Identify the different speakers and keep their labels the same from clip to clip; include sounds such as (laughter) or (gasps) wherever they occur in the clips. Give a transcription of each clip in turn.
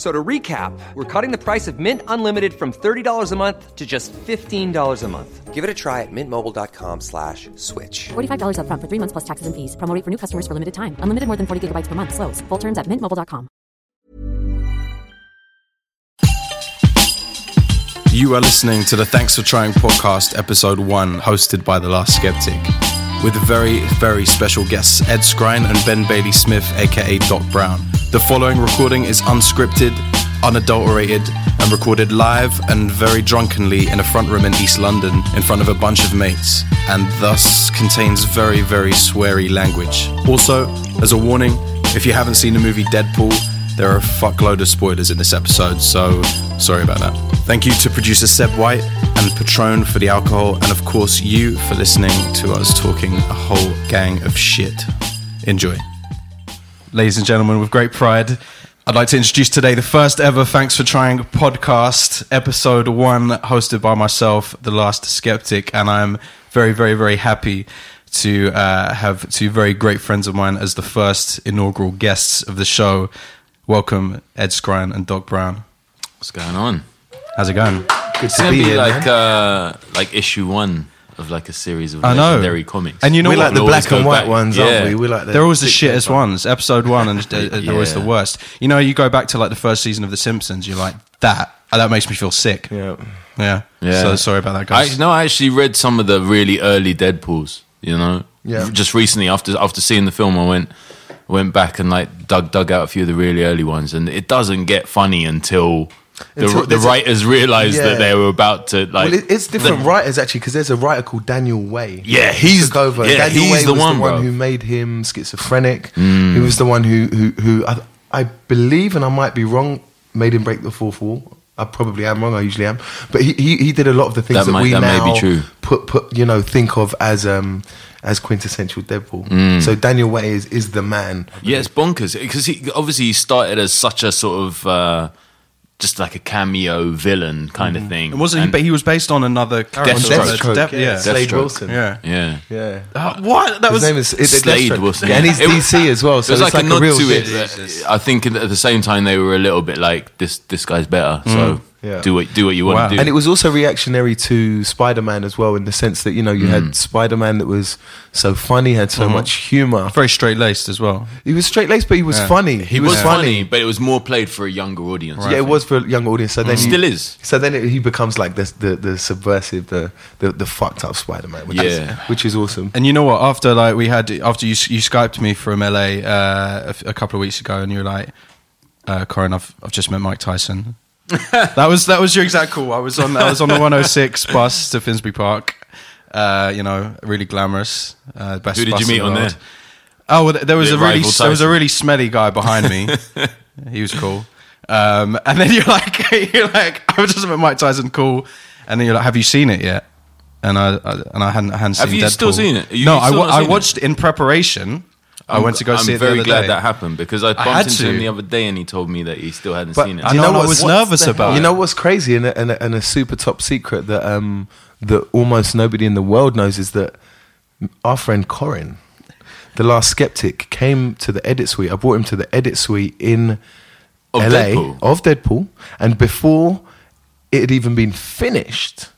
Speaker 1: F- So to recap, we're cutting the price of Mint Unlimited from $30 a month to just $15 a month. Give it a try at mintmobile.com slash switch.
Speaker 2: $45 upfront for three months plus taxes and fees. Promo rate for new customers for limited time. Unlimited more than 40 gigabytes per month. Slows. Full terms at mintmobile.com.
Speaker 3: You are listening to the Thanks for Trying podcast, episode one, hosted by The Last Skeptic, with very, very special guests Ed Skrein and Ben Bailey Smith, aka Doc Brown. The following recording is unscripted, unadulterated, and recorded live and very drunkenly in a front room in East London in front of a bunch of mates, and thus contains very, very sweary language. Also, as a warning, if you haven't seen the movie Deadpool, there are a fuckload of spoilers in this episode, so sorry about that. Thank you to producer Seb White and Patron for the alcohol, and of course, you for listening to us talking a whole gang of shit. Enjoy. Ladies and gentlemen, with great pride, I'd like to introduce today the first ever Thanks for Trying podcast, episode one, hosted by myself, The Last Skeptic, and I'm very, very, very happy to uh, have two very great friends of mine as the first inaugural guests of the show. Welcome, Ed Skrein and Doc Brown.
Speaker 4: What's going on?
Speaker 3: How's it going?
Speaker 5: Good
Speaker 4: It's
Speaker 5: to
Speaker 4: gonna
Speaker 5: be
Speaker 4: be like uh, like issue one of like a series of
Speaker 3: I know.
Speaker 4: legendary comics.
Speaker 3: And you know
Speaker 5: we
Speaker 3: what?
Speaker 5: like the black and white
Speaker 4: back.
Speaker 5: ones,
Speaker 4: Yeah.
Speaker 5: aren't we? We like the
Speaker 3: They're always the shittest ones. Episode one and (laughs) uh, they're always the worst. You know, you go back to like the first season of The Simpsons, you're like, that, that makes me feel sick.
Speaker 5: Yeah.
Speaker 3: Yeah.
Speaker 4: Yeah.
Speaker 3: So sorry about that,
Speaker 4: I
Speaker 3: guys.
Speaker 4: no, I actually read some of the really early Deadpool's. You know,
Speaker 5: Yeah.
Speaker 4: Just recently, after after seeing the film, I went went back and like dug dug out a few of the really early ones, and it doesn't get funny until. The,
Speaker 5: Until
Speaker 4: the writers realized
Speaker 5: Yeah.
Speaker 4: that they were about to like.
Speaker 5: well, it, it's different
Speaker 4: the-
Speaker 5: writers actually because there's a writer called Daniel Way.
Speaker 4: Yeah, he's-
Speaker 5: over.
Speaker 4: yeah,
Speaker 5: Daniel
Speaker 4: he's
Speaker 5: Way
Speaker 4: the
Speaker 5: was
Speaker 4: one,
Speaker 5: the one
Speaker 4: bro. Mm.
Speaker 5: who made him schizophrenic. He was the one who who, who I, I believe, and I might be wrong, made him break the fourth wall. I probably am wrong. I usually am, but he he, he did a lot of the things
Speaker 4: That
Speaker 5: that,
Speaker 4: might-
Speaker 5: we
Speaker 4: that may
Speaker 5: now
Speaker 4: be true.
Speaker 5: put put you know think of as um as quintessential Deadpool.
Speaker 4: Mm.
Speaker 5: So Daniel Way is is the man.
Speaker 4: Yeah, it's bonkers because he obviously he started as such a sort of uh, just like a cameo villain kind of thing.
Speaker 3: And wasn't he?
Speaker 4: And-
Speaker 3: But he was based on another character.
Speaker 4: Deathstroke.
Speaker 5: Deathstroke,
Speaker 3: Death-
Speaker 5: yeah.
Speaker 3: yeah.
Speaker 5: Slade
Speaker 4: Deathstroke.
Speaker 5: Wilson.
Speaker 3: Yeah.
Speaker 4: yeah.
Speaker 5: Yeah.
Speaker 3: Uh, what? That
Speaker 5: His
Speaker 3: was.
Speaker 5: name is it's
Speaker 4: Slade
Speaker 5: Deathstroke.
Speaker 4: Wilson,
Speaker 5: Yeah, and he's
Speaker 4: yeah. It was-
Speaker 5: DC as well. So
Speaker 4: it was
Speaker 5: it's
Speaker 4: like, a nod
Speaker 5: real
Speaker 4: to
Speaker 5: shit.
Speaker 4: it. I think at the same time they were a little bit like this. This guy's better. So
Speaker 5: Yeah.
Speaker 4: do what do what you want
Speaker 3: Wow.
Speaker 4: to do.
Speaker 5: And it was also reactionary to Spider Man as well, in the sense that you know you
Speaker 4: Mm.
Speaker 5: had Spider Man that was so funny, had so much humor.
Speaker 3: very straight laced as well.
Speaker 5: He was straight laced, but he was
Speaker 3: Yeah.
Speaker 5: funny.
Speaker 4: he was funny, but it was more played for a younger audience.
Speaker 5: Yeah, it was for a young audience. So then
Speaker 4: It
Speaker 5: you-
Speaker 4: still is.
Speaker 5: So then it, he becomes like this, the the subversive, the the, the fucked up Spider Man, which is
Speaker 4: Yeah.
Speaker 5: which is awesome.
Speaker 3: And you know what? After like we had after you you skyped me from LA uh, a, f- a couple of weeks ago, and you were like, uh, "Corin, I've I've just met Mike Tyson." (laughs) that was that was your exact call. I was on I was on the 106 bus to Finsbury Park. Uh, you know, really glamorous. Uh, best
Speaker 4: Who did you meet
Speaker 3: the
Speaker 4: on
Speaker 3: world.
Speaker 4: there?
Speaker 3: Oh, well, there was
Speaker 4: The
Speaker 3: a really
Speaker 4: rival
Speaker 3: there was a really smelly guy behind me. (laughs) he was cool. Um, and then you're like (laughs) you're like I was just met Mike Tyson, cool. And then you're like, have you seen it yet? And I, I and I hadn't, I hadn't
Speaker 4: Have
Speaker 3: seen
Speaker 4: you
Speaker 3: Deadpool.
Speaker 4: still seen it? You-
Speaker 3: no, I,
Speaker 4: still
Speaker 3: wa-
Speaker 4: not
Speaker 3: I
Speaker 4: seen it?
Speaker 3: watched in preparation. I went to go
Speaker 4: I'm
Speaker 3: see it.
Speaker 4: very
Speaker 3: the other
Speaker 4: glad
Speaker 3: day.
Speaker 4: that happened because I bumped
Speaker 3: had
Speaker 4: into
Speaker 3: to.
Speaker 4: him the other day and he told me that he still hadn't
Speaker 5: But
Speaker 4: seen it.
Speaker 3: I
Speaker 5: do you
Speaker 3: know,
Speaker 5: know
Speaker 3: I was nervous about
Speaker 5: You know what's crazy and a, and, a, and a super top secret that um that almost nobody in the world knows is that our friend Corin, the last skeptic, came to the edit suite. I brought him to the edit suite in
Speaker 4: Of
Speaker 5: LA
Speaker 4: Deadpool?
Speaker 5: of Deadpool, and before it had even been finished,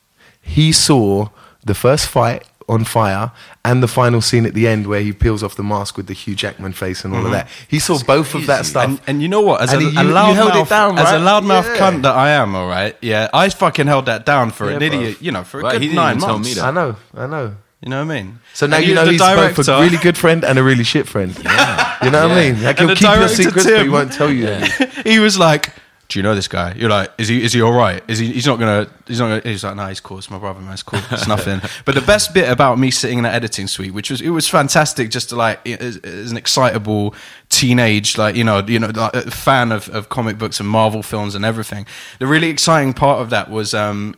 Speaker 5: he saw the first fight on fire and the final scene at the end where he peels off the mask with the Hugh Jackman face and all of mm-hmm. that. He saw both of that stuff.
Speaker 3: And, and you know what? As
Speaker 5: And
Speaker 3: a,
Speaker 5: he-
Speaker 3: a
Speaker 5: you- you
Speaker 3: loudmouth,
Speaker 5: held
Speaker 3: as a
Speaker 5: right?
Speaker 3: loudmouth
Speaker 5: Yeah.
Speaker 3: cunt that I am, all right. Yeah, I fucking held that down for
Speaker 5: Yeah,
Speaker 3: an
Speaker 5: bro.
Speaker 3: idiot. You know, for a
Speaker 4: Right,
Speaker 3: good
Speaker 4: he
Speaker 3: nine
Speaker 4: even tell
Speaker 3: months.
Speaker 4: me that.
Speaker 5: I know, I know.
Speaker 3: You know what I mean?
Speaker 5: So now
Speaker 3: And
Speaker 5: you know
Speaker 3: the
Speaker 5: he's both a really good friend and a really shit friend. You know what I mean? Like
Speaker 3: And
Speaker 5: he'll keep your
Speaker 3: director,
Speaker 5: secrets, but he won't tell you. any. (laughs)
Speaker 3: he was like, "Do you know this guy?" You're like, "Is he? Is he all right? Is he? He's not gonna. He's not gonna." He's like, "No, he's cool. It's my brother, man. It's cool. It's (laughs) nothing." but the best bit about me sitting in that editing suite, which was it was fantastic, just to like as, as an excitable teenage, like you know, you know, like, fan of, of comic books and Marvel films and everything. The really exciting part of that was. um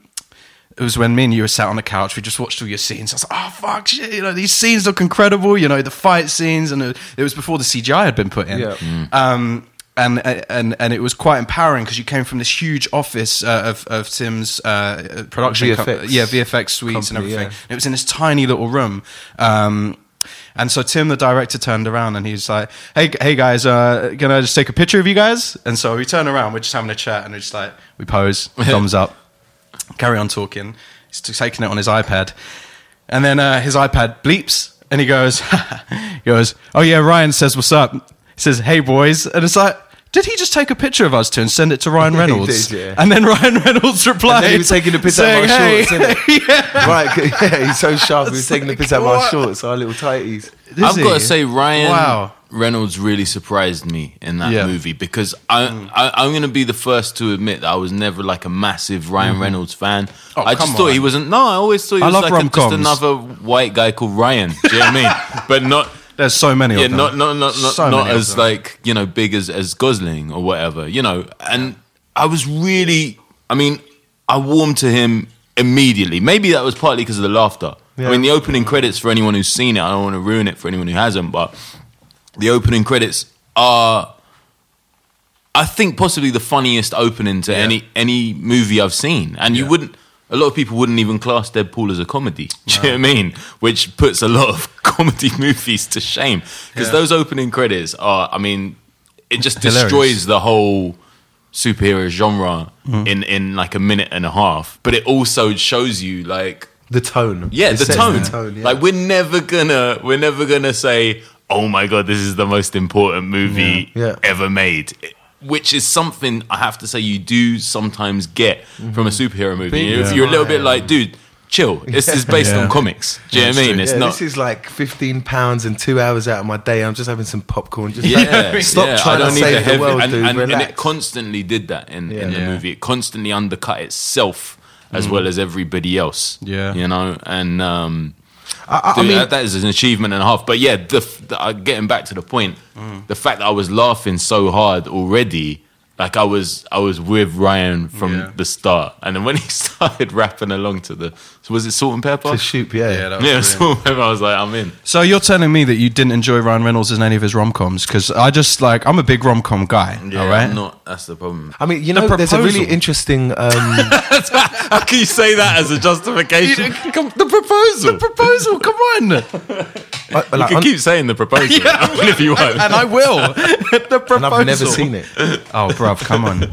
Speaker 3: it was when me and you were sat on the couch. We just watched all your scenes. I was like, "Oh fuck, shit! You know these scenes look incredible. You know the fight scenes, and it, it was before the CGI had been put in.
Speaker 5: Yeah.
Speaker 3: Um, and and and it was quite empowering because you came from this huge office uh, of of Tim's uh, production,
Speaker 5: VFX
Speaker 3: yeah, VFX suites and everything.
Speaker 5: yeah.
Speaker 3: It was in this tiny little room. Um, and so Tim, the director, turned around and he's like, "Hey, hey guys, uh, can I just take a picture of you guys?" And so we turn around, we're just having a chat, and we're just like, we pose, (laughs) thumbs up, carry on talking. He's taking it on his iPad, and then uh, his iPad bleeps, and he goes, (laughs) he goes, "Oh yeah, Ryan says what's up." He says, "Hey boys," and it's like. Did he just take a picture of us two and send it to Ryan (laughs)
Speaker 5: He
Speaker 3: Reynolds?
Speaker 5: did, yeah.
Speaker 3: And then Ryan Reynolds replied,
Speaker 5: And then he was taking a piss out of my
Speaker 3: saying,
Speaker 5: shorts,
Speaker 3: "Hey."
Speaker 5: innit? (laughs) Right, yeah, he's so sharp. He was (laughs) taking the piss out of my
Speaker 3: What?
Speaker 5: shorts, our little tighties.
Speaker 3: Is
Speaker 4: I've got to say, Ryan
Speaker 3: Wow.
Speaker 4: Reynolds really surprised me in that
Speaker 3: Yeah.
Speaker 4: movie because I, I, I'm going to be the first to admit that I was never like a massive Ryan mm-hmm. Reynolds fan.
Speaker 3: Oh,
Speaker 4: I just
Speaker 3: come
Speaker 4: thought
Speaker 3: on.
Speaker 4: he wasn't. No, I always thought he
Speaker 3: I
Speaker 4: was like a, just another white guy called Ryan. Do you know what I mean? But not.
Speaker 3: There's so many
Speaker 4: Yeah,
Speaker 3: of them.
Speaker 4: not not not not,
Speaker 3: So
Speaker 4: not as like you know big as as Gosling or whatever. You know, and I was really. I mean, I warmed to him immediately. Maybe that was partly because of the laughter. I mean, the opening credits for anyone who's seen it. I don't want to ruin it for anyone who hasn't, but the opening credits are. I think possibly the funniest opening to any any movie I've seen, and you wouldn't. A lot of people wouldn't even class Deadpool as a comedy. Do you know what I mean? Which puts a lot of (laughs) comedy movies to shame because those opening credits are. I mean, it just
Speaker 3: Hilarious.
Speaker 4: destroys the whole superhero genre
Speaker 3: Mm.
Speaker 4: in in like a minute and a half. But it also shows you like
Speaker 5: The tone.
Speaker 4: yeah, the tone.
Speaker 5: The tone yeah.
Speaker 4: Like we're never gonna we're never gonna say, "Oh my god, this is the most important movie
Speaker 5: Yeah. Yeah.
Speaker 4: ever made." Which is something I have to say you do sometimes get from a superhero movie. If you're a little bit like, dude, chill. This is based
Speaker 3: Yeah.
Speaker 4: on comics. Do you know what I mean? It's
Speaker 5: yeah,
Speaker 4: not.
Speaker 5: This is like fifteen pounds and two hours out of my day. I'm just having some popcorn. Just
Speaker 4: yeah, (laughs)
Speaker 5: stop
Speaker 4: yeah,
Speaker 5: trying to save
Speaker 4: the
Speaker 5: the, world,
Speaker 4: and,
Speaker 5: dude.
Speaker 4: and, and it constantly did that in, in the
Speaker 5: Yeah.
Speaker 4: movie. It constantly undercut itself as well as everybody else.
Speaker 3: Yeah.
Speaker 4: you know, and um,
Speaker 5: I, I, I
Speaker 4: Dude,
Speaker 5: mean,
Speaker 4: that, that is an achievement and a half. But yeah, the, the, uh, getting back to the point, the fact that I was laughing so hard already, like I was, I was with Ryan from
Speaker 3: Yeah.
Speaker 4: the start, and then when he (laughs) started rapping along to the, so was it Salt-N-Pepa?
Speaker 5: to Shoop, yeah.
Speaker 3: Yeah, that was
Speaker 4: yeah. (laughs) Salt and Pepper. I was like, I'm in.
Speaker 3: So you're telling me that you didn't enjoy Ryan Reynolds in any of his rom coms? Because I just like I'm a big rom com guy. all right.
Speaker 4: I'm not. That's the problem.
Speaker 5: I mean, you
Speaker 3: The
Speaker 5: know, there's a really interesting. Um, (laughs)
Speaker 4: How can you say that as a justification?
Speaker 3: Come- the proposal. The proposal. Come on. (laughs)
Speaker 5: I-
Speaker 4: You
Speaker 5: like,
Speaker 4: can
Speaker 5: un-
Speaker 4: keep saying the proposal I mean, if you want.
Speaker 3: and I will. (laughs) the proposal.
Speaker 5: and I've never seen it.
Speaker 3: Oh, bruv, come on.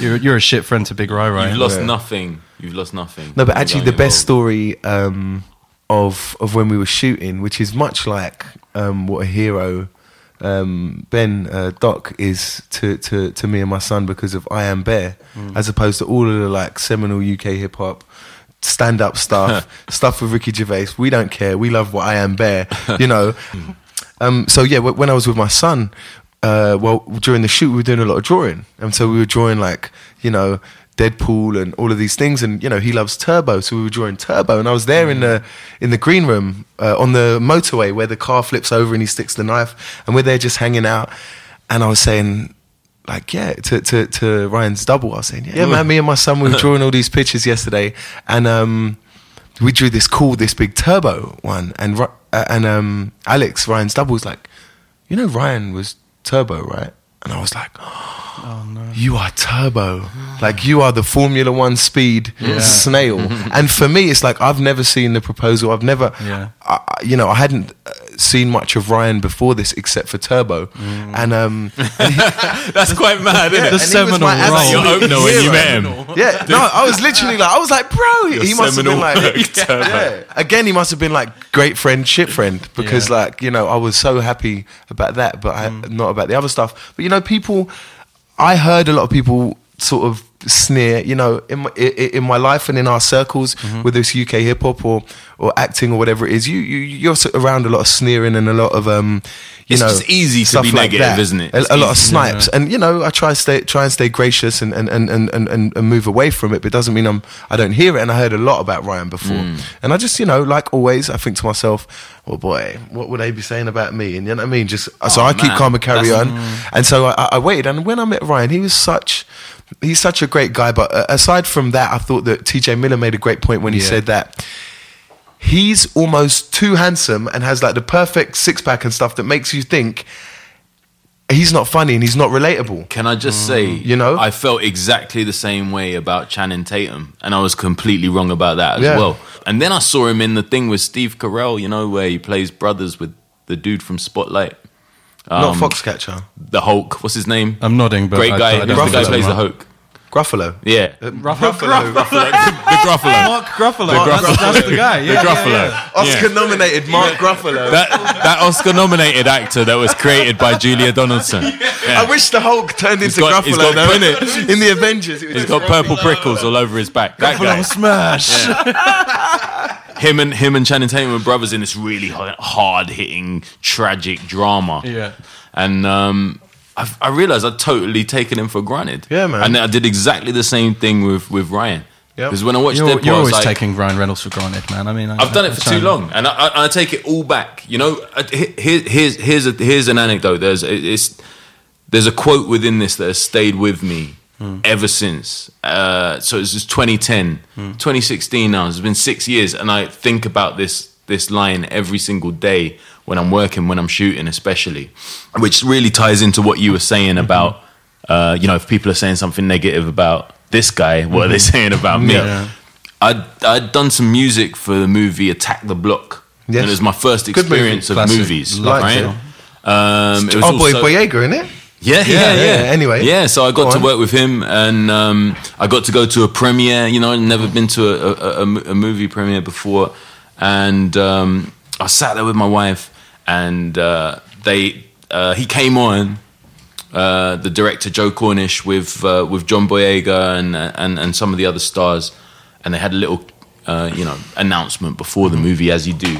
Speaker 3: You're, you're a shit friend to Big Rai, right?
Speaker 4: You've lost
Speaker 5: Yeah.
Speaker 4: nothing. You've lost nothing.
Speaker 5: No, but actually,
Speaker 4: going
Speaker 5: the best story um, of of when we were shooting, which is much like um, what a hero um, Ben uh, Doc is to, to to me and my son because of I Am Bear, as opposed to all of the like seminal UK hip hop. Stand up (laughs) stuff, stuff with Ricky Gervais. We don't care. We love what I am bear, (laughs) you know. Um, so yeah, wh- when I was with my son, uh, well, during the shoot, we were doing a lot of drawing, and so we were drawing like you know Deadpool and all of these things, and you know he loves Turbo, so we were drawing Turbo, and I was there in the in the green room uh, on the motorway where the car flips over and he sticks the knife, and we're there just hanging out, and I was saying. Like yeah, to, to to Ryan's double, I was saying yeah, yeah man. Me and my son we were (laughs) drawing all these pictures yesterday, and um, we drew this cool, this big turbo one, and uh, and um, Alex Ryan's double was like, you know, Ryan was turbo, right? And I was like, (gasps) oh no, you are turbo, like you are the Formula One speed snail. (laughs) and for me, it's like I've never seen the proposal. I've never,
Speaker 3: Yeah.
Speaker 5: I, you know, I hadn't seen much of Ryan before this except for Turbo, and um, (laughs)
Speaker 4: That's quite mad, isn't
Speaker 5: Yeah,
Speaker 4: it?
Speaker 3: The
Speaker 5: and he was
Speaker 3: seminal role.
Speaker 4: Your opener when you met him.
Speaker 5: Yeah, no, I was literally like, I was like, bro, he must have been like, (laughs) yeah. Again, he must have been like great friend, shit friend, because
Speaker 3: Yeah.
Speaker 5: like you know, I was so happy about that, but I, not about the other stuff. But you know, people, I heard a lot of people sort of sneer. You know, in my, in my life and in our circles,
Speaker 3: Mm-hmm.
Speaker 5: whether it's UK hip hop or or acting or whatever it is, you you you're around a lot of sneering and a lot of um. You
Speaker 4: It's
Speaker 5: know,
Speaker 4: just easy to
Speaker 5: stuff
Speaker 4: be
Speaker 5: like
Speaker 4: negative,
Speaker 5: that.
Speaker 4: isn't it?
Speaker 5: A,
Speaker 4: It's
Speaker 5: a lot of
Speaker 4: easy.
Speaker 5: snipes, and you know, I try and stay try and stay gracious and and, and, and, and, and move away from it. But it doesn't mean I'm I don't hear it. And I heard a lot about Ryan before,
Speaker 4: Mm.
Speaker 5: and I just you know, like always, I think to myself, well, boy, what would they be saying about me? And you know what I mean? Just so I keep calm and carry
Speaker 4: That's-
Speaker 5: on. And so I, I waited, and when I met Ryan, he was such. He's such a great guy, but uh, aside from that, I thought that TJ Miller made a great point when he
Speaker 3: Yeah.
Speaker 5: said that he's almost too handsome and has like the perfect six pack and stuff that makes you think he's not funny and he's not relatable.
Speaker 4: Can I just say,
Speaker 5: You know?
Speaker 4: I felt exactly the same way about Channing Tatum, and I was completely wrong about that as
Speaker 5: Yeah.
Speaker 4: well. And then I saw him in the thing with Steve Carell, you know, where he plays brothers with the dude from Spotlight,
Speaker 5: not
Speaker 4: Um,
Speaker 5: Foxcatcher.
Speaker 4: the Hulk. What's his name?
Speaker 3: I'm nodding, but
Speaker 4: Great
Speaker 3: I-
Speaker 4: guy.
Speaker 3: I don't
Speaker 4: Who's
Speaker 3: know
Speaker 4: the guy who plays the
Speaker 3: talking
Speaker 4: Hulk?
Speaker 5: Gruffalo.
Speaker 4: Yeah,
Speaker 5: Uh, Gruffalo.
Speaker 4: the Gruffalo.
Speaker 3: Mark Gruffalo.
Speaker 4: The
Speaker 3: That's,
Speaker 4: Gruffalo.
Speaker 3: that's the guy. Yeah,
Speaker 4: the Gruffalo.
Speaker 5: Oscar nominated Mark Gruffalo.
Speaker 4: That that Oscar nominated actor that was created by Julia Donaldson. (laughs) Yeah.
Speaker 5: I wish the Hulk turned into
Speaker 4: got- he's
Speaker 5: Gruffalo
Speaker 4: got-
Speaker 5: though, innit? In the Avengers. it was
Speaker 4: He's
Speaker 5: just
Speaker 4: got
Speaker 5: Gruffalo.
Speaker 4: purple prickles all over his back. That guy.
Speaker 3: Gruffalo smash.
Speaker 4: him and him and Channing Tatum were brothers in this really hard hitting tragic drama.
Speaker 3: Yeah.
Speaker 4: and um, I, I realized I'd totally taken him for granted.
Speaker 5: Yeah, man.
Speaker 4: And then I did exactly the same thing with with Ryan.
Speaker 5: Yep.
Speaker 4: Because when I watched
Speaker 3: You're,
Speaker 4: Deadpool,
Speaker 3: you're
Speaker 4: I was
Speaker 3: always
Speaker 4: like,
Speaker 3: taking Ryan Reynolds for granted, man. I mean, I,
Speaker 4: I've done it for too long, and I, I, I take it all back. You know, I- here, here's here's a, here's an anecdote. There's it's there's a quote within this that has stayed with me ever since. Uh, so it's just 2010, 2016 now. It's been six years, and I think about this this line every single day when I'm working, when I'm shooting, especially, which really ties into what you were saying about. Uh, you know, if people are saying something negative about this guy, what are they saying about me?
Speaker 3: Yeah.
Speaker 4: I'd, I'd done some music for the movie Attack the Block.
Speaker 5: Yes.
Speaker 4: And it was my first
Speaker 5: Good movie.
Speaker 4: experience of
Speaker 3: Classic.
Speaker 4: movies.
Speaker 5: Like
Speaker 4: right? Um, it was
Speaker 5: Oh, boy,
Speaker 4: also-
Speaker 5: Boyega, in it?
Speaker 4: yeah, yeah,
Speaker 5: Yeah,
Speaker 4: yeah,
Speaker 5: yeah, anyway.
Speaker 4: yeah. So I got
Speaker 5: Go
Speaker 4: to work with him, and um, I got to go to a premiere. You know, I'd never been to a, a, a, a movie premiere before, and um, I sat there with my wife, and uh, they uh, he came on. Uh, the director Joe Cornish with uh, with John Boyega and, and and some of the other stars, and they had a little uh, you know announcement before the movie, as you do,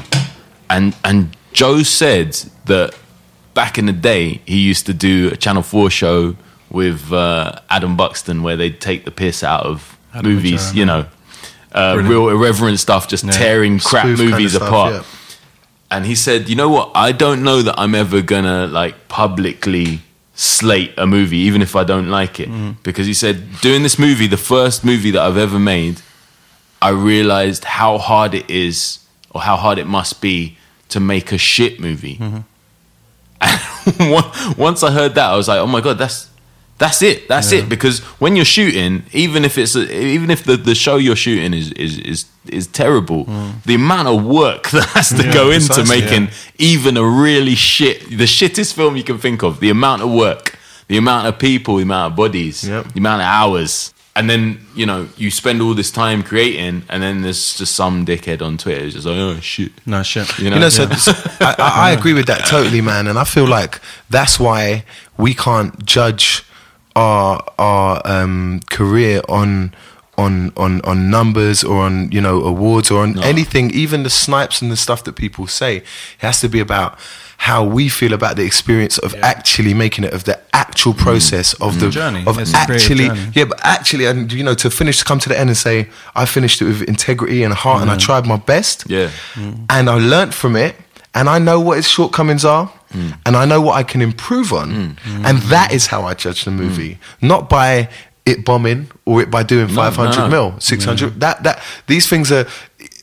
Speaker 4: and and Joe said that back in the day he used to do a Channel Four show with uh, Adam Buxton where they'd take the piss out of
Speaker 3: Adam
Speaker 4: movies, you know, uh, real irreverent stuff, just
Speaker 3: Yeah.
Speaker 4: tearing crap
Speaker 5: Spoof kind of
Speaker 4: movies
Speaker 5: stuff,
Speaker 4: apart.
Speaker 5: yeah.
Speaker 4: And he said, "You know what? I don't know that I'm ever gonna like publicly slate a movie, even if I don't like it, mm-hmm. because he said doing this movie, the first movie that I've ever made, I realized how hard it is, or how hard it must be to make a shit movie. Mm-hmm. And (laughs) once I heard that, I was like, oh my god, that's that's it, that's it. Because when you're shooting, even if it's a, even if the, the show you're shooting is is is, is terrible, hmm. the amount of work (laughs) that has to go into making
Speaker 5: yeah.
Speaker 4: even a really shit, the shittest film you can think of, the amount of work, the amount of people, the amount of bodies,
Speaker 5: Yep.
Speaker 4: the amount of hours. And then, you know, you spend all this time creating, and then there's just some dickhead on Twitter who's just like, oh, shit.
Speaker 3: No shit.
Speaker 4: You know,
Speaker 5: You know, so, I I agree with that totally, man. And I feel like that's why we can't judge our our um, career on on on on numbers or on you know awards or on anything, even the snipes and the stuff that people say. It has to be about how we feel about the experience of actually making it, of the actual mm. process of mm. the
Speaker 3: Journey.
Speaker 5: of
Speaker 3: It's
Speaker 5: actually yeah, but actually, and you know, to finish, to come to the end and say, I finished it with integrity and heart, and I mm. tried my best.
Speaker 4: Yeah.
Speaker 5: and I learned from it, and I know what its shortcomings are, and I know what I can improve on, mm. and that is how I judge the movie, mm. not by it bombing or it by doing
Speaker 4: No,
Speaker 5: 500
Speaker 4: no,
Speaker 5: mil, 600. Mm. That that these things are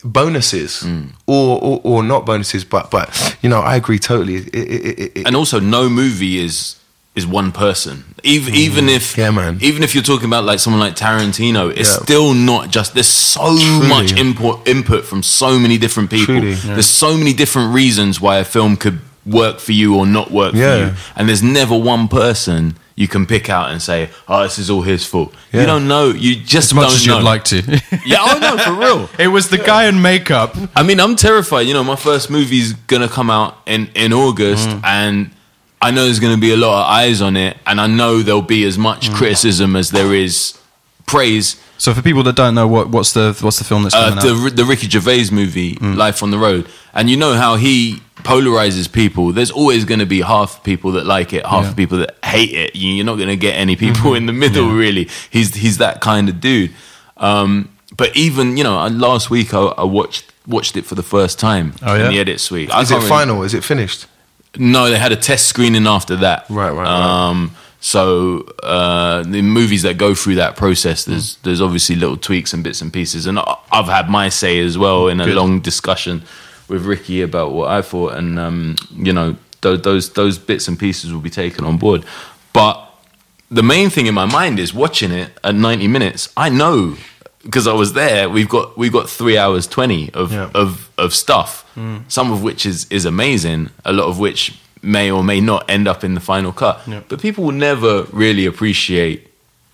Speaker 5: bonuses or, or or not bonuses, but but you know, I agree totally. It, it, it, it,
Speaker 4: and also no movie is is one person even even if
Speaker 5: Mm. Yeah, man.
Speaker 4: even if you're talking about like someone like Tarantino it's
Speaker 5: Yeah.
Speaker 4: still not just there's so
Speaker 5: Truly.
Speaker 4: much input input from so many different people
Speaker 5: Truly. Yeah.
Speaker 4: there's so many different reasons why a film could work for you or not work
Speaker 5: Yeah.
Speaker 4: for you and there's never one person you can pick out and say oh this is all his fault
Speaker 5: Yeah.
Speaker 4: you don't know you just
Speaker 3: As much
Speaker 4: don't
Speaker 3: as
Speaker 4: know
Speaker 3: you'd like to. (laughs)
Speaker 4: yeah oh no for real
Speaker 3: it was the guy in makeup.
Speaker 4: I mean, I'm terrified. You know, my first movie's gonna come out in in August,
Speaker 5: Mm.
Speaker 4: and I know there's gonna be a lot of eyes on it, and I know there'll be as much
Speaker 5: Mm.
Speaker 4: criticism as there is praise
Speaker 3: So for people that don't know, what what's the what's the film that's
Speaker 4: uh, the
Speaker 3: out?
Speaker 4: the Ricky Gervais movie,
Speaker 3: Mm.
Speaker 4: Life on the Road, and you know how he polarizes people. There's always going to be half people that like it, half
Speaker 3: Yeah. Mm-hmm.
Speaker 4: people that hate it. You- You're not going to get any people in the middle. Really, he's he's that kind of dude. Um, but even you know, uh, last week I, I watched watched it for the first time
Speaker 3: Oh, yeah?
Speaker 4: in the edit suite.
Speaker 5: Is it
Speaker 4: can't really-
Speaker 5: final? Is it finished?
Speaker 4: no, they had a test screening after that.
Speaker 5: Right, right, right.
Speaker 4: So uh, the movies that go through that process, there's there's obviously little tweaks and bits and pieces, and I've had my say as well in a
Speaker 3: Good.
Speaker 4: long discussion with Ricky about what I thought, and um, you know those those those bits and pieces will be taken on board. But the main thing in my mind is watching it at 90 minutes. I know because I was there. We've got we've got three hours 20 of
Speaker 5: Yeah.
Speaker 4: of of stuff. Some of which is is amazing. A lot of which may or may not end up in the final cut. But people will never really appreciate,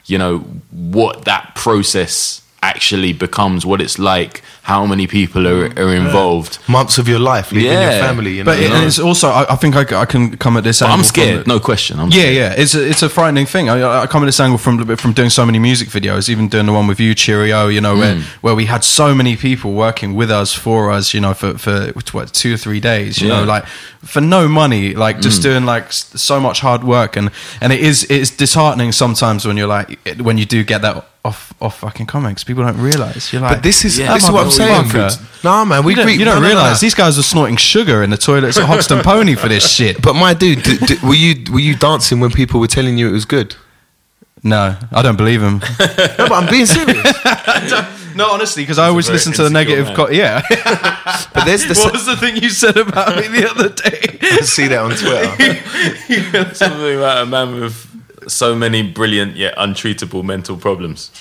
Speaker 4: you know, what that process actually becomes. What it's like. How many people are, are involved.
Speaker 5: Months of your life, leaving your family. You know,
Speaker 3: But it, and it's also, I, I think I can come at this. Angle
Speaker 4: I'm scared.
Speaker 3: the-
Speaker 4: No question. I'm
Speaker 3: Yeah,
Speaker 4: scared.
Speaker 3: yeah, it's a, it's a frightening thing. I, I come at this angle from from doing so many music videos, even doing the one with you, Cheerio. You know,
Speaker 4: Mm.
Speaker 3: where where we had so many people working with us for us. You know, for for what two or three days. You know,
Speaker 4: Yeah. Mm.
Speaker 3: like for no money, like just doing like so much hard work, and and it is it's disheartening sometimes when you're like when you do get that off off fucking comics. People don't realize you're like.
Speaker 5: But this is
Speaker 4: Yeah.
Speaker 5: this is what I'm saying.
Speaker 3: Motherfucker.
Speaker 5: No, man, we
Speaker 3: you don't,
Speaker 5: we-
Speaker 3: you don't
Speaker 5: no, no, no,
Speaker 3: realize
Speaker 5: no.
Speaker 3: these guys are snorting sugar in the toilets at Hoxton (laughs) Pony for this shit.
Speaker 5: But my dude, d- d- were you were you dancing when people were telling you it was good?
Speaker 3: No, I don't believe him. (laughs)
Speaker 5: No, but I'm being serious. (laughs)
Speaker 3: No, honestly, because I always listen to the negative. Co- yeah.
Speaker 5: But there's the
Speaker 3: what was the thing you said about me the other day?
Speaker 5: I see that on Twitter.
Speaker 4: Something about a man with so many brilliant yet untreatable mental problems.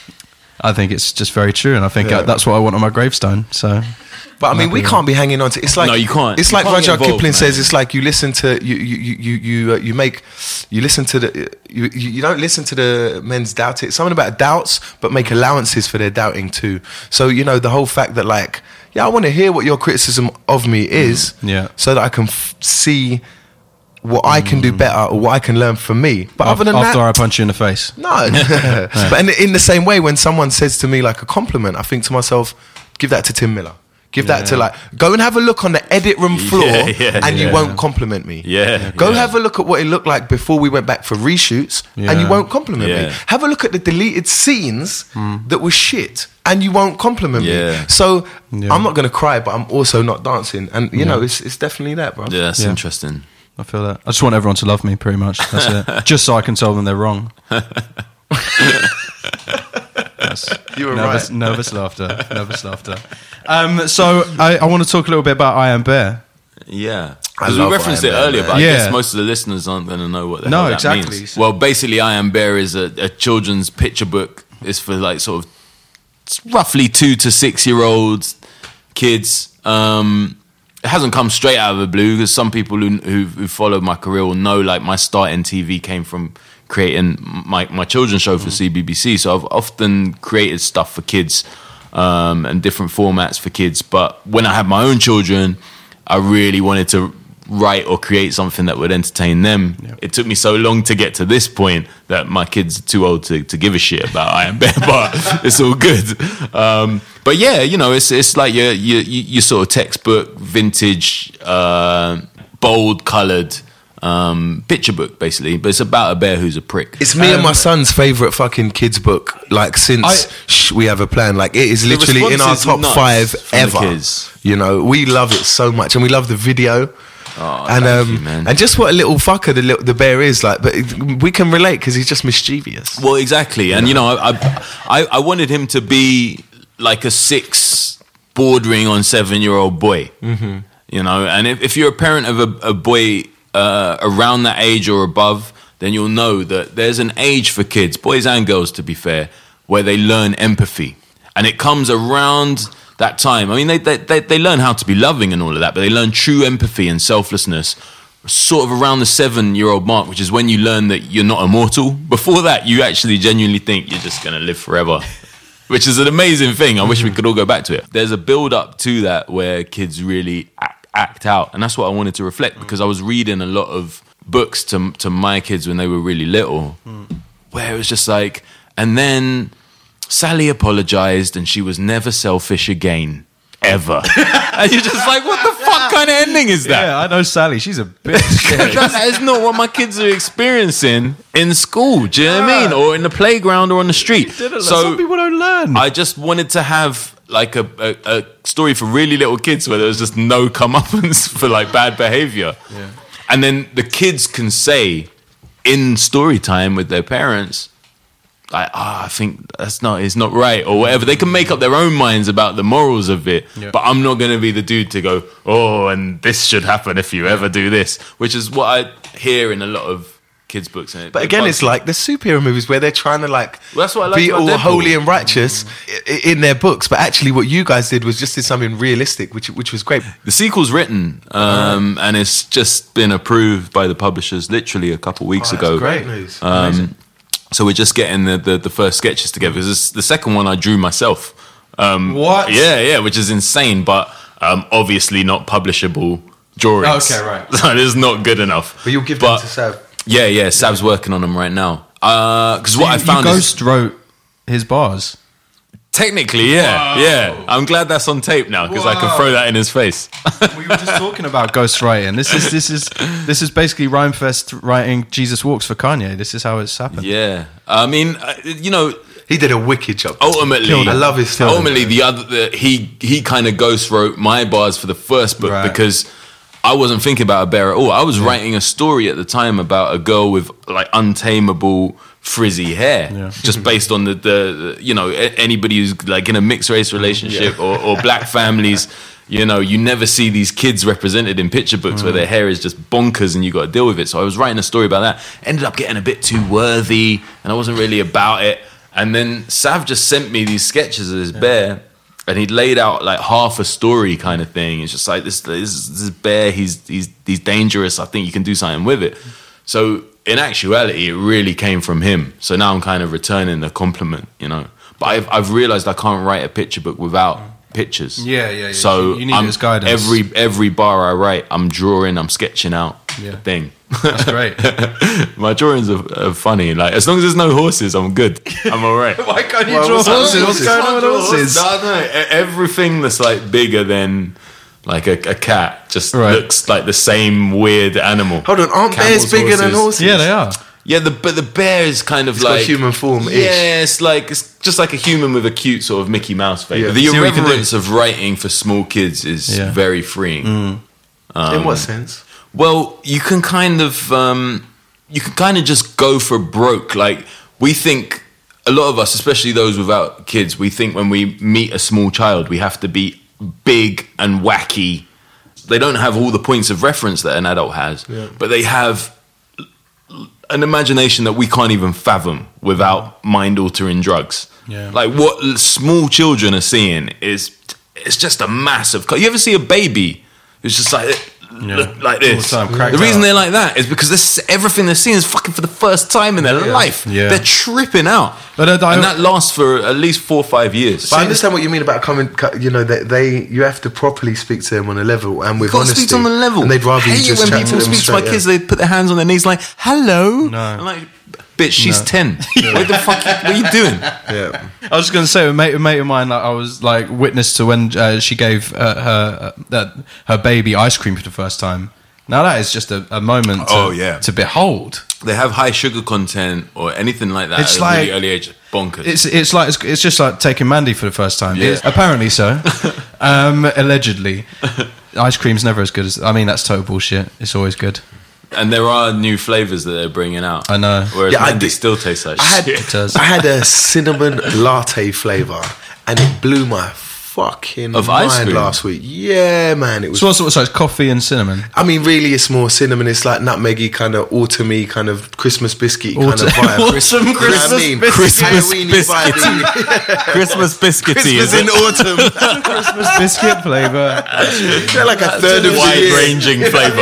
Speaker 3: I think it's just very true, and I think
Speaker 5: Yeah.
Speaker 3: uh, that's what I want on my gravestone. So,
Speaker 5: But I mean, we can't be hanging on to. It's like
Speaker 4: No, you can't.
Speaker 5: It's
Speaker 4: You
Speaker 5: like
Speaker 4: can't
Speaker 5: Rudyard Kipling
Speaker 4: man.
Speaker 5: says. It's like you listen to you you you you you, uh, you make you listen to the you you you don't listen to the men's doubt. It's something about doubts, but make allowances for their doubting too. So you know the whole fact that like yeah, I want to hear what your criticism of me is.
Speaker 3: Yeah.
Speaker 5: So that I can f- see what I can do mm. better or what I can learn from me. But other than
Speaker 3: after
Speaker 5: that,
Speaker 3: I punch you in the face, (laughs)
Speaker 5: no. (laughs) but in, in the same way, when someone says to me like a compliment, I think to myself, give that to Tim Miller. Give that to like, go and have a look on the edit room floor
Speaker 4: Yeah, yeah,
Speaker 5: and you won't compliment me.
Speaker 4: Yeah,
Speaker 5: Go
Speaker 4: yeah.
Speaker 5: have a look at what it looked like before we went back for reshoots and you won't compliment me. Have a look at the deleted scenes mm. that were shit and you won't compliment
Speaker 4: Yeah.
Speaker 5: me. So
Speaker 3: Yeah.
Speaker 5: I'm not going to cry, but I'm also not dancing. And, you know, it's, it's definitely that, bro.
Speaker 4: Yeah, that's
Speaker 3: Yeah.
Speaker 4: interesting.
Speaker 3: I feel that. I just want everyone to love me, pretty much. That's it. (laughs) just so I can tell them they're wrong. That's
Speaker 5: You were
Speaker 3: nervous,
Speaker 5: right.
Speaker 3: nervous laughter. Nervous laughter. Um, so I, I want to talk a little bit about I Am Bear.
Speaker 4: Yeah. Because we referenced it
Speaker 5: Am Bear,
Speaker 4: earlier,
Speaker 5: man.
Speaker 4: but I
Speaker 3: Yeah.
Speaker 4: guess most of the listeners aren't going to know what the
Speaker 3: No,
Speaker 4: hell that
Speaker 3: exactly.
Speaker 4: means. Well, basically, I Am Bear is a, a children's picture book. It's for like sort of roughly two to six year olds, kids. Um, it hasn't come straight out of the blue because some people who, who who followed my career will know like my start in TV came from creating my my children's show for CBBC. So I've often created stuff for kids um, and different formats for kids. But when I had my own children, I really wanted to write or create something that would entertain them. It took me so long to get to this point that my kids are too old to, to give a shit about I Am Bear, (laughs) but it's all good. Um, but yeah, you know, it's it's like your your, your sort of textbook, vintage, uh, bold coloured um, picture book, basically. But it's about a bear who's a prick.
Speaker 5: It's me
Speaker 3: Um,
Speaker 5: and my son's favorite fucking kids book. Like since
Speaker 3: I-
Speaker 5: shh, we have a plan, like it is literally in our top five ever. You know, we love it so much, and we love the video.
Speaker 4: Oh,
Speaker 5: and um,
Speaker 4: you,
Speaker 5: and just what a little fucker the little, the bear is like, but it, we can relate because he's just mischievous.
Speaker 4: Well, exactly, and you know, I, I I wanted him to be like a six bordering on seven year old boy. Mm-hmm. You know, and if, if you're a parent of a, a boy uh, around that age or above, then you'll know that there's an age for kids, boys and girls, to be fair, where they learn empathy, and it comes around that time. I mean, they they they, they learn how to be loving and all of that, but they learn true empathy and selflessness sort of around the seven year old mark, which is when you learn that you're not immortal. Before that, you actually genuinely think you're just going to live forever, (laughs) which is an amazing thing. I wish we could all go back to it. There's a build up to that where kids really act, act out. And that's what I wanted to reflect because I was reading a lot of books to, to my kids when they were really little, hmm. where it was just like, and then Sally apologized and she was never selfish again. Ever. (laughs) and you're just like, what the fuck kind of ending is that?
Speaker 3: Yeah, I know Sally. She's a bitch. (laughs)
Speaker 4: that is not what my kids are experiencing in school. Do you know what I mean? Or in the playground or on the street.
Speaker 3: Some
Speaker 4: So
Speaker 3: people don't learn.
Speaker 4: I just wanted to have like a, a, a story for really little kids where there was just no comeuppance (laughs) for like bad behavior. Yeah. And then the kids can say in story time with their parents, like, ah, I think that's not, it's not right, or whatever. They can make up their own minds about the morals of it,
Speaker 3: Yeah.
Speaker 4: but I'm not going to be the dude to go, oh, and this should happen if you ever do this, which is what I hear in a lot of kids' books. It-
Speaker 5: But again, it's like the superhero movies where they're trying to like
Speaker 4: Well, that's what I like
Speaker 5: be all
Speaker 4: Deadpool.
Speaker 5: holy and righteous i- in their books. But actually, what you guys did was just did something realistic, which which was great.
Speaker 4: The sequel's written, um, and it's just been approved by the publishers literally a couple weeks
Speaker 5: Oh, that's
Speaker 4: ago.
Speaker 5: great news.
Speaker 4: Um, so we're just getting the, the, the first sketches together. Because this- the second one I drew myself. Um,
Speaker 3: What?
Speaker 4: Yeah, yeah, which is insane, but um, obviously not publishable drawings.
Speaker 3: Okay, right. (laughs)
Speaker 4: So it is not good enough.
Speaker 5: But you'll give
Speaker 4: But-
Speaker 5: them to Sav.
Speaker 4: Yeah, yeah. Sav's working on them right now. Because what
Speaker 3: you,
Speaker 4: I found
Speaker 3: you
Speaker 4: is
Speaker 3: ghost wrote his bars.
Speaker 4: Technically, yeah, yeah. I'm glad that's on tape now because I can throw that in his face. (laughs)
Speaker 3: we were just talking about ghostwriting. This is this is this is basically Rhymefest writing Jesus Walks for Kanye. This is how it's happened.
Speaker 4: yeah, I mean, uh, you know,
Speaker 5: He did a wicked job.
Speaker 4: ultimately,
Speaker 5: Killed it. I love his style.
Speaker 4: Ultimately, the other the, he he kind of ghost wrote my bars for the first book
Speaker 3: Right.
Speaker 4: because I wasn't thinking about a bear at all. I was writing a story at the time about a girl with like untamable frizzy hair,
Speaker 3: Yeah.
Speaker 4: just based on the, the, the you know anybody who's like in a mixed race relationship or, or black families. You know, you never see these kids represented in picture books
Speaker 3: Mm.
Speaker 4: where their hair is just bonkers and you got to deal with it. So I was writing a story about that. Ended up getting a bit too worthy and I wasn't really about it. And then Sav just sent me these sketches of this bear and he'd laid out like half a story kind of thing. It's just like this this, this bear, he's he's he's dangerous. I think you can do something with it. So in actuality, it really came from him. So now I'm kind of returning the compliment, you know. But I've I've realized I can't write a picture book without pictures.
Speaker 3: Yeah, yeah, yeah.
Speaker 4: So
Speaker 3: You need
Speaker 4: I'm-
Speaker 3: his guidance.
Speaker 4: Every every bar I write, I'm drawing, I'm sketching out
Speaker 3: Yeah.
Speaker 4: a thing.
Speaker 3: That's great. (laughs)
Speaker 4: My drawings are, are funny. Like as long as there's no horses, I'm good. I'm all right. (laughs)
Speaker 3: Why can't you
Speaker 5: Well,
Speaker 3: draw
Speaker 5: what's-
Speaker 3: horses? What's going on with horses?
Speaker 4: No, no. e- Everything that's like bigger than like a, a cat just
Speaker 3: Right.
Speaker 4: looks like the same weird animal.
Speaker 5: Hold on, aren't
Speaker 4: Camels,
Speaker 5: bears bigger than horses?
Speaker 3: Yeah, they are.
Speaker 4: Yeah, the, but the bear is kind of
Speaker 5: It's got
Speaker 4: like
Speaker 5: human form-ish.
Speaker 4: Yeah, it's like it's just like a human with a cute sort of Mickey Mouse face.
Speaker 5: Yeah.
Speaker 4: The
Speaker 3: See what you can do.
Speaker 4: irreverence of writing for small kids is
Speaker 3: Yeah.
Speaker 4: very freeing.
Speaker 5: In
Speaker 4: Um,
Speaker 5: what sense?
Speaker 4: Well, you can kind of um, you can kind of just go for broke. Like we think a lot of us, especially those without kids, we think when we meet a small child, we have to be big and wacky. They don't have all the points of reference that an adult has, but they have an imagination that we can't even fathom without mind altering drugs.
Speaker 3: Yeah.
Speaker 4: Like what small children are seeing is it's just a massive. You ever see a baby who's just like look like
Speaker 3: All the
Speaker 4: this?
Speaker 3: time,
Speaker 4: the reason
Speaker 3: out.
Speaker 4: they're like that is because this everything they're seeing is fucking for the first time in their life.
Speaker 3: Yeah.
Speaker 4: They're tripping out,
Speaker 3: But I- I-
Speaker 4: and that lasts for at least four or five years.
Speaker 5: But I understand what you mean about coming. You know, they, they you have to properly speak to them on a level and with
Speaker 4: Got to
Speaker 5: honesty.
Speaker 4: speak on the level.
Speaker 5: and they'd rather
Speaker 4: I
Speaker 5: you just
Speaker 4: it when
Speaker 5: chat to
Speaker 4: people
Speaker 5: them
Speaker 4: speak to my
Speaker 5: straight,
Speaker 4: kids. They put their hands on their knees like "Hello."
Speaker 3: No.
Speaker 4: I'm like, bitch, she's ten. (laughs) what the fuck? What are you doing?
Speaker 5: Yeah.
Speaker 3: I was just going to say, a mate, a mate of mine, like, I was like witness to when uh, she gave uh, her uh, that her baby ice cream for the first time. Now that is just a, a moment. To,
Speaker 4: Oh, yeah.
Speaker 3: to behold.
Speaker 4: They have high sugar content or anything like that
Speaker 3: It's
Speaker 4: at a
Speaker 3: like-
Speaker 4: really early age. Bonkers.
Speaker 3: It's it's like it's, it's just like taking Mandy for the first time. It's- apparently so. (laughs) um, allegedly, ice cream's never as good as. I mean, that's total bullshit. It's always good.
Speaker 4: And there are new flavors that they're bringing out.
Speaker 3: I know.
Speaker 4: Whereas
Speaker 5: Yeah, I did-
Speaker 4: still tastes like
Speaker 5: I had
Speaker 4: shit. (laughs)
Speaker 3: does.
Speaker 5: I had a cinnamon latte flavor, and it blew my fucking
Speaker 4: Of ice
Speaker 5: mind
Speaker 4: cream?
Speaker 5: last week. Yeah, man, it was.
Speaker 3: So what's so it's coffee and cinnamon.
Speaker 5: I mean, really, it's more cinnamon. It's like nutmeggy, kind of autumny, kind of Christmas biscuit kind
Speaker 3: Autumn-
Speaker 5: of vibe. (laughs)
Speaker 3: Autumn
Speaker 5: You know what
Speaker 3: Christmas
Speaker 5: I mean?
Speaker 3: biscuit.
Speaker 4: Christmas
Speaker 5: Halloweeny
Speaker 4: biscuit.
Speaker 5: vibey. (laughs)
Speaker 4: Christmas biscuity,
Speaker 5: Christmas in
Speaker 4: it?
Speaker 5: autumn. (laughs)
Speaker 3: Christmas biscuit flavor.
Speaker 5: They're like a third of the year.
Speaker 4: Wide-ranging flavor.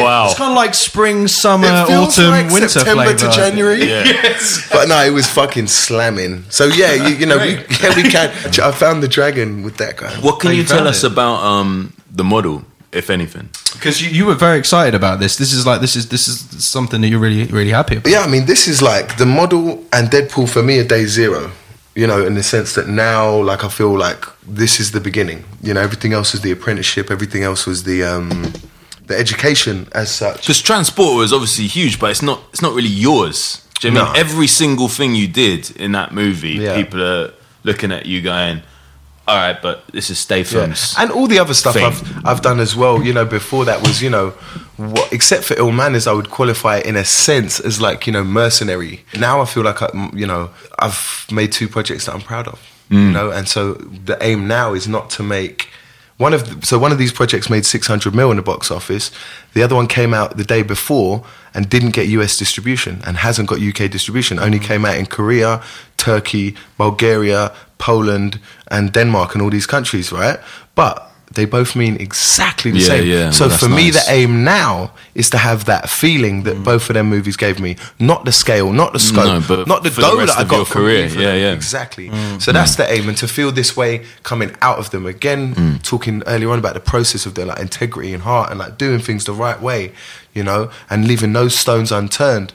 Speaker 4: Wow.
Speaker 3: It's kind of like spring, summer,
Speaker 5: It feels
Speaker 3: autumn,
Speaker 5: like
Speaker 3: winter
Speaker 5: September
Speaker 3: flavor.
Speaker 5: to January. Yes. But no, it was fucking slamming. So yeah, you, you know, we, yeah, we can. I found the dragon with that guy.
Speaker 4: What can
Speaker 3: Oh,
Speaker 4: you
Speaker 3: you
Speaker 4: tell us
Speaker 3: it?
Speaker 4: about um, the model, if anything?
Speaker 3: Because you, you were very excited about this. This is like this is this is something that you're really really happy about.
Speaker 5: Yeah, I mean, this is like the model and Deadpool for me are day zero. You know, in the sense that now, like, I feel like this is the beginning. You know, everything else was the apprenticeship. Everything else was the um, the education as such.
Speaker 4: Because transport was obviously huge, but it's not. It's not really yours. Do you know what I mean every single thing you did in that movie?
Speaker 5: Yeah.
Speaker 4: People are looking at you going, "All right, but this is Stay
Speaker 5: Yeah. And all the other stuff
Speaker 4: thing.
Speaker 5: I've I've done as well. You know, before that was you know, what, except for Ill Manors, I would qualify in a sense as like you know mercenary. Now I feel like I, you know I've made two projects that I'm proud of. You mm. know, and so the aim now is not to make. One of the, so one of these projects made 600 mil in the box office. The other one came out the day before and didn't get US distribution and hasn't got UK distribution. Only mm. came out in Korea, Turkey, Bulgaria, Poland, and Denmark, and all these countries, right? But they both mean exactly the
Speaker 4: Yeah,
Speaker 5: same.
Speaker 4: yeah,
Speaker 5: so
Speaker 4: well,
Speaker 5: for me,
Speaker 4: nice.
Speaker 5: the aim now is to have that feeling that mm. both of them movies gave me. Not the scale, not the mm, scope,
Speaker 4: No, but
Speaker 5: not the
Speaker 4: for the
Speaker 5: dough that I got from
Speaker 4: career. Yeah, yeah.
Speaker 5: Exactly. Mm. So that's the aim, and to feel this way coming out of them again. Talking earlier on about the process of their like integrity and heart, and like doing things the right way, you know, and leaving no stones unturned.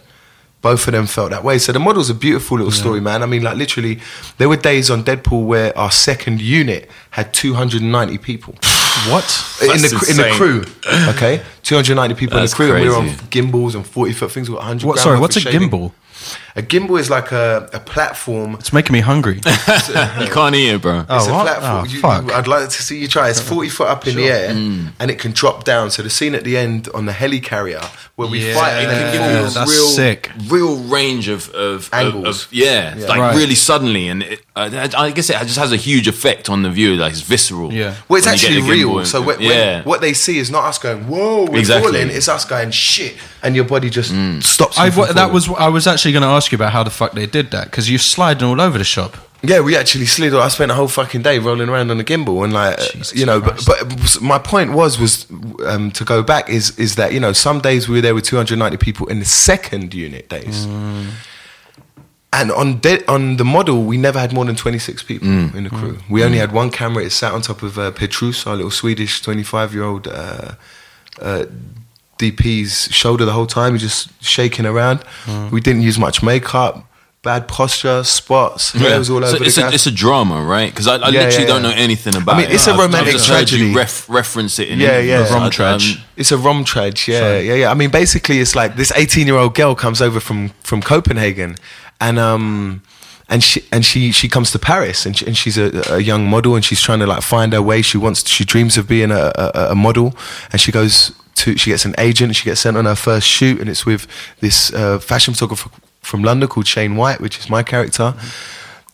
Speaker 5: Both of them felt that way. So the model's a beautiful little story, man. I mean, like literally, there were days on Deadpool where our second unit had 290 people (sighs)
Speaker 3: What?
Speaker 5: in the in the crew. (clears throat) Okay, 290 people
Speaker 4: That's
Speaker 5: in the crew, and we were on gimbals and 40 foot things. We got 100.
Speaker 3: What? Sorry, what's a
Speaker 5: shading.
Speaker 3: gimbal?
Speaker 5: A gimbal is like a, a platform.
Speaker 3: It's making me hungry. (laughs)
Speaker 4: you can't eat it, bro.
Speaker 5: It's
Speaker 3: Oh,
Speaker 5: a
Speaker 3: what?
Speaker 5: platform.
Speaker 3: Oh,
Speaker 5: You-
Speaker 3: fuck.
Speaker 5: you- I'd like to see you try. It's 40 foot up in the air
Speaker 4: Mm.
Speaker 5: and it can drop down. So the scene at the end on the heli carrier where we
Speaker 3: Yeah,
Speaker 5: fight,
Speaker 4: It can give you
Speaker 3: that's
Speaker 4: real,
Speaker 3: sick.
Speaker 4: real range of of
Speaker 5: Angles.
Speaker 4: Of, of- yeah,
Speaker 5: Yeah.
Speaker 4: like
Speaker 3: Right.
Speaker 4: really suddenly, and it, uh, I guess it just has a huge effect on the viewer. Like it's visceral.
Speaker 3: Yeah.
Speaker 5: Well, it's
Speaker 4: when you get
Speaker 5: actually real.
Speaker 4: and-
Speaker 5: So when,
Speaker 4: yeah,
Speaker 5: when, what they see is not us going, "Whoa, we're
Speaker 4: Exactly.
Speaker 5: falling." It's us going, "Shit," and your body just
Speaker 4: Mm.
Speaker 5: stops.
Speaker 3: I,
Speaker 5: from
Speaker 3: that was I was actually going to ask you about how the fuck they did that because you're sliding all over the shop.
Speaker 5: Yeah, we actually slid. I spent a whole fucking day rolling around on the gimbal, and like, uh,
Speaker 3: Jesus
Speaker 5: you know. But,
Speaker 3: Christ.
Speaker 5: but my point was was um, to go back is is that you know some days we were there with 290 people in the second unit days, and on de- on the model we never had more than 26 people in the crew. We only had one camera. It sat on top of uh, Petrus, our little Swedish 25 year old. Uh, uh, DP's shoulder the whole time, he just shaking around. We didn't use much makeup, bad posture, spots, hair was all
Speaker 4: So
Speaker 5: over
Speaker 4: it's,
Speaker 5: the
Speaker 4: a,
Speaker 5: gaff.
Speaker 4: it's a drama, right? Because I, I
Speaker 5: Yeah,
Speaker 4: literally
Speaker 5: yeah,
Speaker 4: don't know anything about it.
Speaker 5: I mean,
Speaker 4: it.
Speaker 5: it's a
Speaker 4: I've-
Speaker 5: romantic
Speaker 4: I've just heard you
Speaker 5: tragedy.
Speaker 4: ref, reference it in
Speaker 5: Yeah, yeah.
Speaker 3: A rom
Speaker 4: I- um,
Speaker 5: It's a rom trage, yeah, yeah, yeah. I mean, basically, it's like this 18 year old girl comes over from from Copenhagen, and um, and she and she she comes to Paris, and, she, and she's a, a young model, and she's trying to like find her way. She wants, she dreams of being a, a, a model, and she goes to, she gets an agent, she gets sent on her first shoot, and it's with this uh, fashion photographer from London called Shane White, which is my character.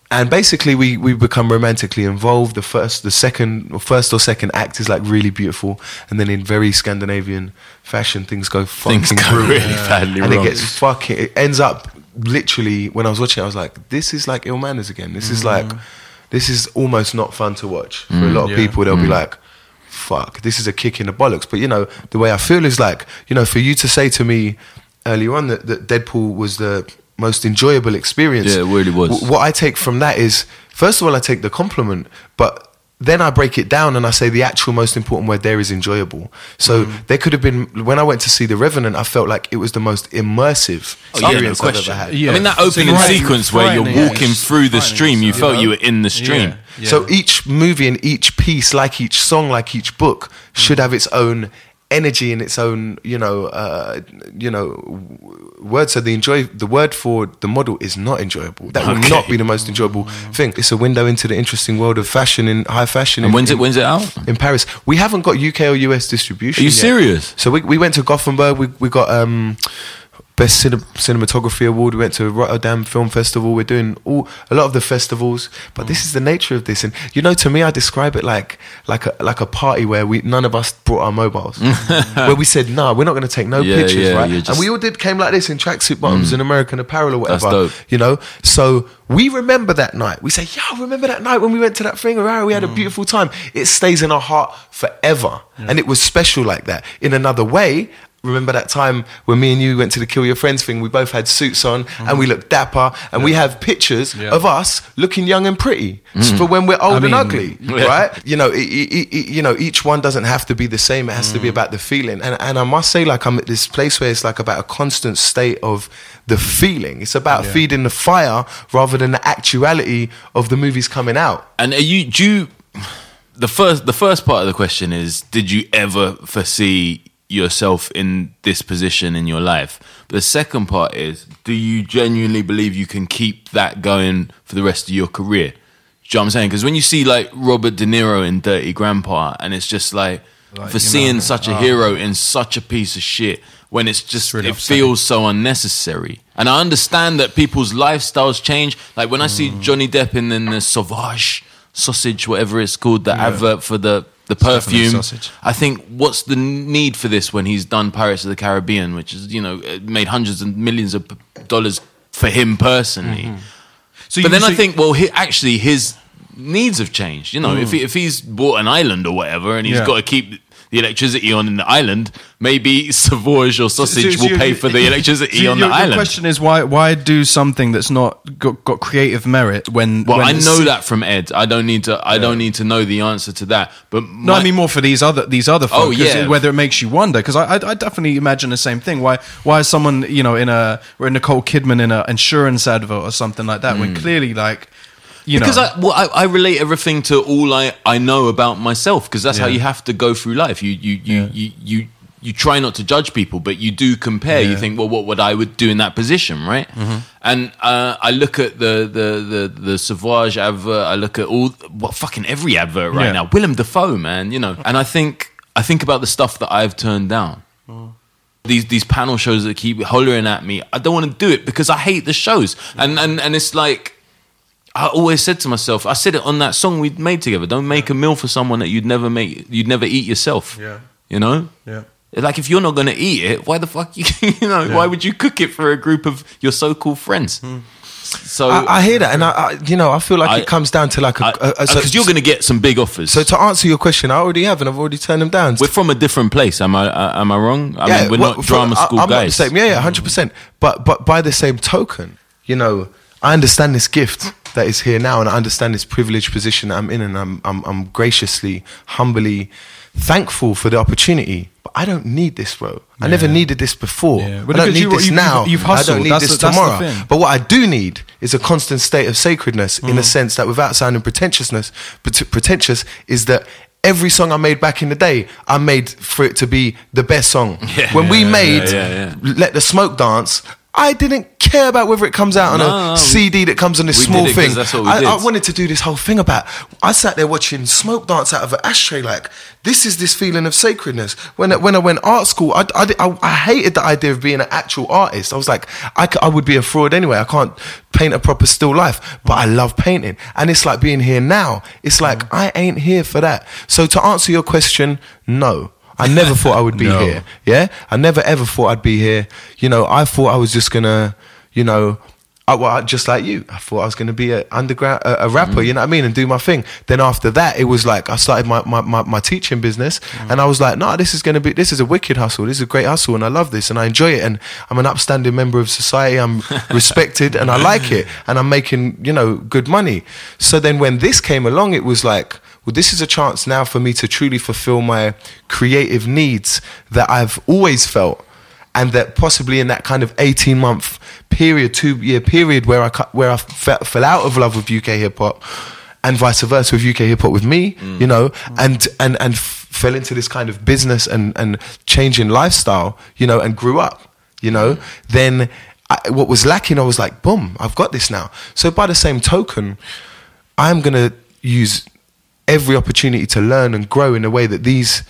Speaker 5: And basically, we, we become romantically involved. The first, the second, or first or second act is like really beautiful, and then in very Scandinavian fashion, things go fucking
Speaker 4: Things go really badly
Speaker 5: and
Speaker 4: wrong.
Speaker 5: it gets fucking. It ends up literally when I was watching, it, I was like, "This is like Ill Manors again. This is mm. like, this is almost not fun to watch for a mm. lot of
Speaker 3: Yeah.
Speaker 5: people. They'll be mm. like." Fuck, this is a kick in the bollocks. But you know, the way I feel is like, you know, for you to say to me earlier on that, that Deadpool was the most enjoyable experience.
Speaker 4: Yeah, it really was.
Speaker 5: W- what I take from that is, first of all, I take the compliment, but then I break it down and I say the actual most important word there is enjoyable. So
Speaker 4: Mm.
Speaker 5: there could have been when I went to see The Revenant, I felt like it was the most immersive
Speaker 4: Oh, yeah, no
Speaker 5: experience I've ever had.
Speaker 3: Yeah.
Speaker 4: I mean, that opening
Speaker 3: you're
Speaker 4: sequence where you're walking
Speaker 3: yeah.
Speaker 4: through the
Speaker 3: Frightening
Speaker 4: stream, you felt you were in the stream.
Speaker 3: Yeah. Yeah.
Speaker 5: So each movie and each piece, like each song, like each book, should have its own energy in its own, you know, uh, you know, word. So the enjoy the word for the model is not enjoyable. That will not be the most enjoyable thing. It's a window into the interesting world of fashion in high fashion.
Speaker 4: And
Speaker 5: in-
Speaker 4: when's it when's it out?
Speaker 5: in Paris. We haven't got UK or US distribution.
Speaker 4: Are you
Speaker 5: yet.
Speaker 4: serious?
Speaker 5: So we, we went to Gothenburg. We, we got um, best cine- cinematography award. We went to a Rotterdam Film Festival. We're doing all a lot of the festivals. But this mm. is the nature of this. And you know, to me, I describe it like like a like a party where we none of us brought our mobiles. (laughs) where we said, "No, we're not going to take no
Speaker 4: Yeah,
Speaker 5: pictures."
Speaker 4: yeah,
Speaker 5: right?
Speaker 4: you're
Speaker 5: and we all did came like this in tracksuit mm. bottoms and American apparel or
Speaker 4: That's
Speaker 5: whatever.
Speaker 4: dope.
Speaker 5: You know, so we remember that night. We say, "Yo, remember that night when we went to that thing? Right, we had a mm. beautiful time." It stays in our heart forever, and it was special like that. In another way, remember that time when me and you went to the Kill Your Friends thing? We both had suits on and we mm-hmm. looked dapper, and we have pictures
Speaker 3: Yeah.
Speaker 5: of us looking young and pretty mm. for when we're old
Speaker 3: mean,
Speaker 5: and ugly,
Speaker 4: yeah.
Speaker 5: right? You know, e- e- e- you know, each one doesn't have to be the same. It has to be mm. about the feeling, and and I must say, like I'm at this place where it's like about a constant state of the feeling. It's about feeding the fire rather than the actuality of the movies coming out.
Speaker 4: And are you do you the first the first part of the question is did you ever foresee yourself in this position in your life? But the second part is do you genuinely believe you can keep that going for the rest of your career? Do you know what I'm saying? Because when you see like Robert De Niro in Dirty Grandpa, and it's just like, for seeing
Speaker 3: know,
Speaker 4: such a
Speaker 3: oh.
Speaker 4: hero in such a piece of shit when it's just
Speaker 3: really
Speaker 4: it
Speaker 3: upsetting.
Speaker 4: feels so unnecessary. And I understand that people's lifestyles change. Like when I see
Speaker 3: Mm.
Speaker 4: Johnny Depp in, in the Sauvage sausage, whatever it's called, the advert for the the perfume.
Speaker 3: sausage.
Speaker 4: I think what's the need for this when he's done Pirates of the Caribbean, which is you know made hundreds and millions of dollars for him personally.
Speaker 3: Mm-hmm. So
Speaker 4: But then I think, well, he, actually his needs have changed. You know, if he, if he's bought an island or whatever, and he's
Speaker 3: Mm. Yeah.
Speaker 4: got to keep the electricity on the island, maybe Sauvage or sausage
Speaker 3: So- so
Speaker 4: will
Speaker 3: you-
Speaker 4: pay for the electricity
Speaker 3: so
Speaker 4: on the
Speaker 3: your
Speaker 4: island.
Speaker 3: question is why why do something that's not got, got creative merit when
Speaker 4: well,
Speaker 3: when
Speaker 4: I know that from Ed. I don't need to. I don't need to know the answer to that. But
Speaker 3: No, I mean more for these other these other oh, folk.
Speaker 4: Oh, yeah.
Speaker 3: whether it makes you wonder because I, I I definitely imagine the same thing. Why why is someone you know in a or Nicole Kidman in an insurance advert or something like that when hmm. clearly like you
Speaker 4: because
Speaker 3: know
Speaker 4: I, well, I I relate everything to all I, I know about myself because that's how you have to go through life. You you you you, you you try not to judge people, but you do compare. You think, well, what would I would do in that position, right? And uh, I look at the the the the Sauvage advert. I look at all well, fucking every advert right
Speaker 3: Yeah.
Speaker 4: now. Willem Dafoe, man, you know. And I think I think about the stuff that I've turned down. These these panel shows that keep hollering at me. I don't want to do it because I hate the shows. And and and it's like I always said to myself, I said it on that song we made together. Don't make a meal for someone that you'd never make, you'd never eat yourself.
Speaker 3: Yeah.
Speaker 4: You know.
Speaker 3: Yeah.
Speaker 4: Like if you're not gonna eat it, why the fuck you? (laughs) You know, why would you cook it for a group of your so-called friends? So
Speaker 5: I, I hear that, and I, I, you know, I feel like
Speaker 4: I-
Speaker 5: it comes down to like a. a- a- so-
Speaker 4: because you're gonna get some big offers.
Speaker 5: So to answer your question, I already have, and I've already turned them down.
Speaker 4: we're from a different place. Am I? Uh, am I wrong? I mean, we're
Speaker 5: well,
Speaker 4: not
Speaker 5: for-
Speaker 4: drama
Speaker 5: I-
Speaker 4: school
Speaker 5: I'm not the same. Yeah, yeah, hundred percent. But but by the same token, you know, I understand this gift that is here now, and I understand this privileged position that I'm in, and I'm I'm, I'm graciously, humbly thankful for the opportunity. But I don't need this, bro. I never needed this before.
Speaker 3: Yeah.
Speaker 5: I don't need
Speaker 3: you-
Speaker 5: this
Speaker 3: you've-
Speaker 5: now.
Speaker 3: you've
Speaker 5: I don't need
Speaker 3: That's
Speaker 5: this
Speaker 3: the-
Speaker 5: tomorrow. But what I do need is a constant state of sacredness, in
Speaker 3: Mm.
Speaker 5: a sense that, without sounding pretentiousness, pretentious, is that. Every song I made back in the day, I made for it to be the best song. (laughs)
Speaker 4: Yeah.
Speaker 5: when we
Speaker 4: Yeah,
Speaker 5: made
Speaker 4: yeah, yeah.
Speaker 5: let the smoke dance. I didn't care about whether it comes out on
Speaker 4: No,
Speaker 5: a CD that comes on this small
Speaker 4: it
Speaker 5: thing.
Speaker 4: that's what we
Speaker 5: I. I wanted to do this whole thing about. I sat there watching smoke dance out of an ashtray. Like this is this feeling of sacredness. When I, when I went art school, I, I, I, I hated the idea of being an actual artist. I was like, I, I would be a fraud anyway. I can't paint a proper still life, but I love painting. And it's like being here now. It's like mm. I ain't here for that. So to answer your question, no. I never thought I would be
Speaker 3: No.
Speaker 5: here. Yeah, I never ever thought I'd be here. You know, I thought I was just gonna, you know, I, well, I- just like you. I thought I was gonna be a underground a, a rapper. Mm. You know what I mean, and do my thing. Then after that, it was like I started my my, my, my teaching business, mm. and I was like, no, this is gonna be this is a wicked hustle. This is a great hustle, and I love this, and I enjoy it, and I'm an upstanding member of society. I'm (laughs) respected, and I like it, and I'm making you know good money. So then when this came along, it was like well, this is a chance now for me to truly fulfill my creative needs that I've always felt. And that possibly in that kind of 18 month period, two year period where I, where I fe- fell out of love with UK hip hop and vice versa with UK hip hop with me, mm. you know, and, and, and fell into this kind of business and, and changing lifestyle, you know, and grew up, you know, mm. then I, what was lacking, I was like, boom, I've got this now. So by the same token, I'm going to use every opportunity to learn and grow in a way that these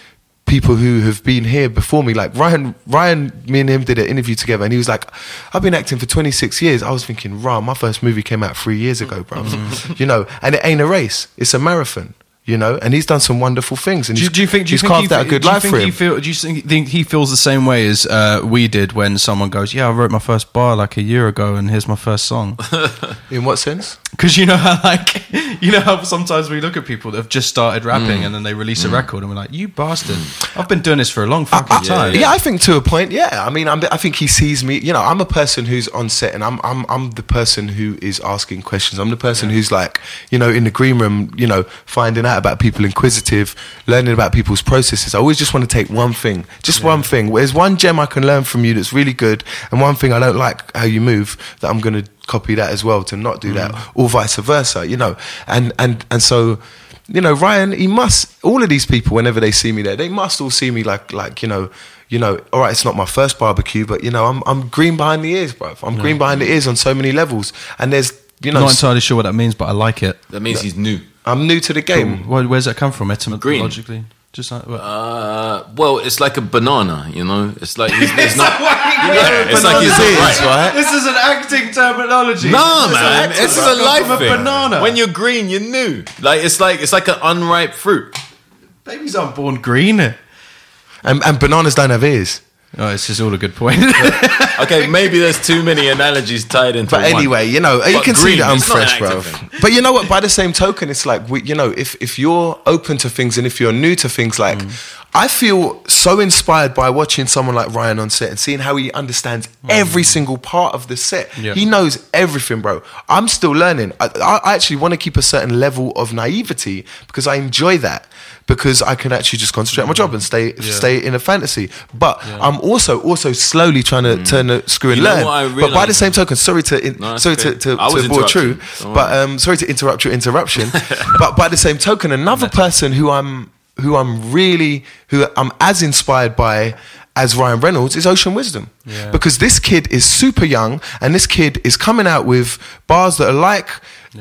Speaker 5: people who have been here before me, like Ryan, Ryan, me and him did an interview together, and he was like, "I've been acting for 26 years." I was thinking, "Rah, my first movie came out three years ago, bro." (laughs) you know, and it ain't a race; it's a marathon. You know, and he's done some wonderful things, and
Speaker 3: Do you,
Speaker 5: he's,
Speaker 3: do you think? Do you
Speaker 5: he's
Speaker 3: think
Speaker 5: carved
Speaker 3: he,
Speaker 5: out a good
Speaker 3: do
Speaker 5: life
Speaker 3: think
Speaker 5: for
Speaker 3: he
Speaker 5: him?
Speaker 3: Feel, do you think, think he feels the same way as uh, we did when someone goes, "Yeah, I wrote my first bar like a year ago, and here's my first song." (laughs)
Speaker 5: In what sense?
Speaker 3: Because you know how like (laughs) you know how sometimes we look at people that have just started rapping mm. and then they release a mm. record and we're like, "You bastard! Mm. I've been doing this for a long fucking time."
Speaker 5: Yeah, I think to a point. Yeah, I mean, I'm, I think he sees me. You know, I'm a person who's on set, and I'm I'm I'm the person who is asking questions. I'm the person who's like, you know, in the green room, you know, finding out about people, inquisitive, learning about people's processes. I always just want to take one thing, just one thing. There's one gem I can learn from you that's really good, and one thing I don't like how you move that I'm gonna copy that as well to not do that, mm. or vice versa. You know, and and and so you know, Ryan, he must. All of these people, whenever they see me there, they must all see me like, like you know, you know. All right, it's not my first barbecue, but you know, I'm I'm green behind the ears, bro. I'm green behind the ears on so many levels, and there's you
Speaker 3: I'm
Speaker 5: know,
Speaker 3: not entirely sure what that means, but I like it.
Speaker 4: That means he's new.
Speaker 5: I'm new to the game.
Speaker 3: Where, where's that come from? Etymologically, just like what?
Speaker 4: Uh, well, it's like a banana, you know. It's like he's, (laughs) there's not.
Speaker 3: Yeah,
Speaker 4: it's like he's not right.
Speaker 5: right?
Speaker 3: This is an acting terminology.
Speaker 4: No,
Speaker 3: This is
Speaker 4: man,
Speaker 3: acting,
Speaker 4: this is a life
Speaker 3: From a
Speaker 4: thing.
Speaker 3: banana.
Speaker 4: When you're green, you're new. Like it's like it's like an unripe fruit.
Speaker 3: babies aren't born green.
Speaker 5: And, and bananas don't have ears.
Speaker 3: It's is all a good point. (laughs)
Speaker 4: Okay, maybe there's too many analogies tied into.
Speaker 5: But
Speaker 4: one.
Speaker 5: anyway, you know, you
Speaker 4: But
Speaker 5: can see that I'm
Speaker 4: it's not an
Speaker 5: fresh, bro. But you know what? By the same token, it's like we, you know, if if you're open to things and if you're new to things, like
Speaker 4: Mm.
Speaker 5: I feel so inspired by watching someone like Ryan on set and seeing how he understands every single part of the set.
Speaker 3: Mm. Yeah.
Speaker 5: He knows everything, bro. I'm still learning. I, I I actually want to keep a certain level of naivety because I enjoy that because I can actually just concentrate on my job and stay stay in a fantasy. But I'm also also slowly trying to turn the screw and
Speaker 4: Mm. You
Speaker 5: learn. But by the same token, sorry to in,
Speaker 4: No,
Speaker 5: sorry to
Speaker 4: okay.
Speaker 5: to,
Speaker 4: I was
Speaker 5: to bore true,
Speaker 4: interrupting.
Speaker 5: But um, sorry to interrupt your interruption. (laughs) but by the same token, another person who I'm who I'm really who I'm as inspired by as Ryan Reynolds is Ocean Wisdom.
Speaker 3: Yeah.
Speaker 5: Because this kid is super young and this kid is coming out with bars that are like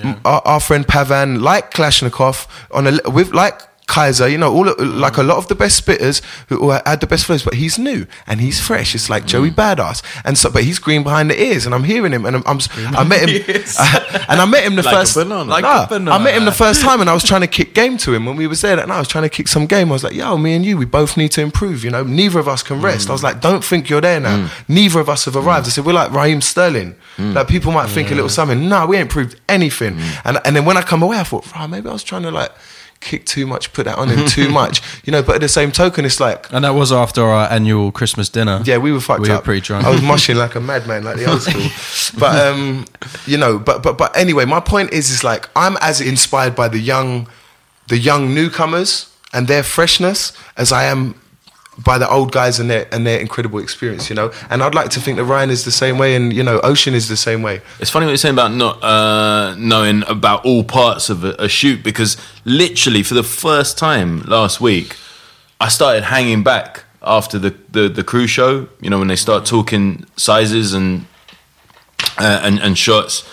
Speaker 5: m- our, our friend Pavan, like Kalashnikov, on a with like Kaiser, you know, all like a lot of the best spitters who had the best flows, but he's new and he's fresh. It's like Joey Badass, and so, but he's green behind the ears, and I'm hearing him, and I'm, I'm I met him, (laughs) and I met him the
Speaker 4: Like
Speaker 5: first,
Speaker 4: banana.
Speaker 3: Like
Speaker 5: Nah,
Speaker 3: banana.
Speaker 5: I met him the first time, and I was trying to kick game to him when we was there. And I was trying to kick some game. I was like, "Yo, me and you, we both need to improve. You know, neither of us can rest." I was like, "Don't think you're there now. Neither of us have arrived." I said, "We're like Raheem Sterling. Like people might think a little something. No, we ain't proved anything." And and then when I come away, I thought, "Right, maybe I was trying to like." Kick too much, put that on him too (laughs) much, you know. But at the same token, it's like
Speaker 3: and that was after our annual Christmas dinner.
Speaker 5: yeah, we were fucked
Speaker 3: We
Speaker 5: up.
Speaker 3: were pretty drunk.
Speaker 5: I was mushing like a madman, like the old school. (laughs) but um, you know, but but but anyway, my point is, is like I'm as inspired by the young, the young newcomers and their freshness as I am by the old guys and their and their incredible experience. You know, and I'd like to think that Ryan is the same way, and you know, Ocean is the same way.
Speaker 4: It's funny what you're saying about not uh, knowing about all parts of a, a shoot because literally for the first time last week, I started hanging back after the, the, the crew show. You know when they start talking sizes and uh, and and shots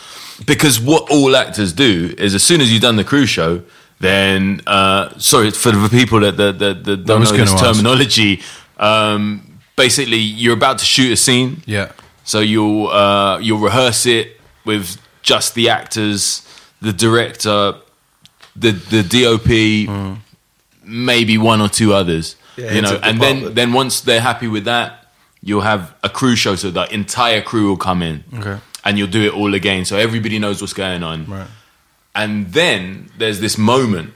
Speaker 4: because what all actors do is as soon as you've done the crew show. Then, uh, sorry for the people that, that, that, that don't know this terminology. Um, basically, you're about to shoot a scene,
Speaker 3: Yeah.
Speaker 4: so you'll uh, you'll rehearse it with just the actors, the director, the the DOP, maybe one or two others.
Speaker 5: Yeah,
Speaker 4: you know, and then then once they're happy with that, you'll have a crew show, so the entire crew will come in,
Speaker 3: Okay.
Speaker 4: and you'll do it all again, so everybody knows what's going on.
Speaker 3: Right.
Speaker 4: And then there's this moment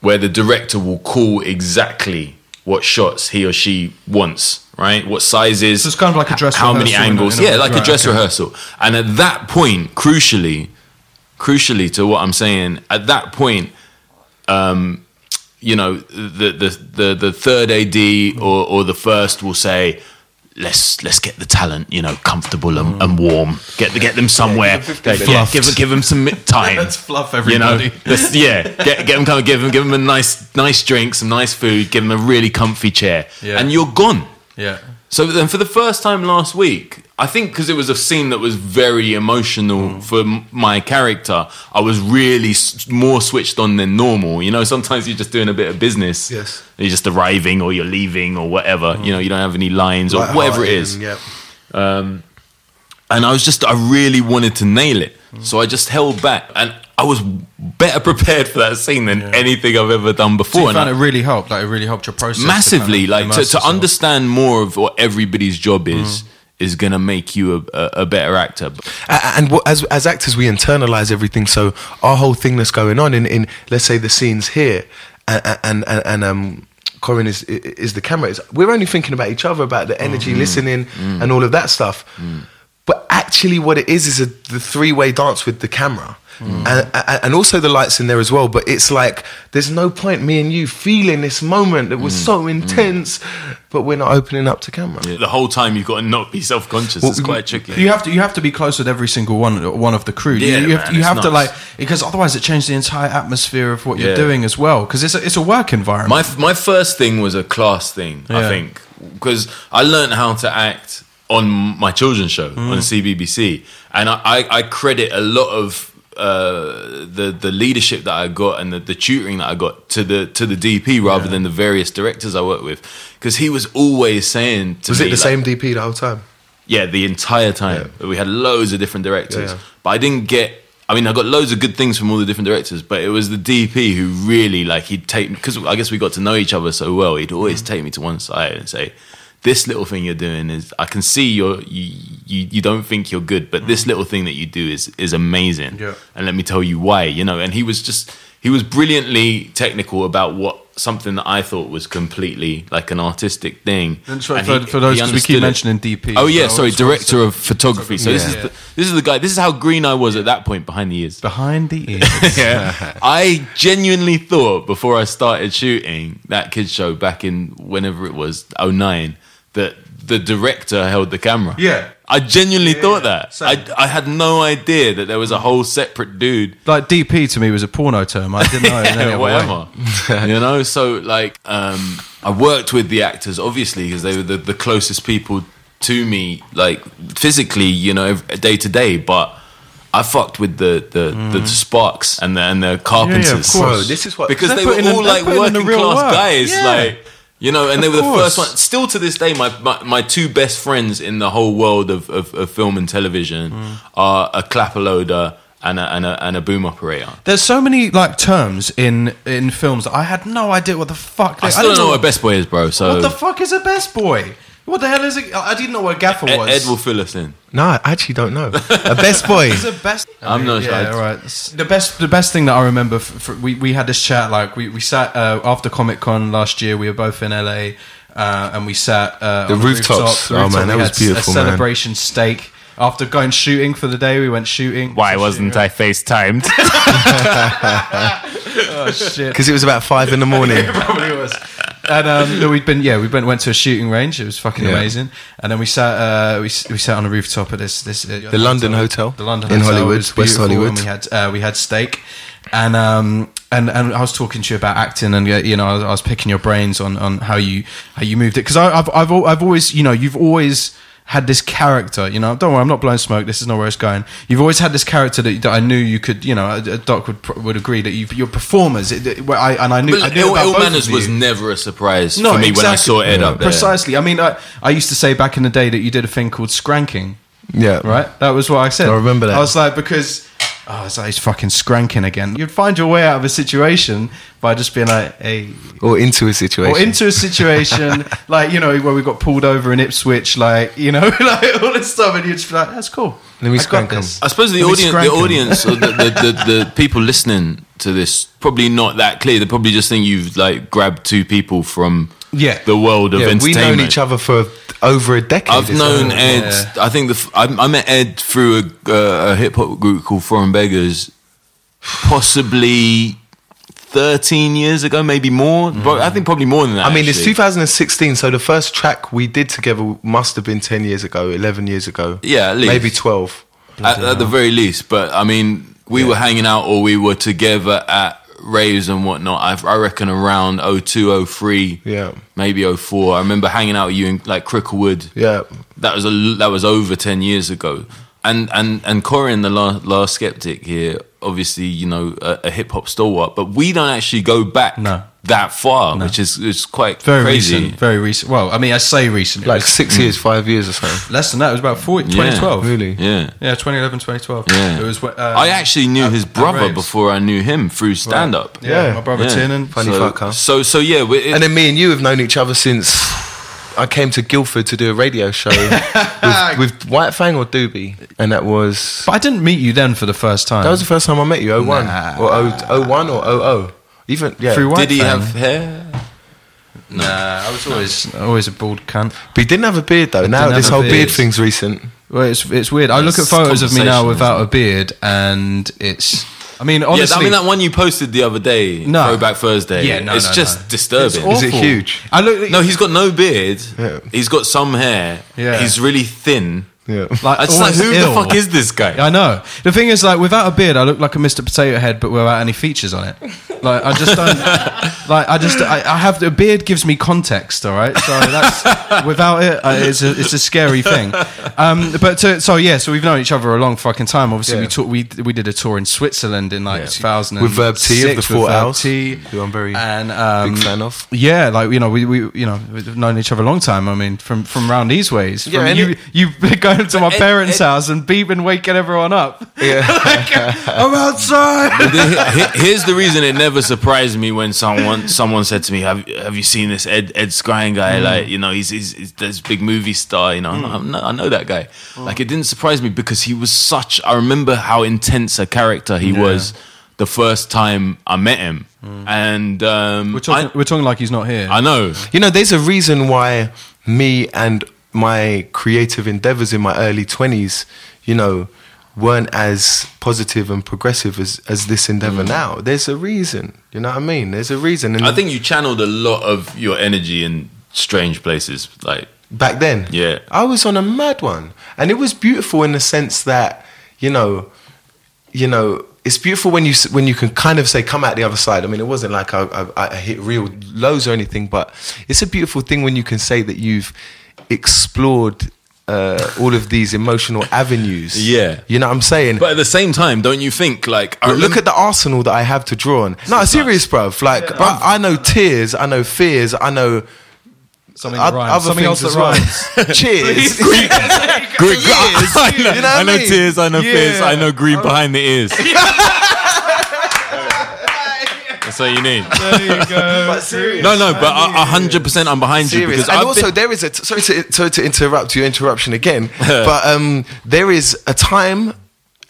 Speaker 4: where the director will call exactly what shots he or she wants, right? What sizes.
Speaker 3: So it's kind of like a dress rehearsal.
Speaker 4: How many
Speaker 3: rehearsal in a-
Speaker 4: angles. yeah, like a dress
Speaker 3: okay.
Speaker 4: rehearsal. And at that point, crucially, crucially to what I'm saying, at that point, um, you know, the, the, the, the third AD or, or the first will say, let's let's get the talent, you know, comfortable and, and mm. warm. Get get them somewhere.
Speaker 5: give
Speaker 4: Yeah,
Speaker 5: them
Speaker 4: yeah, give give them some (laughs) time.
Speaker 3: Let's fluff everybody.
Speaker 4: You know,
Speaker 3: everybody.
Speaker 4: let's- yeah, get, get them kind of give them give them a nice nice drink, some nice food, give them a really comfy chair,
Speaker 3: Yeah.
Speaker 4: and you're gone.
Speaker 3: Yeah.
Speaker 4: So then, for the first time last week, I think because it was a scene that was very emotional
Speaker 5: Mm.
Speaker 4: for m- my character, I was really s- more switched on than normal. You know, sometimes you're just doing a bit of business.
Speaker 5: Yes.
Speaker 4: You're just arriving or you're leaving or whatever. Mm. You know, you don't have any lines or whatever it is.
Speaker 5: Lighthearted
Speaker 4: is.
Speaker 5: Um,
Speaker 4: and, I was just I really wanted to nail it, mm. so I just held back, and I was better (laughs) prepared for that scene than anything I've ever done
Speaker 3: So
Speaker 4: before.
Speaker 3: you
Speaker 4: and
Speaker 3: found
Speaker 4: I-
Speaker 3: it really helped, like it really helped your process to
Speaker 4: massively
Speaker 3: kind of
Speaker 4: like to, to understand more of what everybody's job mm. is is gonna make you a, a, a better actor.
Speaker 5: A- and what, as as actors we internalize everything so our whole thing that's going on in, in let's say the scenes here and and and, and um Corin is is the camera is we're only thinking about each other about the mm. energy mm. listening and all of that stuff. But actually what it is is a, the three-way dance with the camera Mm. and, and and also the lights in there as well but it's like there's no point me and you feeling this moment that was mm. so mm. intense but we're not opening up to camera
Speaker 4: the whole time you've got to not be self-conscious it's quite tricky
Speaker 3: You have to you have to be close with every single one one of the crew.
Speaker 4: Yeah,
Speaker 3: you, have,
Speaker 4: man,
Speaker 3: you
Speaker 4: it's
Speaker 3: have to like because otherwise it changes the entire atmosphere of what you're doing as well. Because it's a, it's a work environment.
Speaker 4: My my first thing was a class thing, I think, because I learned how to act on my children's show
Speaker 3: Mm.
Speaker 4: on CBBC, and I, I, I credit a lot of uh, the the leadership that I got and the, the tutoring that I got to the to the DP rather than the various directors I worked with, because he was always saying to
Speaker 5: was it the
Speaker 4: like-
Speaker 5: same DP the whole time
Speaker 4: yeah, the entire time. We had loads of different directors.
Speaker 5: Yeah, yeah.
Speaker 4: But I didn't get I mean, I got loads of good things from all the different directors, but it was the DP who really like he'd take because I guess we got to know each other so well. He'd always take me to one side and say, "This little thing you're doing is I can see you're you you, you don't think you're good, but this mm-hmm. little thing that you do is is amazing,
Speaker 3: Yeah.
Speaker 4: and let me tell you why." You know, and he was just he was brilliantly technical about what something that I thought was completely like an artistic thing.
Speaker 3: And so
Speaker 4: And
Speaker 3: for-
Speaker 4: he-
Speaker 3: for those-
Speaker 4: he
Speaker 3: 'cause we keep
Speaker 4: it.
Speaker 3: mentioning DP,
Speaker 4: Oh yeah,
Speaker 3: so
Speaker 4: sorry,
Speaker 3: just wanted to
Speaker 4: director of photography. So this is
Speaker 5: Yeah.
Speaker 4: the, this is the guy. This is how green I was at that point behind the ears.
Speaker 3: behind the (laughs) ears.
Speaker 4: Yeah, I genuinely thought before I started shooting that kids show back in whenever it was 09 that the director held the camera.
Speaker 3: Yeah.
Speaker 4: I genuinely thought that.
Speaker 3: same.
Speaker 4: I, I had no idea that there was a whole separate dude
Speaker 3: like DP to me was a porno term. I didn't know. (laughs) in any other
Speaker 4: whatever. you know, so like um, I worked with the actors obviously because they were the, the closest people to me, like physically, you know, day to day. But I fucked with the the, the Sparks and the and the Carpenters,
Speaker 3: course.
Speaker 5: Bro, this is what
Speaker 4: because
Speaker 3: They're
Speaker 4: were
Speaker 3: putting in-
Speaker 4: all like
Speaker 3: putting the
Speaker 4: working class
Speaker 3: work.
Speaker 4: guys,
Speaker 3: Yeah.
Speaker 4: like. You know, and they
Speaker 3: Of
Speaker 4: were the
Speaker 3: course.
Speaker 4: first one. Still to this day, my, my, my two best friends in the whole world of, of, of film and television
Speaker 3: Mm.
Speaker 4: are a clapper loader and a, and, a, and a boom operator.
Speaker 3: There's so many like terms in in films that I had no idea what the fuck. They,
Speaker 4: I still don't know what
Speaker 3: what
Speaker 4: Best Boy is, bro. So
Speaker 3: What the fuck is a best boy? What the hell is it? I didn't know what a gaffer
Speaker 4: Ed,
Speaker 3: was.
Speaker 4: Ed will fill us in.
Speaker 5: No, I actually don't know. A (laughs) best boy.
Speaker 3: Is the best.
Speaker 4: I'm not sure.
Speaker 3: Yeah, right. The best, the best thing that I remember, f for, we we had this chat. Like we we sat uh, after Comic Con last year. We were both in LA, uh, and we sat uh,
Speaker 5: The
Speaker 3: on
Speaker 5: rooftops.
Speaker 3: the
Speaker 5: Oh,
Speaker 3: rooftop.
Speaker 5: man, that
Speaker 3: We
Speaker 5: was
Speaker 3: had
Speaker 5: beautiful,
Speaker 3: A
Speaker 5: man.
Speaker 3: celebration steak. After going shooting for the day, we went shooting.
Speaker 6: Why wasn't I FaceTimed? (laughs) (laughs)
Speaker 3: Oh shit!
Speaker 5: Because it was about five in the morning.
Speaker 3: it probably was. And um, no, we'd been yeah, we went went to a shooting range. It was fucking
Speaker 5: Yeah.
Speaker 3: amazing. And then we sat uh, we we sat on a rooftop at this this uh,
Speaker 5: The London Hotel
Speaker 3: the London
Speaker 5: in
Speaker 3: Hotel.
Speaker 5: Hollywood, West Hollywood.
Speaker 3: And we had uh, we had steak, and um and and I was talking to you about acting, and uh, you know I was, I was picking your brains on on how you how you moved it because I've I've I've always you know you've always had this character, you know. Don't worry, I'm not blowing smoke. This is not where it's going. You've always had this character that, that I knew you could, you know. uh, Doc would would agree that you, your performers. It, it- where I and I knew. I knew
Speaker 4: Ill,
Speaker 3: about
Speaker 4: Ill
Speaker 3: both
Speaker 4: Manors
Speaker 3: of
Speaker 4: was never a surprise
Speaker 3: No,
Speaker 4: for me when I
Speaker 3: exactly.
Speaker 4: saw Ed up there.
Speaker 3: Precisely. I mean, I, I used to say back in the day that you did a thing called scranking,
Speaker 5: Yeah.
Speaker 3: right? That was what I said.
Speaker 5: I remember that.
Speaker 3: I was like, because oh, it's like he's fucking scranking again. You'd find your way out of a situation by just being like, hey,
Speaker 5: Or into a situation.
Speaker 3: or into a situation (laughs) like you know where we got pulled over in Ipswich, like you know, (laughs) like all this stuff, and you'd just be like, that's cool.
Speaker 5: Let me
Speaker 3: I got
Speaker 5: scrank 'em.
Speaker 4: I suppose the
Speaker 3: Let
Speaker 4: audience, the audience, or the, the, the, the (laughs) people listening to this, probably not that clear. They probably just think you've like grabbed two people from
Speaker 3: Yeah.
Speaker 4: the world of
Speaker 5: yeah, we've known each other for over a decade.
Speaker 4: I've known Ed.
Speaker 3: Yeah.
Speaker 4: I think the I, I met Ed through a, uh, a hip hop group called Foreign Beggars, possibly thirteen years ago, maybe more. But I think probably more than that.
Speaker 5: I mean, it's 2016, so the first track we did together must have been 10 years ago, 11 years ago.
Speaker 4: Yeah, at least.
Speaker 5: Maybe 12.
Speaker 4: at, at the very least. But I mean, we were hanging out or we were together at raves and whatnot. I, I reckon around 02, 03,
Speaker 5: Yeah.
Speaker 4: maybe 04. I remember hanging out with you in like Cricklewood.
Speaker 5: Yeah.
Speaker 4: That was a that was over ten years ago. And and and Corin, the last, last skeptic here, obviously you know a, a hip hop stalwart, but we don't actually go back
Speaker 3: No.
Speaker 4: that far, which is is quite
Speaker 3: Very
Speaker 4: crazy.
Speaker 3: recent. Very recent. Well, I mean, I say recent.
Speaker 5: Like
Speaker 3: was
Speaker 5: six years, five years or so.
Speaker 3: less than that. It was about 40,
Speaker 4: Yeah,
Speaker 3: 2012.
Speaker 5: Really?
Speaker 4: Yeah.
Speaker 3: Yeah, 2011, 2012.
Speaker 4: Yeah.
Speaker 3: It was. Um,
Speaker 4: I actually knew
Speaker 3: at-
Speaker 4: his brother before I knew him through stand up.
Speaker 3: Yeah,
Speaker 5: Yeah.
Speaker 3: my brother
Speaker 4: Yeah.
Speaker 3: Tin and
Speaker 5: Funny
Speaker 4: so,
Speaker 5: fucker.
Speaker 4: So so yeah, it,
Speaker 5: And then me and you have known each other since I came to Guildford to do a radio show (laughs) with, with White Fang or Doobie, and that was
Speaker 3: But I didn't meet you then for the first time.
Speaker 5: that was the first time I met you. 01
Speaker 3: Nah.
Speaker 5: or 0, 01 or 00. Even yeah.
Speaker 3: Through White
Speaker 4: did he
Speaker 3: Fang.
Speaker 4: have hair?
Speaker 3: Nah, I was always always a bald cunt.
Speaker 5: But he didn't have a beard though. Now
Speaker 3: didn't
Speaker 5: this
Speaker 3: have a
Speaker 5: whole
Speaker 3: beard.
Speaker 5: beard thing's recent.
Speaker 3: Well, it's it's weird. I look at
Speaker 4: It's
Speaker 3: photos of me now
Speaker 4: conversation,
Speaker 3: without
Speaker 4: isn't
Speaker 3: a beard, and it's. I mean, honestly,
Speaker 4: yeah, I mean that one you posted the other day,
Speaker 3: No.
Speaker 4: Throwback Thursday.
Speaker 3: Yeah, no,
Speaker 4: it's
Speaker 3: no,
Speaker 4: just
Speaker 3: no.
Speaker 4: disturbing.
Speaker 3: It's
Speaker 5: Is it huge?
Speaker 3: I look.
Speaker 4: no, he's got no beard.
Speaker 5: Yeah.
Speaker 4: He's got some hair.
Speaker 3: Yeah.
Speaker 4: he's really thin.
Speaker 5: Yeah.
Speaker 3: like,
Speaker 4: I just like who
Speaker 3: ill.
Speaker 4: the fuck is this guy?
Speaker 3: I know. The thing is, like, without a beard, I look like a Mr. Potato Head, but without any features on it. Like, I just don't. (laughs) like, I just, I, I have the beard gives me context. All right, so that's without it, uh, it's a, it's a scary thing. Um, but to, so yeah, so we've known each other a long fucking time. Obviously, we
Speaker 5: Yeah.
Speaker 3: took, we we did a tour in Switzerland in like 2000
Speaker 5: With Verb T of the Four Owls, who I'm very
Speaker 3: and um,
Speaker 5: big fan of.
Speaker 3: Yeah, like you know, we, we you know we've known each other a long time. I mean, from from round these ways. From
Speaker 5: Yeah, and
Speaker 3: you
Speaker 5: it-
Speaker 3: you (laughs) going to my
Speaker 4: Ed-
Speaker 3: parents'
Speaker 4: Ed-
Speaker 3: house and beeping, waking everyone up.
Speaker 5: Yeah. (laughs)
Speaker 3: Like, I'm outside.
Speaker 4: Here's the reason it never surprised me when someone someone said to me, "Have Have you seen this Ed Ed Skrein guy? Mm. Like, you know, he's, he's, he's this big movie star. You know, I'm mm. like, I know, I know that guy. Mm. Like, it didn't surprise me because he was such. I remember how intense a character he was the first time I met him, and um,
Speaker 3: We're talking,
Speaker 4: I,
Speaker 3: we're talking like he's not here.
Speaker 4: I know.
Speaker 5: You know, there's a reason why me and my creative endeavors in my early 20s, you know, weren't as positive and progressive as, as this endeavor mm. now. There's a reason. You know what I mean? There's a reason. And
Speaker 4: I think you channeled a lot of your energy in strange places, like.
Speaker 5: back then,
Speaker 4: Yeah.
Speaker 5: I was on a mad one. And it was beautiful in the sense that, you know, you know, it's beautiful when you when you can kind of say come out the other side. I mean, it wasn't like I, I, I hit real lows or anything, but it's a beautiful thing when you can say that you've explored uh, all of these emotional avenues.
Speaker 4: Yeah.
Speaker 5: you know what I'm saying.
Speaker 4: But at the same time, don't you think like? I
Speaker 5: But look
Speaker 4: remember-
Speaker 5: at the arsenal that I have to draw on. No, serious, bruv. Like I, I know tears, I know fears, I know
Speaker 3: Something that rhymes. Something else
Speaker 5: as
Speaker 3: that
Speaker 5: well.
Speaker 3: rhymes. (laughs) (laughs)
Speaker 5: Cheers.
Speaker 4: Greek. (laughs) I know,
Speaker 5: You know
Speaker 4: I know
Speaker 5: I mean?
Speaker 4: tears, I know fears, I know green behind the ears. That's what you need. (laughs)
Speaker 5: but serious.
Speaker 4: No, no, but a hundred percent, I'm behind you
Speaker 5: serious.
Speaker 4: because
Speaker 5: And
Speaker 4: I've
Speaker 5: also,
Speaker 4: been-
Speaker 5: there is a t- sorry to sorry to interrupt your interruption again, (laughs) but um, there is a time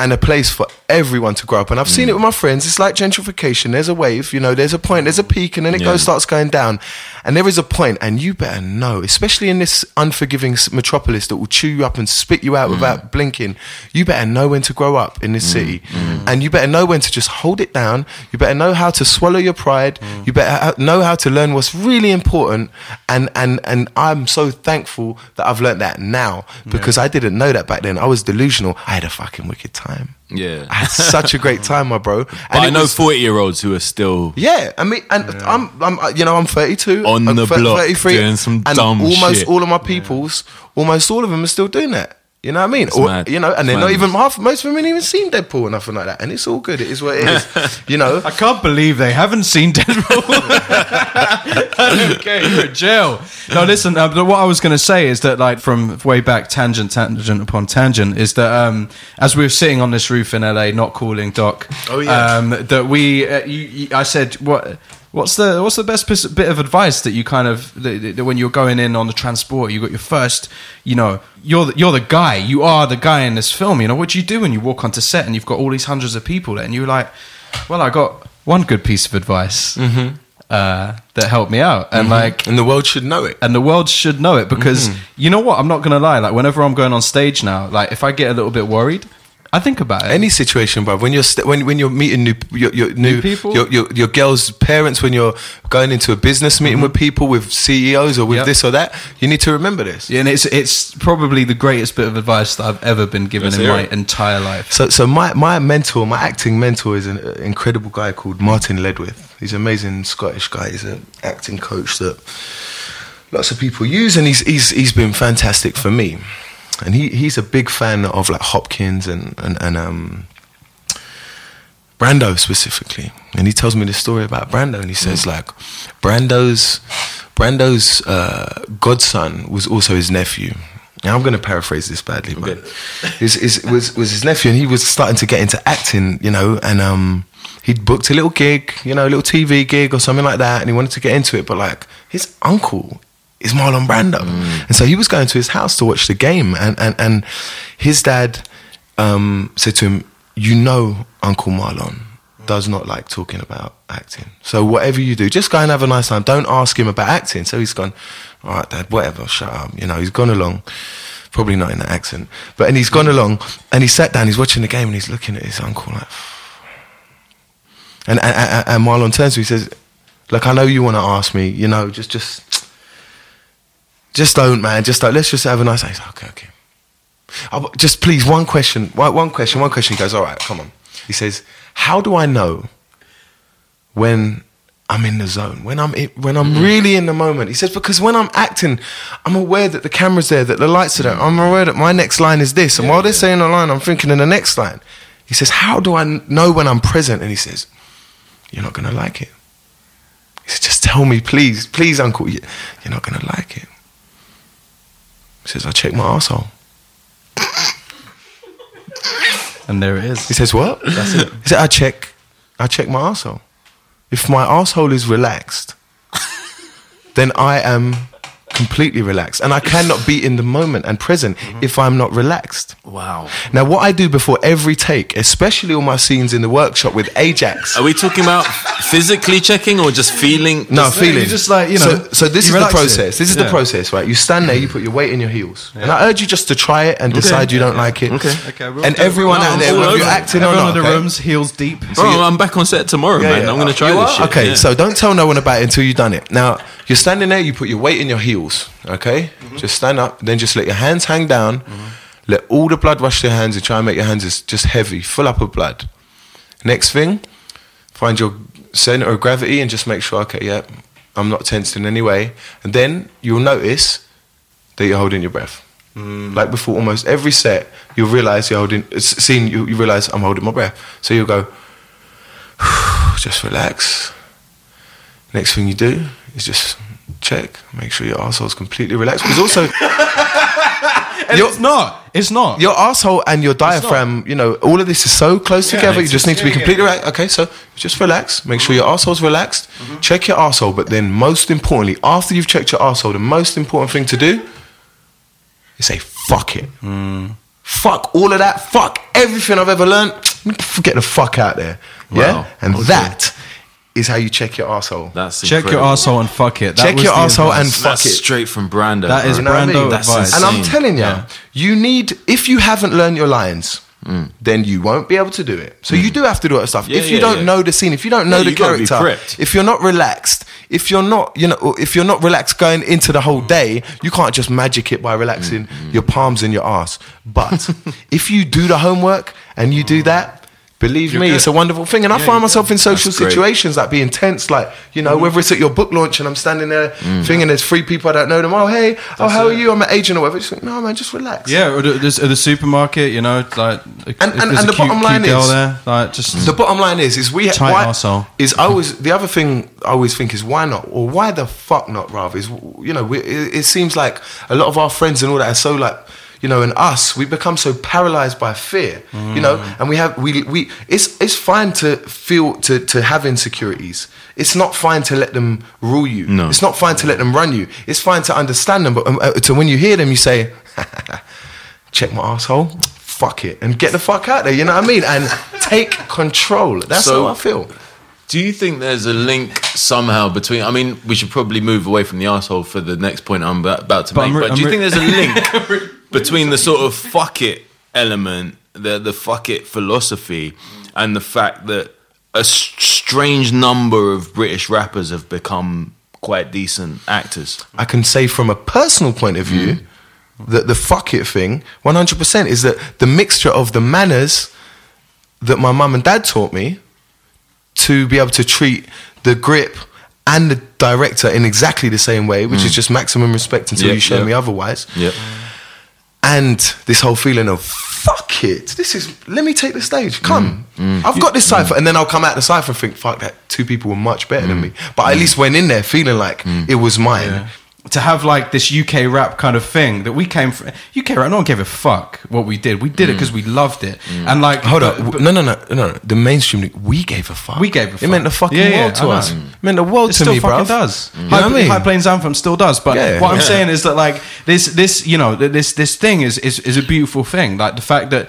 Speaker 5: and a place for everyone to grow up. And I've
Speaker 4: Mm.
Speaker 5: seen it with my friends. It's like gentrification. There's a wave, you know. There's a point. There's a peak, and then it
Speaker 4: Yeah.
Speaker 5: goes starts going down. And there is a point, and you better know, especially in this unforgiving metropolis that will chew you up and spit you
Speaker 4: Mm.
Speaker 5: out without blinking. You better know when to grow up in this city,
Speaker 4: Mm.
Speaker 5: and you better know when to just hold it down. You better know how to swallow your pride.
Speaker 4: Mm.
Speaker 5: You better know how to learn what's really important. And and and I'm so thankful that I've learned that now because I didn't know that back then. I was delusional. I had a fucking wicked time.
Speaker 4: Yeah.
Speaker 5: I had such a great time, my bro. (laughs)
Speaker 4: But I know
Speaker 5: was-
Speaker 4: forty year olds who are still.
Speaker 5: yeah, I mean, and I'm, I'm, uh, you know, I'm 32,
Speaker 4: On
Speaker 5: I'm
Speaker 4: the
Speaker 5: thir-
Speaker 4: block, doing some
Speaker 5: and
Speaker 4: dumb
Speaker 5: almost
Speaker 4: shit.
Speaker 5: all of my peoples, almost all of them are still doing that. You know what I mean? Or. You know, and
Speaker 4: It's
Speaker 5: they're not even half. Most of them ain't even seen Deadpool or nothing like that, and it's all good. It is what it is. (laughs) you know,
Speaker 3: I can't believe they haven't seen Deadpool. (laughs) okay, you're in jail. No, listen. Uh, but what I was going to say is that, like, from way back, tangent, tangent upon tangent, is that um, as we were sitting on this roof in LA, not calling Doc.
Speaker 5: Oh, yeah.
Speaker 3: Um, that we, uh, you, you, I said, what. What's the what's the best bit of advice that you kind of that, that when you're going in on the transport you got your first you know you're the, you're the guy you are the guy in this film you know? What do you do when you walk onto set and you've got all these hundreds of people there and you're like well I got one good piece of advice mm-hmm. uh, that helped me out. And mm-hmm. like
Speaker 5: and the world should know it.
Speaker 3: and the world should know it because mm-hmm. you know what? I'm not gonna lie like whenever I'm going on stage now like if I get a little bit worried I think about it
Speaker 5: Any situation, bro. When you're st- when when you're meeting new your, your new,
Speaker 3: people?
Speaker 5: your, your your girl's parents, when you're going into a business meeting with people, with CEOs or with
Speaker 3: Yep.
Speaker 5: this or that, you need to remember this.
Speaker 3: Yeah, and it's it's probably the greatest bit of advice that I've ever been given
Speaker 4: Let's
Speaker 3: in my
Speaker 4: it.
Speaker 3: entire life
Speaker 5: So, so my, my mentor, my acting mentor, is an uh, incredible guy called Martin Ledwith. He's an amazing Scottish guy. He's an acting coach that lots of people use, and he's he's he's been fantastic for me. And he, he's a big fan of like Hopkins and and, and um Brando specifically, and he tells me the story about Brando, and he says
Speaker 4: Mm.
Speaker 5: like, Brando's Brando's uh, godson was also his nephew. Now I'm going to paraphrase this badly, but (laughs) his, his, was was his nephew, and he was starting to get into acting, you know, and um, he'd booked a little gig, you know, a little TV gig or something like that, and he wanted to get into it, but like his uncle is Marlon Brando, and so he was going to his house to watch the game, and and and his dad um, said to him, "You know, Uncle Marlon." Does not like talking about acting. So whatever you do, just go and have a nice time. Don't ask him about acting. So he's gone, all right, Dad, whatever, shut up. You know, he's gone along, probably not in that accent, but and he's gone along and he sat down. He's watching the game and he's looking at his uncle like, and and, and, and Marlon turns to him, he says, "Look, I know you want to ask me. You know, just just just don't, man. Just don't. Let's just have a nice." He's like, okay, okay. Oh, just please, one question, one question, one question. He goes, all right, come on. He says, how do I know when I'm in the zone, when I'm in, when I'm mm. really in the moment? He says, because when I'm acting, I'm aware that the camera's there, that the lights are there. I'm aware that my next line is this, and while they're saying the line, I'm thinking in the next line. He says, how do I know when I'm present? And he says, you're not gonna like it. He says, just tell me, please, please, Uncle, you're not gonna like it. He says, I check my asshole.
Speaker 3: And there it is.
Speaker 5: He says, "What?" That's it. He said, "I check, I check my asshole. If my asshole is relaxed, then I am completely relaxed, and I cannot be in the moment and present mm-hmm. if I'm not relaxed."
Speaker 4: Wow.
Speaker 5: Now, what I do before every take, especially all my scenes in the workshop with Ajax.
Speaker 4: Are we talking about physically checking or just feeling?
Speaker 5: No,
Speaker 4: just-
Speaker 5: feeling.
Speaker 3: you just like, you know,
Speaker 5: So, so this is the
Speaker 3: relax it.
Speaker 5: process. This is the process, right? You stand there, you mm-hmm. put your weight in your heels, and I urge you just to try it and decide you don't like it.
Speaker 4: Okay.
Speaker 3: Okay, we'll
Speaker 5: and everyone out there,
Speaker 4: all
Speaker 5: whether you're
Speaker 4: over it.
Speaker 5: acting or
Speaker 3: Everyone
Speaker 5: not,
Speaker 3: in the
Speaker 5: okay?
Speaker 3: rooms, heels deep.
Speaker 4: Bro, I'm back on set tomorrow,
Speaker 5: Yeah,
Speaker 4: man.
Speaker 5: yeah.
Speaker 4: I'm going to try
Speaker 5: You
Speaker 4: this
Speaker 5: are?
Speaker 4: shit.
Speaker 5: Okay,
Speaker 4: yeah.
Speaker 5: so don't tell no one about it until you've done it. Now, you're standing there, you put your weight in your heels, okay?
Speaker 4: Mm-hmm.
Speaker 5: Just stand up, then just let your hands hang down, let all the blood rush to your hands and try and make your hands just, just heavy, full up of blood. Next thing, find your center of gravity and just make sure, okay, yeah, I'm not tensed in any way. And then you'll notice that you're holding your breath.
Speaker 4: Mm.
Speaker 5: Like before almost every set, you'll realize you're holding, seeing you, you realize I'm holding my breath. So you'll go, (sighs) just relax. Next thing you do is just check, make sure your asshole is completely relaxed. Because also, (laughs)
Speaker 3: It's not. It's not.
Speaker 5: your asshole and your diaphragm, you know, all of this is so close together. You
Speaker 3: it's
Speaker 5: just need to be
Speaker 3: yeah, yeah,
Speaker 5: completely relaxed. Okay, so just relax. Make sure your asshole's relaxed.
Speaker 3: Mm-hmm.
Speaker 5: Check your asshole. But then, most importantly, after you've checked your asshole, the most important thing to do is say, fuck it.
Speaker 3: Mm.
Speaker 5: Fuck all of that. Fuck everything I've ever learned. Get the fuck out there. Yeah?
Speaker 4: Wow.
Speaker 5: And
Speaker 4: Okay.
Speaker 5: that is how you check your asshole.
Speaker 4: That's
Speaker 3: Check your asshole and fuck it. That
Speaker 5: Check
Speaker 3: was
Speaker 5: your
Speaker 3: the
Speaker 5: asshole
Speaker 3: advice.
Speaker 5: and fuck
Speaker 4: That's
Speaker 5: it.
Speaker 4: straight from Brando.
Speaker 3: That is
Speaker 4: bro.
Speaker 5: You know what I
Speaker 3: Brando
Speaker 5: mean?
Speaker 4: That's
Speaker 3: advice.
Speaker 5: And I'm telling you,
Speaker 3: Yeah.
Speaker 5: you need if you haven't learned your lines, mm. then you won't be able to do it. So you mm. do have to do other stuff.
Speaker 4: Yeah,
Speaker 5: if you
Speaker 4: yeah,
Speaker 5: don't
Speaker 4: yeah.
Speaker 5: know the scene, if you don't know
Speaker 4: Yeah,
Speaker 5: the
Speaker 4: you gotta be
Speaker 5: character, if you're not relaxed, if you're not, you know, if you're not relaxed going into the whole day, you can't just magic it by relaxing mm, your palms and your ass. But (laughs) if you do the homework and you do that. Believe me, it's a wonderful thing, and I find myself in social
Speaker 4: That's great.
Speaker 5: situations that be intense. Like you know, mm. whether it's at your book launch and I'm standing there, mm. thing, and there's three people I don't know them. Oh hey, oh how are you? I'm an agent or whatever. Just like, no man, just relax.
Speaker 3: Yeah, or the, the supermarket, you know, like
Speaker 5: and- and
Speaker 3: a
Speaker 5: the
Speaker 3: cute,
Speaker 5: bottom line is-
Speaker 3: there, like just
Speaker 5: The bottom line is, is we
Speaker 3: Tight
Speaker 5: why,
Speaker 3: arsehole.
Speaker 5: is I always the other thing I always think is why not or why the fuck not rather is you know we, it, it seems like a lot of our friends and all that are so like you know and us we become so paralyzed by fear you know
Speaker 3: Mm.
Speaker 5: and we have we we it's it's fine to feel to to have insecurities it's not fine to let them rule you
Speaker 4: No.
Speaker 5: it's not fine to let them run you it's fine to understand them but um, uh, to when you hear them you say (laughs) check my asshole fuck it and get the fuck out there you know what I mean and take control that's
Speaker 4: So-
Speaker 5: how I feel
Speaker 4: Do you think there's a link somehow between? I mean, we should probably move away from the asshole for the next point I'm about about to
Speaker 3: But
Speaker 4: make.
Speaker 3: I'm re-
Speaker 4: but do you
Speaker 3: I'm
Speaker 4: think there's a link (laughs) between the sort of fuck it element, the the fuck it philosophy, and the fact that a strange number of British rappers have become quite decent actors?
Speaker 5: I can say from a personal point of view mm. that the fuck it thing, 100%, is that the mixture of the manners that my mum and dad taught me to be able to treat the grip and the director in exactly the same way, which is mm. just maximum respect until
Speaker 4: Yep,
Speaker 5: you show
Speaker 4: yep.
Speaker 5: me otherwise.
Speaker 4: Yep.
Speaker 5: And this whole feeling of fuck it. This is let me take the stage. Come,
Speaker 4: Mm, mm.
Speaker 5: I've got this mm. cipher, and then I'll come out the cipher and think, fuck that. Two people were much better than mm. me, but I at least went in there feeling like it was mine.
Speaker 3: To have like this UK rap kind of thing that we came from UK rap. No one gave a fuck what we did. We did it mm. because we loved it. Mm. And like,
Speaker 5: Hold
Speaker 3: but-
Speaker 5: up,
Speaker 3: but-
Speaker 5: no, no, no, no, no. The mainstream, we gave a fuck.
Speaker 3: We gave a fuck.
Speaker 5: It meant the fucking
Speaker 3: Yeah, yeah,
Speaker 5: world to
Speaker 3: I know.
Speaker 5: us. Mm. It meant the world
Speaker 3: It
Speaker 5: to
Speaker 3: still
Speaker 5: me,
Speaker 3: fucking
Speaker 5: bro.
Speaker 3: does.
Speaker 5: You know
Speaker 3: High,
Speaker 5: I mean?
Speaker 3: High Plains Anthem still does. But
Speaker 5: Yeah.
Speaker 3: what I'm saying is that like this, this, you know, this, this thing is, is, is a beautiful thing. Like the fact that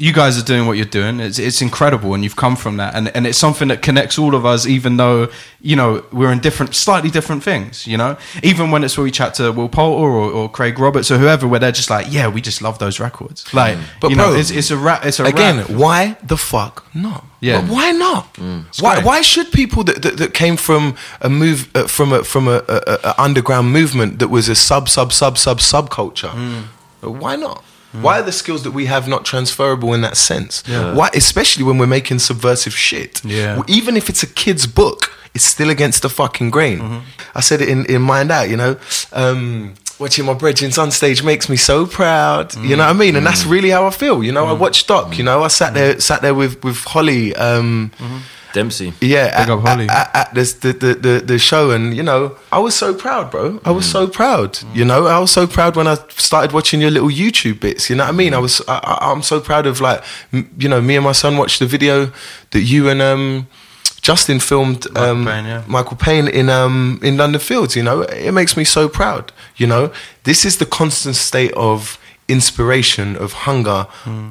Speaker 3: you guys are doing what you're doing, it's, it's incredible, and you've come from that, and, and it's something that connects all of us, even though you know we're in different, slightly different things. You know, even when it's where we chat to Will Poulter or, or Craig Roberts or whoever, where they're just like, yeah, we just love those records. Mm. Like,
Speaker 5: But
Speaker 3: you know, it's, it's a rap. It's a
Speaker 5: Again,
Speaker 3: rap.
Speaker 5: why the fuck not?
Speaker 3: Yeah.
Speaker 5: But why not? Mm.
Speaker 3: Why,
Speaker 5: why should people that, that, that came from a move uh, from a from a, a, a underground movement that was a sub sub sub sub subculture? Mm. Why not? Mm. Why are the skills that we have not transferable in that sense? Why, especially when we're making subversive shit?
Speaker 3: Yeah.
Speaker 5: Even if it's a kid's book, it's still against the fucking grain. Mm-hmm. I said it in, in Mind Out, you know. Um, watching my brethren on stage makes me so proud. You mm. know what I mean? And that's mm. really how I feel. You know, I watched Doc. You know, I sat there, sat there with with Holly. Um, mm-hmm.
Speaker 4: Dempsey.
Speaker 5: yeah, at,
Speaker 3: Big up Holly.
Speaker 5: at, at, at this, the, the, the, the show, and you know, I was so proud, bro. I was so
Speaker 3: Mm.
Speaker 5: proud. You know, I was so proud when I started watching your little YouTube bits. You know what I mean? I was, I, I- I'm so proud of like, m- you know, me and my son watched the video that you and um, Justin filmed. um,
Speaker 3: Payne, yeah.
Speaker 5: Michael Payne in um, in London Fields. You know, it makes me so proud. You know, this is the constant state of inspiration, of hunger,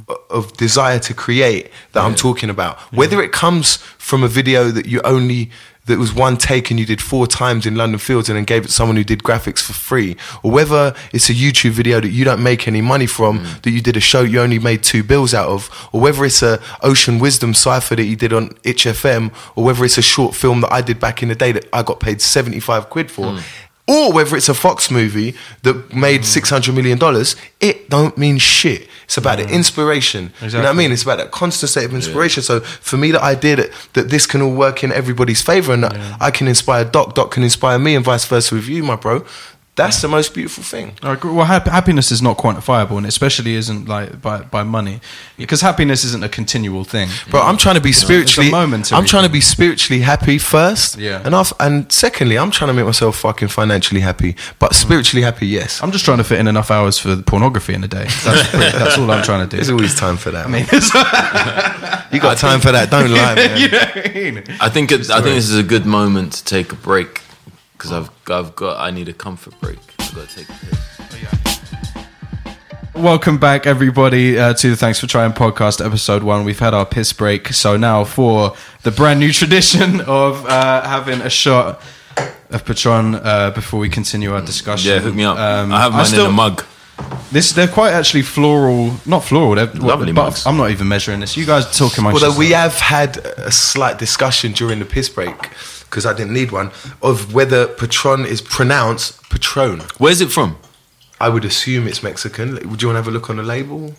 Speaker 5: o- of desire to create that I'm talking about. Whether it comes from a video that you only that was one take and you did four times in London Fields and then gave it to someone who did graphics for free, or whether it's a YouTube video that you don't make any money from, hmm. that you did a show you only made two bills out of, or whether it's a Ocean Wisdom cipher that you did on Itch FM, or whether it's a short film that I did back in the day that I got paid 75 quid for. Hmm. Or whether it's a Fox movie that made hmm. six hundred million dollars, it don't mean shit. It's about the hmm. inspiration. You know what I mean? It's about that constant state of inspiration. So for me, the idea that, that this can all work in everybody's favor and that I can inspire Doc, Doc can inspire me, and vice versa with you, my bro. That's the most beautiful thing.
Speaker 3: I agree. Well, hap- happiness is not quantifiable, and especially isn't like by, by money, because happiness isn't a continual thing.
Speaker 5: But I'm trying to be spiritually.
Speaker 3: momentary
Speaker 5: I'm trying to be spiritually happy first.
Speaker 3: Yeah.
Speaker 5: And off, and secondly, I'm trying to make myself fucking financially happy, but spiritually happy, yes.
Speaker 3: I'm just trying to fit in enough hours for pornography in a day. That's, (laughs) pretty- that's all I'm trying to do.
Speaker 5: There's always time for that.
Speaker 3: I mean, (laughs)
Speaker 5: you got time for that? Don't lie, (laughs) man.
Speaker 3: you know what I mean?
Speaker 4: I think it's, I think this is a good moment to take a break because I've I've got I need a comfort break. I've got to take a piss.
Speaker 3: Welcome back, everybody, uh, to the Thanks for Trying podcast, episode one. We've had our piss break, so now for the brand new tradition (laughs) of uh, having a shot of Patron uh, before we continue our discussion.
Speaker 4: Yeah, hook me up.
Speaker 3: Um,
Speaker 4: I have mine
Speaker 3: still-
Speaker 4: in a mug.
Speaker 3: This they're quite actually floral, not floral. They're
Speaker 4: Lovely
Speaker 3: but
Speaker 4: mugs.
Speaker 3: I'm not even measuring this. You guys are talking amongst
Speaker 5: Although we have had a slight discussion during the piss break, because I didn't need one, of whether Patron is pronounced Patron.
Speaker 4: Where's it from?
Speaker 5: I would assume it's Mexican. Would you want to have a look on the label?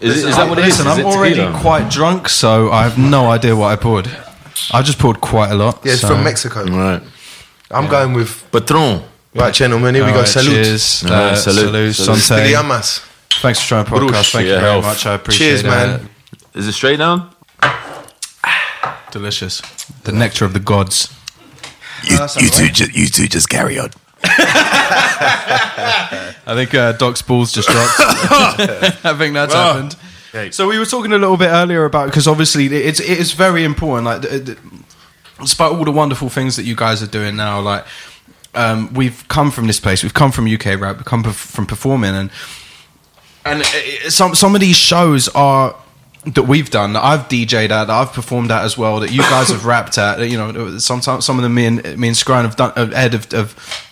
Speaker 4: Is, it, is that what it is?
Speaker 3: Listen,
Speaker 4: Is
Speaker 3: I'm
Speaker 4: it
Speaker 3: already
Speaker 4: tequila?
Speaker 3: quite drunk, so I have no idea what I poured. I just poured quite a lot.
Speaker 5: Yeah, it's
Speaker 3: so-
Speaker 5: from Mexico.
Speaker 4: Right.
Speaker 5: I'm going with.
Speaker 4: Patron.
Speaker 5: Right, gentlemen, here we
Speaker 3: All
Speaker 5: go.
Speaker 3: right,
Speaker 5: Salute.
Speaker 3: Cheers.
Speaker 4: All right,
Speaker 3: Uh,
Speaker 4: salute.
Speaker 3: salute.
Speaker 4: Salute.
Speaker 3: Thanks for trying podcast.
Speaker 5: Bruce,
Speaker 3: Thank you
Speaker 4: yeah,
Speaker 3: very
Speaker 4: health.
Speaker 3: much. I appreciate
Speaker 5: Cheers,
Speaker 3: it.
Speaker 5: man.
Speaker 4: Is it straight down?
Speaker 3: Delicious. The nectar of the gods.
Speaker 7: You, you, two, ju- you two just carry on. (laughs)
Speaker 3: I think uh, Doc's balls just dropped. (laughs) I think that's happened. So we were talking a little bit earlier about because obviously it's it is very important. Like, th- th- despite all the wonderful things that you guys are doing now, like um, we've come from this place. We've come from UK rap. We've come perf- from performing, and and uh, some some of these shows are that we've done that I've DJ'd at that I've performed at as well that you guys have rapped at that, you know sometimes some of them me and me and Skrein have done uh, Ed have, have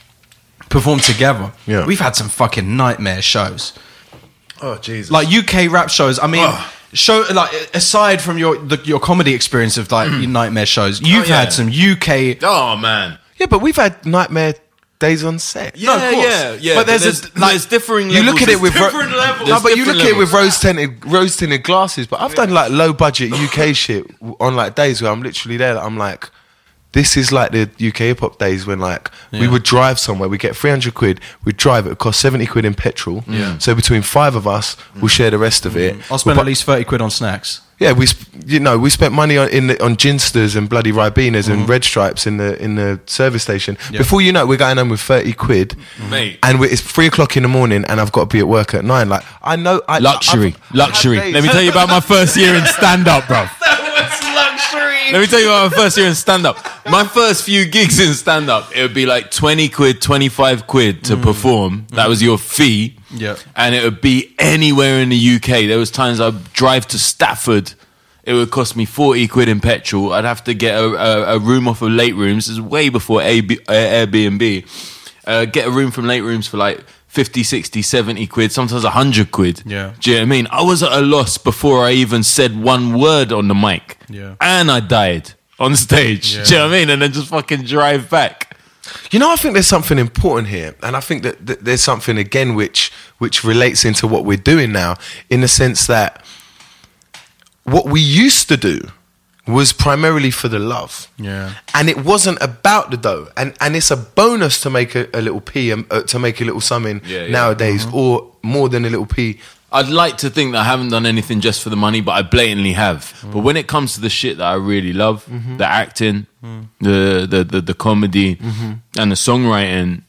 Speaker 3: performed together
Speaker 5: Yeah.
Speaker 3: we've had some fucking nightmare shows
Speaker 5: Oh, Jesus.
Speaker 3: like UK rap shows I mean show like aside from your the, your comedy experience of like (clears throat) your nightmare shows you've
Speaker 4: yeah.
Speaker 3: had some UK
Speaker 4: Oh man.
Speaker 5: yeah, but we've had nightmare days on set.
Speaker 4: Yeah,
Speaker 3: of course.
Speaker 4: yeah, yeah.
Speaker 3: But there's a- like-
Speaker 4: there's differing.
Speaker 5: You look at it with
Speaker 4: There's
Speaker 5: ro-
Speaker 4: different levels.
Speaker 5: No, but you
Speaker 4: There's
Speaker 5: look at it with rose tinted rose tinted glasses. But I've done like low budget UK shit on like days where I'm literally there. That I'm like, This is like the UK hip hop days when like we would drive somewhere, we get 300 quid, we'd drive, it would cost 70 quid in petrol.
Speaker 3: Yeah.
Speaker 5: So between five of us, we'll share the rest of it.
Speaker 3: I'll spend
Speaker 5: We'll
Speaker 3: at least thirty quid on snacks.
Speaker 5: Yeah, we you know we spent money on in the, on ginsters and bloody ribenas and mm-hmm. red stripes in the in the service station. Before you know, it, we're going home with thirty quid,
Speaker 4: Mate.
Speaker 5: and it's three o'clock in the morning, and I've got to be at work at nine. Like I know, I,
Speaker 4: Luxury,
Speaker 5: I've- I've had
Speaker 4: luxury. Let me tell you about my first year in stand up, bro. (laughs) Let me tell you about my first year in stand up. My first few gigs in stand up, it would be like 20 quid, 25 quid to perform. That was your fee.
Speaker 3: Yeah.
Speaker 4: And it would be anywhere in the UK. There was times I'd drive to Stafford. It would cost me 40 quid in petrol. I'd have to get a, a, a room off of late rooms. This is way before AB, uh, Airbnb. Uh, get a room from late rooms for like 50, 60, 70 quid, sometimes 100 quid.
Speaker 3: Yeah.
Speaker 4: Do you know what I mean? I was at a loss before I even said one word on the mic.
Speaker 3: Yeah.
Speaker 4: And I died on stage. Do you know what I mean? And then just fucking drive back.
Speaker 5: You know, I think there's something important here, and I think that, that there's something again which which relates into what we're doing now, in the sense that what we used to do was primarily for the love,
Speaker 3: Yeah.
Speaker 5: and it wasn't about the dough, and and it's a bonus to make a, a little p, um, uh, to make a little something
Speaker 4: Yeah, yeah.
Speaker 5: nowadays, mm-hmm. or more than a little p.
Speaker 4: I'd like to think that I haven't done anything just for the money, but I blatantly have. Mm. But when it comes to the shit that I really love, mm-hmm. the acting, mm. the, the the the comedy, mm-hmm. and the songwriting,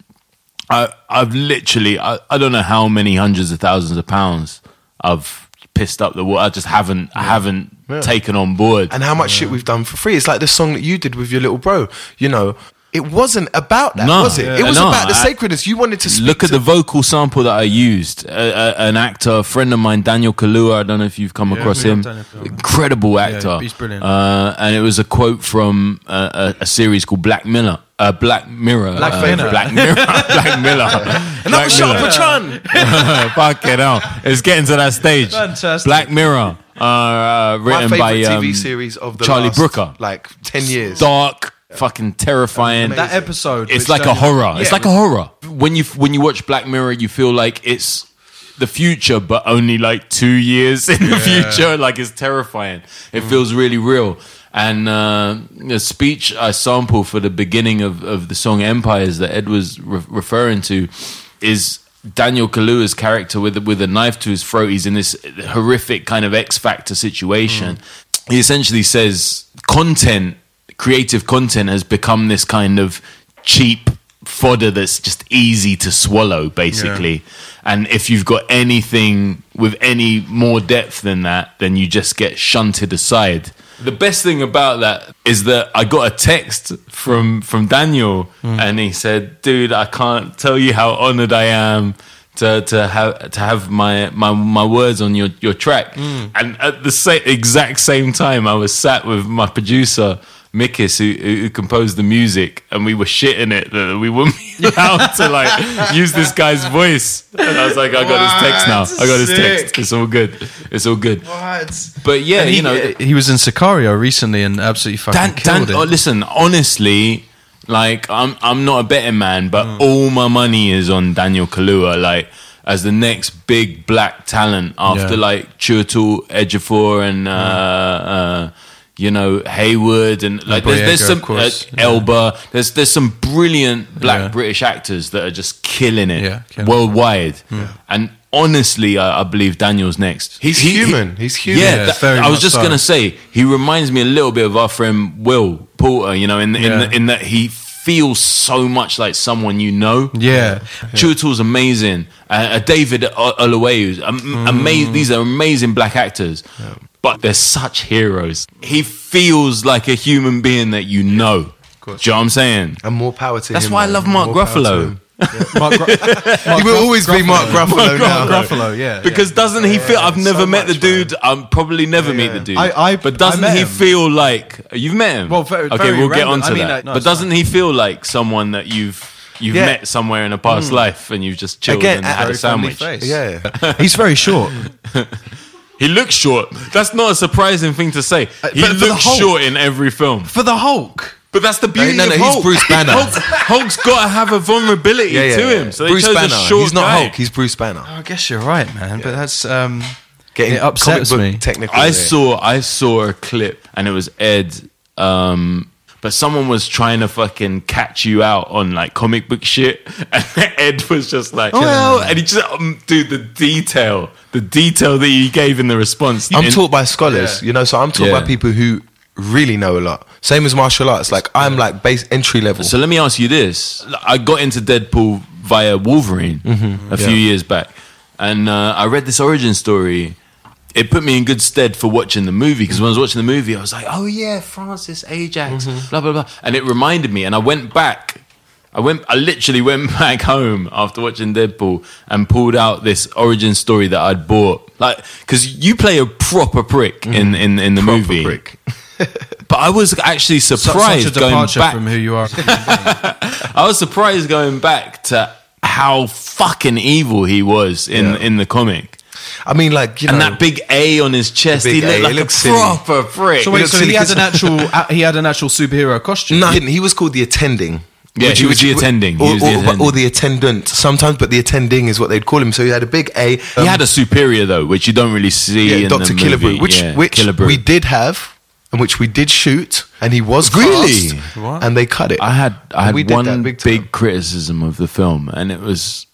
Speaker 4: I I've literally I, I don't know how many hundreds of thousands of pounds I've pissed up the water. I just haven't I haven't taken on board.
Speaker 5: and how much shit we've done for free. It's like the song that you did with your little bro. You know, it wasn't about that,
Speaker 4: No.
Speaker 5: was it?
Speaker 4: Yeah.
Speaker 5: It was
Speaker 4: No,
Speaker 5: about the sacredness. You wanted to
Speaker 4: Look at
Speaker 5: to-
Speaker 4: the vocal sample that I used. Uh, uh, an actor, a friend of mine, Daniel Kaluuya. I don't know if you've come across him. Incredible actor.
Speaker 3: he's brilliant.
Speaker 4: Uh, and it was a quote from a, a series called Black Mirror. Uh, Black Mirror.
Speaker 3: Black
Speaker 4: uh,
Speaker 3: Mirror.
Speaker 4: Black Mirror. (laughs) Black Mirror.
Speaker 5: Another
Speaker 4: Black
Speaker 5: shot for.
Speaker 4: Fuck it out. It's getting to that stage.
Speaker 3: Fantastic.
Speaker 4: Black Mirror. Uh, uh,
Speaker 5: My
Speaker 4: written
Speaker 5: favorite
Speaker 4: by
Speaker 5: TV
Speaker 4: um,
Speaker 5: series of the
Speaker 4: Charlie
Speaker 5: last,
Speaker 4: Brooker.
Speaker 5: like ten years.
Speaker 4: dark, fucking terrifying.
Speaker 3: That episode.
Speaker 4: It's
Speaker 3: which
Speaker 4: like a
Speaker 3: Daniel-
Speaker 4: horror. It's
Speaker 5: Yeah.
Speaker 4: like a horror. When you when you watch Black Mirror, you feel like it's the future, but only like two years (laughs) in the future. Like it's terrifying. It feels really real. And uh, the speech I sample for the beginning of, of the song Empires that Ed was re- referring to is Daniel Kaluuya's character with with a knife to his throat. He's in this horrific kind of X Factor situation. He essentially says content, creative content, has become this kind of cheap fodder that's just easy to swallow, basically. And if you've got anything with any more depth than that, then you just get shunted aside. The best thing about that is that I got a text from from Daniel, hmm. and he said, "Dude, I can't tell you how honored I am." To, to have to have my, my my words on your, your track, hmm. and at the same exact same time, I was sat with my producer Mikis, who, who who composed the music, and we were shitting it that we wouldn't be (laughs) allowed to like use this guy's voice. And I was like, I got his text now. I got this text. It's all good. It's all good. But yeah,
Speaker 3: he,
Speaker 4: you know,
Speaker 3: he was in Sicario recently and absolutely fucking
Speaker 4: Dan,
Speaker 3: killed
Speaker 4: Dan,
Speaker 3: it.
Speaker 4: oh, listen, honestly, like I'm I'm not a betting man, but all my money is on Daniel Kaluuya, like as the next big black talent after
Speaker 3: Yeah.
Speaker 4: like Chiwetel, Ejiofor, and uh, uh, you know Harewood, and like there's, there's some
Speaker 3: course.
Speaker 4: uh, Elba. There's there's some brilliant black
Speaker 3: Yeah.
Speaker 4: British actors that are just killing it
Speaker 3: Yeah, killing it.
Speaker 4: worldwide, and. Honestly, I, I believe Daniel's next.
Speaker 5: He's human. He's human.
Speaker 4: Yeah,
Speaker 3: Yeah,
Speaker 4: that- I was just
Speaker 3: so.
Speaker 4: gonna say he reminds me a little bit of our friend Will Porter. You know, in in,
Speaker 3: Yeah.
Speaker 4: in that he feels so much like someone you know.
Speaker 3: Yeah.
Speaker 4: Chiwetel's amazing. Uh, uh, David Oyelowo, am-
Speaker 3: Mm.
Speaker 4: amazing. These are amazing black actors, but they're such heroes. He feels like a human being that you know. Do you know what I'm saying?
Speaker 5: And more power to
Speaker 4: That's
Speaker 5: him.
Speaker 4: That's why I love Mark
Speaker 5: More power to
Speaker 3: Mark
Speaker 5: He (laughs) will always be Mark Gruffalo now.
Speaker 3: Gruffalo, yeah.
Speaker 4: Because doesn't he feel? I've never
Speaker 5: so
Speaker 4: met the
Speaker 5: much,
Speaker 4: dude. I'm probably never meet the dude.
Speaker 3: I- I-
Speaker 4: but
Speaker 3: I
Speaker 4: doesn't
Speaker 3: met
Speaker 4: he
Speaker 3: him.
Speaker 4: feel like you've met him?
Speaker 3: Well, very-
Speaker 4: okay,
Speaker 3: very
Speaker 4: we'll get
Speaker 3: random.
Speaker 4: onto
Speaker 3: I mean,
Speaker 4: that.
Speaker 3: like, no,
Speaker 4: but
Speaker 3: it's
Speaker 4: doesn't he feel like someone that you've you've
Speaker 5: Yeah.
Speaker 4: met somewhere in a past hmm. life and you've just chilled
Speaker 5: Again,
Speaker 4: and
Speaker 5: a
Speaker 4: had a
Speaker 3: Very
Speaker 4: sandwich?
Speaker 3: face.
Speaker 5: Yeah. (laughs)
Speaker 3: He's very short. (laughs)
Speaker 4: He looks short. That's not a surprising thing to say. Uh, he
Speaker 3: but for the
Speaker 4: looks
Speaker 3: Hulk-
Speaker 4: short in every film.
Speaker 3: For the Hulk.
Speaker 4: But that's the beauty
Speaker 5: no, no,
Speaker 4: of
Speaker 5: he's
Speaker 4: Hulk.
Speaker 5: Bruce (laughs) Banner.
Speaker 4: Hulk, Hulk's got to have a vulnerability
Speaker 5: Yeah, yeah,
Speaker 4: to
Speaker 5: yeah.
Speaker 4: him. So
Speaker 5: Bruce
Speaker 4: they chose
Speaker 5: Banner.
Speaker 4: a short
Speaker 5: He's not
Speaker 4: guy.
Speaker 5: Hulk. He's Bruce Banner.
Speaker 3: I guess you're right, man. But that's um,
Speaker 5: Getting
Speaker 3: It upsets
Speaker 5: comic
Speaker 3: me.
Speaker 5: Technical.
Speaker 4: I
Speaker 5: here.
Speaker 4: saw I saw a clip and it was Ed um, but someone was trying to fucking catch you out on like comic book shit, (laughs) and Ed was just like, well, and he just, um, dude, the detail, the detail that he gave in the response.
Speaker 5: I'm
Speaker 4: in-
Speaker 5: taught by scholars, you know, so I'm taught
Speaker 4: Yeah.
Speaker 5: by people who really know a lot. Same as martial arts. Like I'm like base entry level.
Speaker 4: So let me ask you this: I got into Deadpool via Wolverine mm-hmm. a few
Speaker 5: Yeah.
Speaker 4: years back, and uh, I read this origin story. It put me in good stead for watching the movie because when I was watching the movie, I was like, "Oh yeah, Francis Ajax, mm-hmm. blah blah blah," and it reminded me. And I went back. I went. I literally went (laughs) back home after watching Deadpool and pulled out this origin story that I'd bought. Like, because you play a proper prick in mm-hmm. in in the
Speaker 5: Proper
Speaker 4: movie.
Speaker 5: prick. (laughs) (laughs)
Speaker 4: But I was actually surprised
Speaker 3: such a
Speaker 4: going
Speaker 3: departure
Speaker 4: back
Speaker 3: from who you are. (laughs)
Speaker 4: I was surprised going back to how fucking evil he was in
Speaker 5: Yeah.
Speaker 4: in the comic.
Speaker 5: I mean, like you
Speaker 4: And
Speaker 5: know,
Speaker 4: that big A on his chest, he
Speaker 5: big
Speaker 4: looked
Speaker 5: A,
Speaker 4: like
Speaker 5: it
Speaker 4: a
Speaker 5: looks silly.
Speaker 4: proper prick.
Speaker 3: So wait,
Speaker 5: looks
Speaker 3: so he had
Speaker 5: 'cause-
Speaker 3: an actual (laughs) uh, he had an actual superhero costume.
Speaker 5: No, he didn't. He was called the attending.
Speaker 4: Yeah, he was the attending. He
Speaker 5: Or,
Speaker 4: was the
Speaker 5: or-
Speaker 4: attending.
Speaker 5: or the attendant sometimes, but the attending is what they'd call him. So he had a big A.
Speaker 4: he had a superior though, which you don't really see
Speaker 5: yeah,
Speaker 4: in
Speaker 5: Doctor
Speaker 4: the
Speaker 5: Killebrew, which
Speaker 4: yeah,
Speaker 5: which
Speaker 4: Killebrew.
Speaker 5: we did have, and which we did shoot, and he was
Speaker 4: Really?
Speaker 5: fast, and they cut it.
Speaker 4: I had I had
Speaker 5: We
Speaker 4: one
Speaker 5: big
Speaker 4: big, criticism of the film, and it was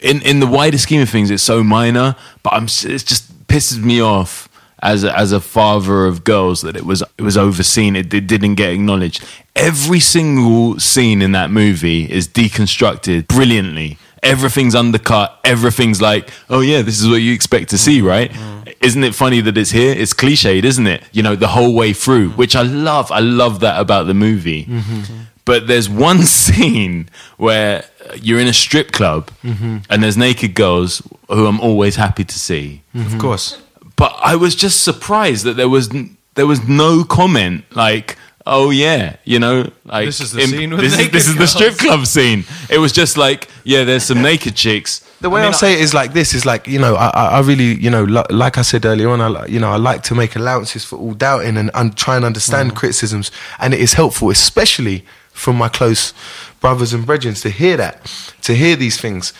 Speaker 4: in in the wider scheme of things, it's so minor, but I'm it just pisses me off as a, as a father of girls that it was it was overseen. It, it didn't get acknowledged. Every single scene in that movie is deconstructed brilliantly. Everything's undercut. Everything's like, oh yeah, this is what you expect to see, mm. right? Mm. Isn't it funny that it's here? It's cliched, isn't it? You know, the whole way through, mm. which I love. I love that about the movie. Mm-hmm. Mm-hmm. But there's one (laughs) scene where you're in a strip club mm-hmm. and there's naked girls who I'm always happy to see.
Speaker 3: Of course.
Speaker 4: But I was just surprised that there was there was no comment like, "Oh yeah, you know, like
Speaker 3: This is the scene with
Speaker 4: this, is,
Speaker 3: naked
Speaker 4: this is the
Speaker 3: girls."
Speaker 4: strip club scene." It was just like, "Yeah, there's some naked chicks."
Speaker 5: The way
Speaker 4: I
Speaker 5: I
Speaker 4: mean,
Speaker 5: will say it is like this: is like you know, I, I I really, you know, li- like I said earlier on, I you know, I like to make allowances for all doubting and, and try and understand mm. criticisms, and it is helpful, especially from my close brothers and brethren, to hear that, to hear these things.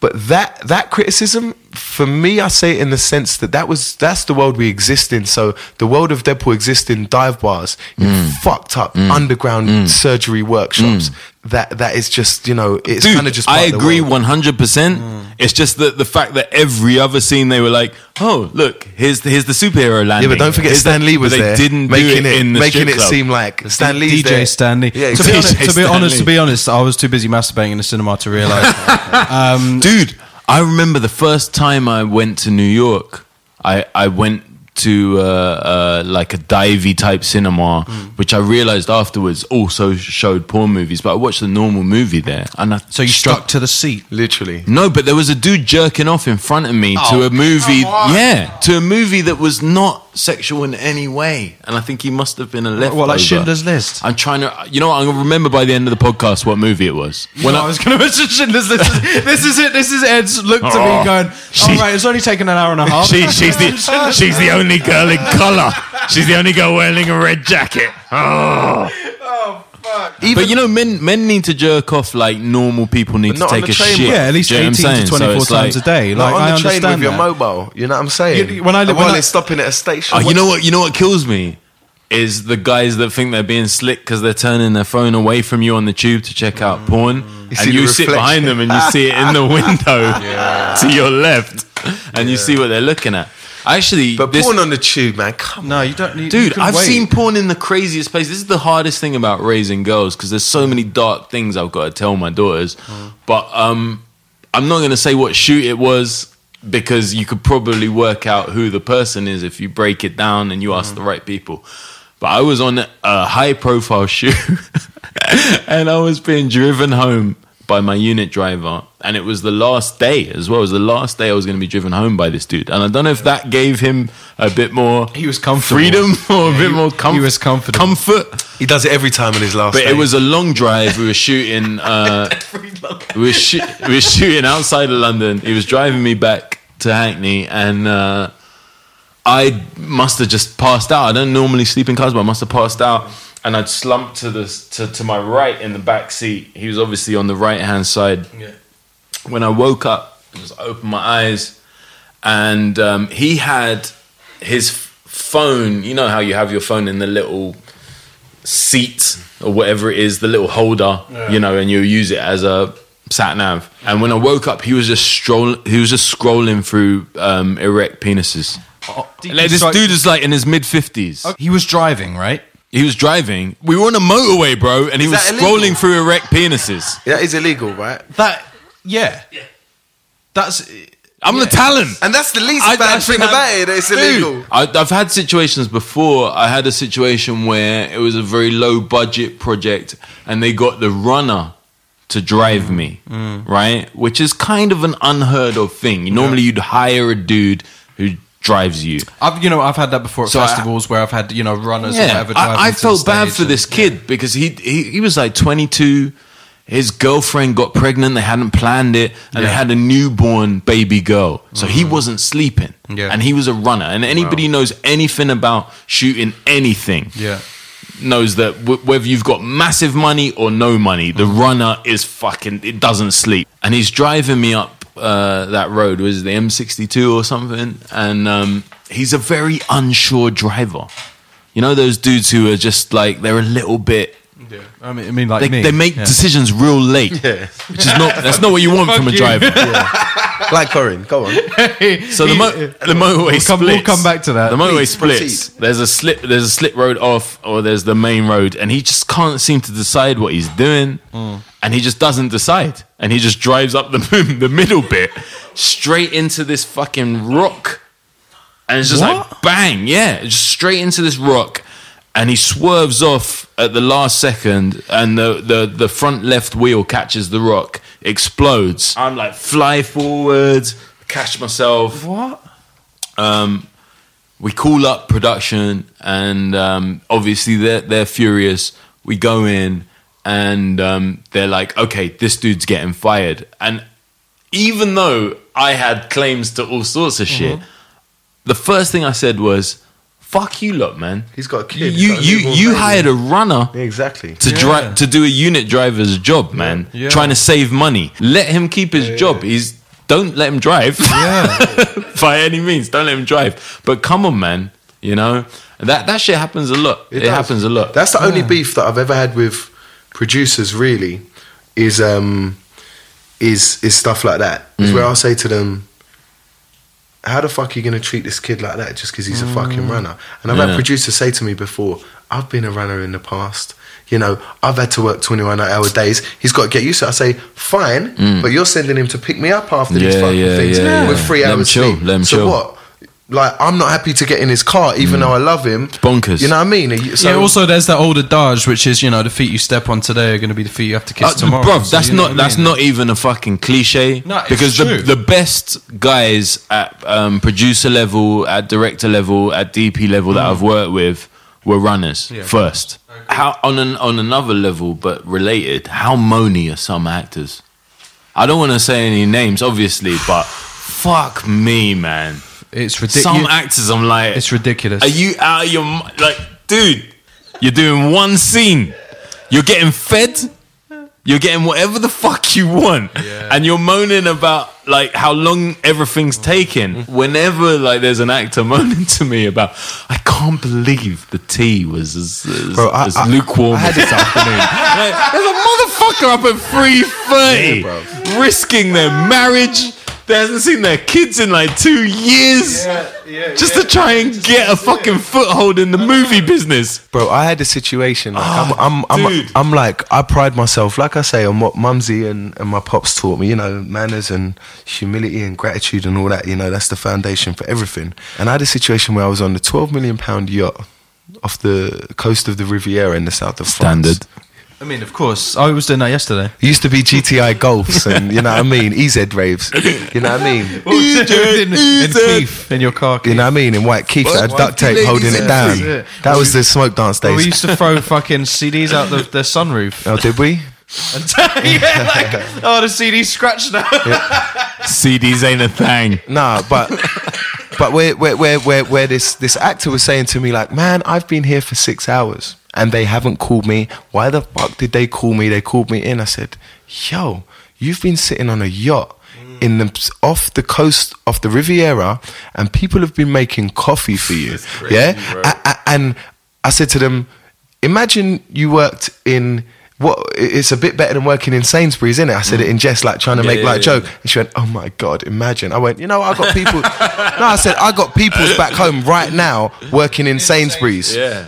Speaker 5: But that that criticism, for me, I say it in the sense that that was that's the world we exist in. So the world of Deadpool exists in dive bars, in mm. fucked up mm. underground mm. surgery workshops. That that is just you know it's
Speaker 4: Dude,
Speaker 5: kind of just.
Speaker 4: I
Speaker 5: part of
Speaker 4: agree one hundred percent. It's just that the fact that every other scene they were like, "Oh, look, here's the, here's the superhero landing."
Speaker 5: Yeah, but don't forget
Speaker 4: Here's
Speaker 5: Stan
Speaker 4: the-
Speaker 5: Lee was
Speaker 4: they
Speaker 5: there,
Speaker 4: Didn't
Speaker 5: making
Speaker 4: do it,
Speaker 5: it,
Speaker 4: in the
Speaker 5: making
Speaker 4: strip
Speaker 5: it
Speaker 4: club.
Speaker 5: seem like Stan Lee's
Speaker 3: DJ
Speaker 5: there.
Speaker 3: Stanley.
Speaker 5: Yeah,
Speaker 3: to, be honest, to be honest, to be honest, I was too busy masturbating in the cinema to realize. (laughs) um,
Speaker 4: Dude, I remember the first time I went to New York. I I went to uh, uh, like a divey type cinema, which I realized afterwards also showed porn movies. But I watched the normal movie there, and I
Speaker 3: so you stuck to the seat.
Speaker 5: Literally.
Speaker 4: No, but there was a dude jerking off in front of me
Speaker 3: Oh,
Speaker 4: to a movie. Yeah, to a movie that was not sexual in any way, and I think he must have been a leftover.
Speaker 3: What, like Schindler's List?
Speaker 4: I'm trying to. You know, what, I'm gonna remember by the end of the podcast what movie it was.
Speaker 3: When I, was going (laughs) to mention Schindler's List, this is it. This is Ed's look to me
Speaker 4: Oh,
Speaker 3: going,
Speaker 4: she-
Speaker 3: "All right, it's only taken an hour and a half."
Speaker 6: She, she's the (laughs) she's the only girl in colour. She's the only girl wearing a red jacket. Oh. oh.
Speaker 4: But you know, men men need to jerk off like normal people need to
Speaker 5: not on
Speaker 4: take
Speaker 5: the
Speaker 4: a
Speaker 5: train,
Speaker 4: shit.
Speaker 3: yeah, at least
Speaker 4: Do you know what
Speaker 3: 18
Speaker 4: I'm
Speaker 3: to
Speaker 4: saying? So
Speaker 3: 24
Speaker 4: it's
Speaker 3: times
Speaker 4: like-
Speaker 3: a day.
Speaker 5: Not
Speaker 3: Like,
Speaker 5: on
Speaker 3: I
Speaker 5: the train
Speaker 3: understand
Speaker 5: with your
Speaker 3: that.
Speaker 5: mobile. You know what I'm saying?
Speaker 3: You- when I-
Speaker 5: And
Speaker 3: when
Speaker 5: while
Speaker 3: I-
Speaker 5: it's stopping at a station.
Speaker 4: Oh, you know what? You know what kills me is the guys that think they're being slick because they're turning their phone away from you on the tube to check out porn, mm.
Speaker 5: see
Speaker 4: and
Speaker 5: the
Speaker 4: you sit
Speaker 5: reflection.
Speaker 4: behind them and you see it in the (laughs) window (laughs) to your left, and you see what they're looking at. Actually,
Speaker 5: But
Speaker 4: this-
Speaker 5: porn on the tube, man. Come
Speaker 3: No, you don't need. you
Speaker 4: Dude,
Speaker 3: can
Speaker 4: I've
Speaker 3: wait.
Speaker 4: seen porn in the craziest place. This is the hardest thing about raising girls because there's so many dark things I've got to tell my daughters. But um, I'm not going to say what shoot it was because you could probably work out who the person is if you break it down and you ask the right people. But I was on a high profile (laughs) shoot and I was being driven home by my unit driver. And it was the last day as well. It was the last day I was going to be driven home by this dude. And I don't know if that gave him a bit more
Speaker 3: He was comfortable.
Speaker 4: freedom (laughs) or a bit
Speaker 3: he-
Speaker 4: more comfort.
Speaker 3: he was comfortable.
Speaker 4: Comfort.
Speaker 5: He does it every time on his last
Speaker 4: But
Speaker 5: day.
Speaker 4: it was a long drive. We were shooting. (laughs) Uh, we were we were shooting outside of London. He was driving me back to Hackney, and uh, I must have just passed out. I don't normally sleep in cars, but I must have passed out, and I'd slumped to the to, to my right in the back seat. He was obviously on the right hand side. Yeah. When I woke up, I just opened my eyes, and um, he had his phone. You know how you have your phone in the little seat or whatever it is, the little holder, you know, and you use it as a sat nav. And when I woke up, he was just strolling. He was just scrolling through um, erect penises. Like, this
Speaker 3: Sorry.
Speaker 4: dude is like in his mid fifties.
Speaker 3: He was driving, right?
Speaker 4: He was driving. We were on a motorway, bro, and he
Speaker 5: Is
Speaker 4: was
Speaker 5: that illegal?
Speaker 4: scrolling through erect penises.
Speaker 5: That is illegal, right?
Speaker 3: That yeah. That's
Speaker 4: I'm the talent.
Speaker 5: And that's the least
Speaker 4: I-
Speaker 5: bad
Speaker 4: I
Speaker 5: thing
Speaker 4: think
Speaker 5: about it. that It's
Speaker 4: Dude,
Speaker 5: illegal.
Speaker 4: I, I've had situations before. I had a situation where it was a very low budget project, and they got the runner to drive mm. me, mm. right? Which is kind of an unheard of thing. Normally, you'd hire a dude who drives you.
Speaker 3: I've you know I've had that before at
Speaker 4: So I-
Speaker 3: festivals where I've had you know runners or whatever.
Speaker 4: I, I
Speaker 3: into the
Speaker 4: felt bad
Speaker 3: stage
Speaker 4: for
Speaker 3: and-
Speaker 4: this kid because he, he he was like 22. His girlfriend got pregnant. They hadn't planned it, and they
Speaker 3: Yeah.
Speaker 4: had a newborn baby girl. So he wasn't sleeping,
Speaker 3: Yeah.
Speaker 4: and he was a runner. And anybody who knows anything about shooting anything
Speaker 3: Yeah.
Speaker 4: knows that w- whether you've got massive money or no money, the
Speaker 3: Mm-hmm.
Speaker 4: runner is fucking. It doesn't sleep, and he's driving me up uh, that road. Was the M62 or something? And um, he's a very unsure driver. You know those dudes who are just like they're a little bit.
Speaker 3: Yeah. I mean, I mean like
Speaker 4: They,
Speaker 3: me.
Speaker 4: they make
Speaker 3: Yeah.
Speaker 4: decisions real late, yeah. which is not. That's not what you want
Speaker 3: Fuck
Speaker 4: from a
Speaker 3: you.
Speaker 4: driver. (laughs)
Speaker 5: Like Corin, go on. (laughs)
Speaker 4: So the, mo- the motorway
Speaker 3: We'll come- we'll come back to that.
Speaker 4: The motorway
Speaker 5: Please,
Speaker 4: splits.
Speaker 5: proceed.
Speaker 4: There's a slip. There's a slip road off, or there's the main road, and he just can't seem to decide what he's doing,
Speaker 3: Mm.
Speaker 4: And he just doesn't decide, and he just drives up the (laughs) the middle bit straight into this fucking rock, and it's just like bang, yeah, just straight into this rock. And he swerves off at the last second, and the, the, the front left wheel catches the rock, explodes. I'm like, fly forwards, catch myself.
Speaker 3: What?
Speaker 4: Um, we call up production, and um, obviously they're they're furious. We go in, and um, they're like, "Okay, this dude's getting fired." And even though I had claims to all sorts of shit, the first thing I said was, "Fuck you, lot, man."
Speaker 5: He's got a kid.
Speaker 4: You
Speaker 5: He's got a
Speaker 4: you
Speaker 5: newborn
Speaker 4: you
Speaker 5: baby.
Speaker 4: hired a runner
Speaker 5: Yeah, exactly.
Speaker 4: to drive to do a unit driver's job, man.
Speaker 3: Yeah.
Speaker 4: Trying to save money. Let him keep his job. He's don't let him drive.
Speaker 3: Yeah. (laughs)
Speaker 4: By any means, don't let him drive. But come on, man. You know that that shit happens a lot. It,
Speaker 5: does.
Speaker 4: happens a lot.
Speaker 5: That's the only beef that I've ever had with producers. Really, is um, is is stuff like that. Is mm. where I'll say to them, "How the fuck are you gonna treat this kid like that just because he's a mm. fucking runner?" And I've
Speaker 4: Yeah.
Speaker 5: had producers say to me before, "I've been a runner in the past." You know, I've had to work 21 hour days. He's got to get used to it. I say, fine, mm. but you're sending him to pick me up after these fucking
Speaker 4: yeah,
Speaker 5: things
Speaker 4: yeah,
Speaker 5: with
Speaker 4: yeah.
Speaker 5: three
Speaker 4: Let him
Speaker 5: hours
Speaker 4: chill,
Speaker 5: sleep.
Speaker 4: let him
Speaker 5: so
Speaker 4: chill.
Speaker 5: what? Like, I'm not happy to get in his car, even though I love him.
Speaker 4: bonkers.
Speaker 5: You know what I mean? So,
Speaker 3: yeah. Also, there's that old adage, which is you know the feet you step on today are going to be the feet you have to kiss
Speaker 4: Uh,
Speaker 3: tomorrow.
Speaker 4: bruv,
Speaker 3: So
Speaker 4: that's not
Speaker 3: what I
Speaker 4: that's
Speaker 3: mean?
Speaker 4: not even a fucking cliche.
Speaker 3: No, it's
Speaker 4: because
Speaker 3: true.
Speaker 4: the the best guys at um, producer level, at director level, at DP level that I've worked with were runners first. How on an on another level, but related. How moany are some actors? I don't want to say any names, obviously, but fuck me, man.
Speaker 3: It's ridiculous.
Speaker 4: Some actors, I'm like,
Speaker 3: It's ridiculous.
Speaker 4: Are you out of your like, dude? You're doing one scene. You're getting fed. You're getting whatever the fuck you want, and you're moaning about like how long everything's taking. Whenever like there's an actor (laughs) moaning to me about, I can't believe the tea was as, as,
Speaker 5: Bro, I-
Speaker 4: as
Speaker 5: I-
Speaker 4: lukewarm
Speaker 5: I had
Speaker 4: this afternoon. (laughs) Like, there's a motherfucker up at three thirty,
Speaker 5: Yeah,
Speaker 4: risking their marriage. They hasn't seen their kids in like two years, just to try and get a fucking foothold in the movie business.
Speaker 5: bro, I had a situation. Like, I'm, ah, I'm, I'm,
Speaker 4: Oh, dude.
Speaker 5: I'm like, I pride myself, like I say, on what Mumsy and, and my pops taught me. You know, manners and humility and gratitude and all that. You know, that's the foundation for everything. And I had a situation where I was on the 12 million pound yacht off the coast of the Riviera in the south of France.
Speaker 4: Standard.
Speaker 3: I mean, of course, I was doing that yesterday.
Speaker 5: It used to be GTI Golfs and you know what I mean, EZ raves. You know what I mean? (laughs)
Speaker 3: What was it (laughs) in, in Keith in your car?
Speaker 5: You know what I mean? In white Keith, that had duct tape holding it down.
Speaker 3: free.
Speaker 5: That was the smoke dance
Speaker 3: Well, we used to throw fucking CDs out the, the sunroof.
Speaker 5: Oh, did we?
Speaker 3: And (laughs) yeah, like, oh, the CD's scratched now.
Speaker 4: CDs ain't a thing.
Speaker 5: Nah, but but where where where where where this this actor was saying to me like, man, I've been here for six hours and they haven't called me. Why the fuck did they call me? They called me in. I said, yo, you've been sitting on a yacht. In the off the coast of the Riviera, and people have been making coffee for you, yeah. A- a- and I said to them, imagine you worked in what it's a bit better than working in Sainsbury's, isn't it? I said it in jest, like trying to
Speaker 4: Mm. Yeah,
Speaker 5: make
Speaker 4: yeah,
Speaker 5: like
Speaker 4: yeah.
Speaker 5: joke. And she went, "Oh my god, imagine!" I went, "You know, I got people." (laughs) no, I said I got people back home right now working in Sainsbury's,
Speaker 4: Yeah.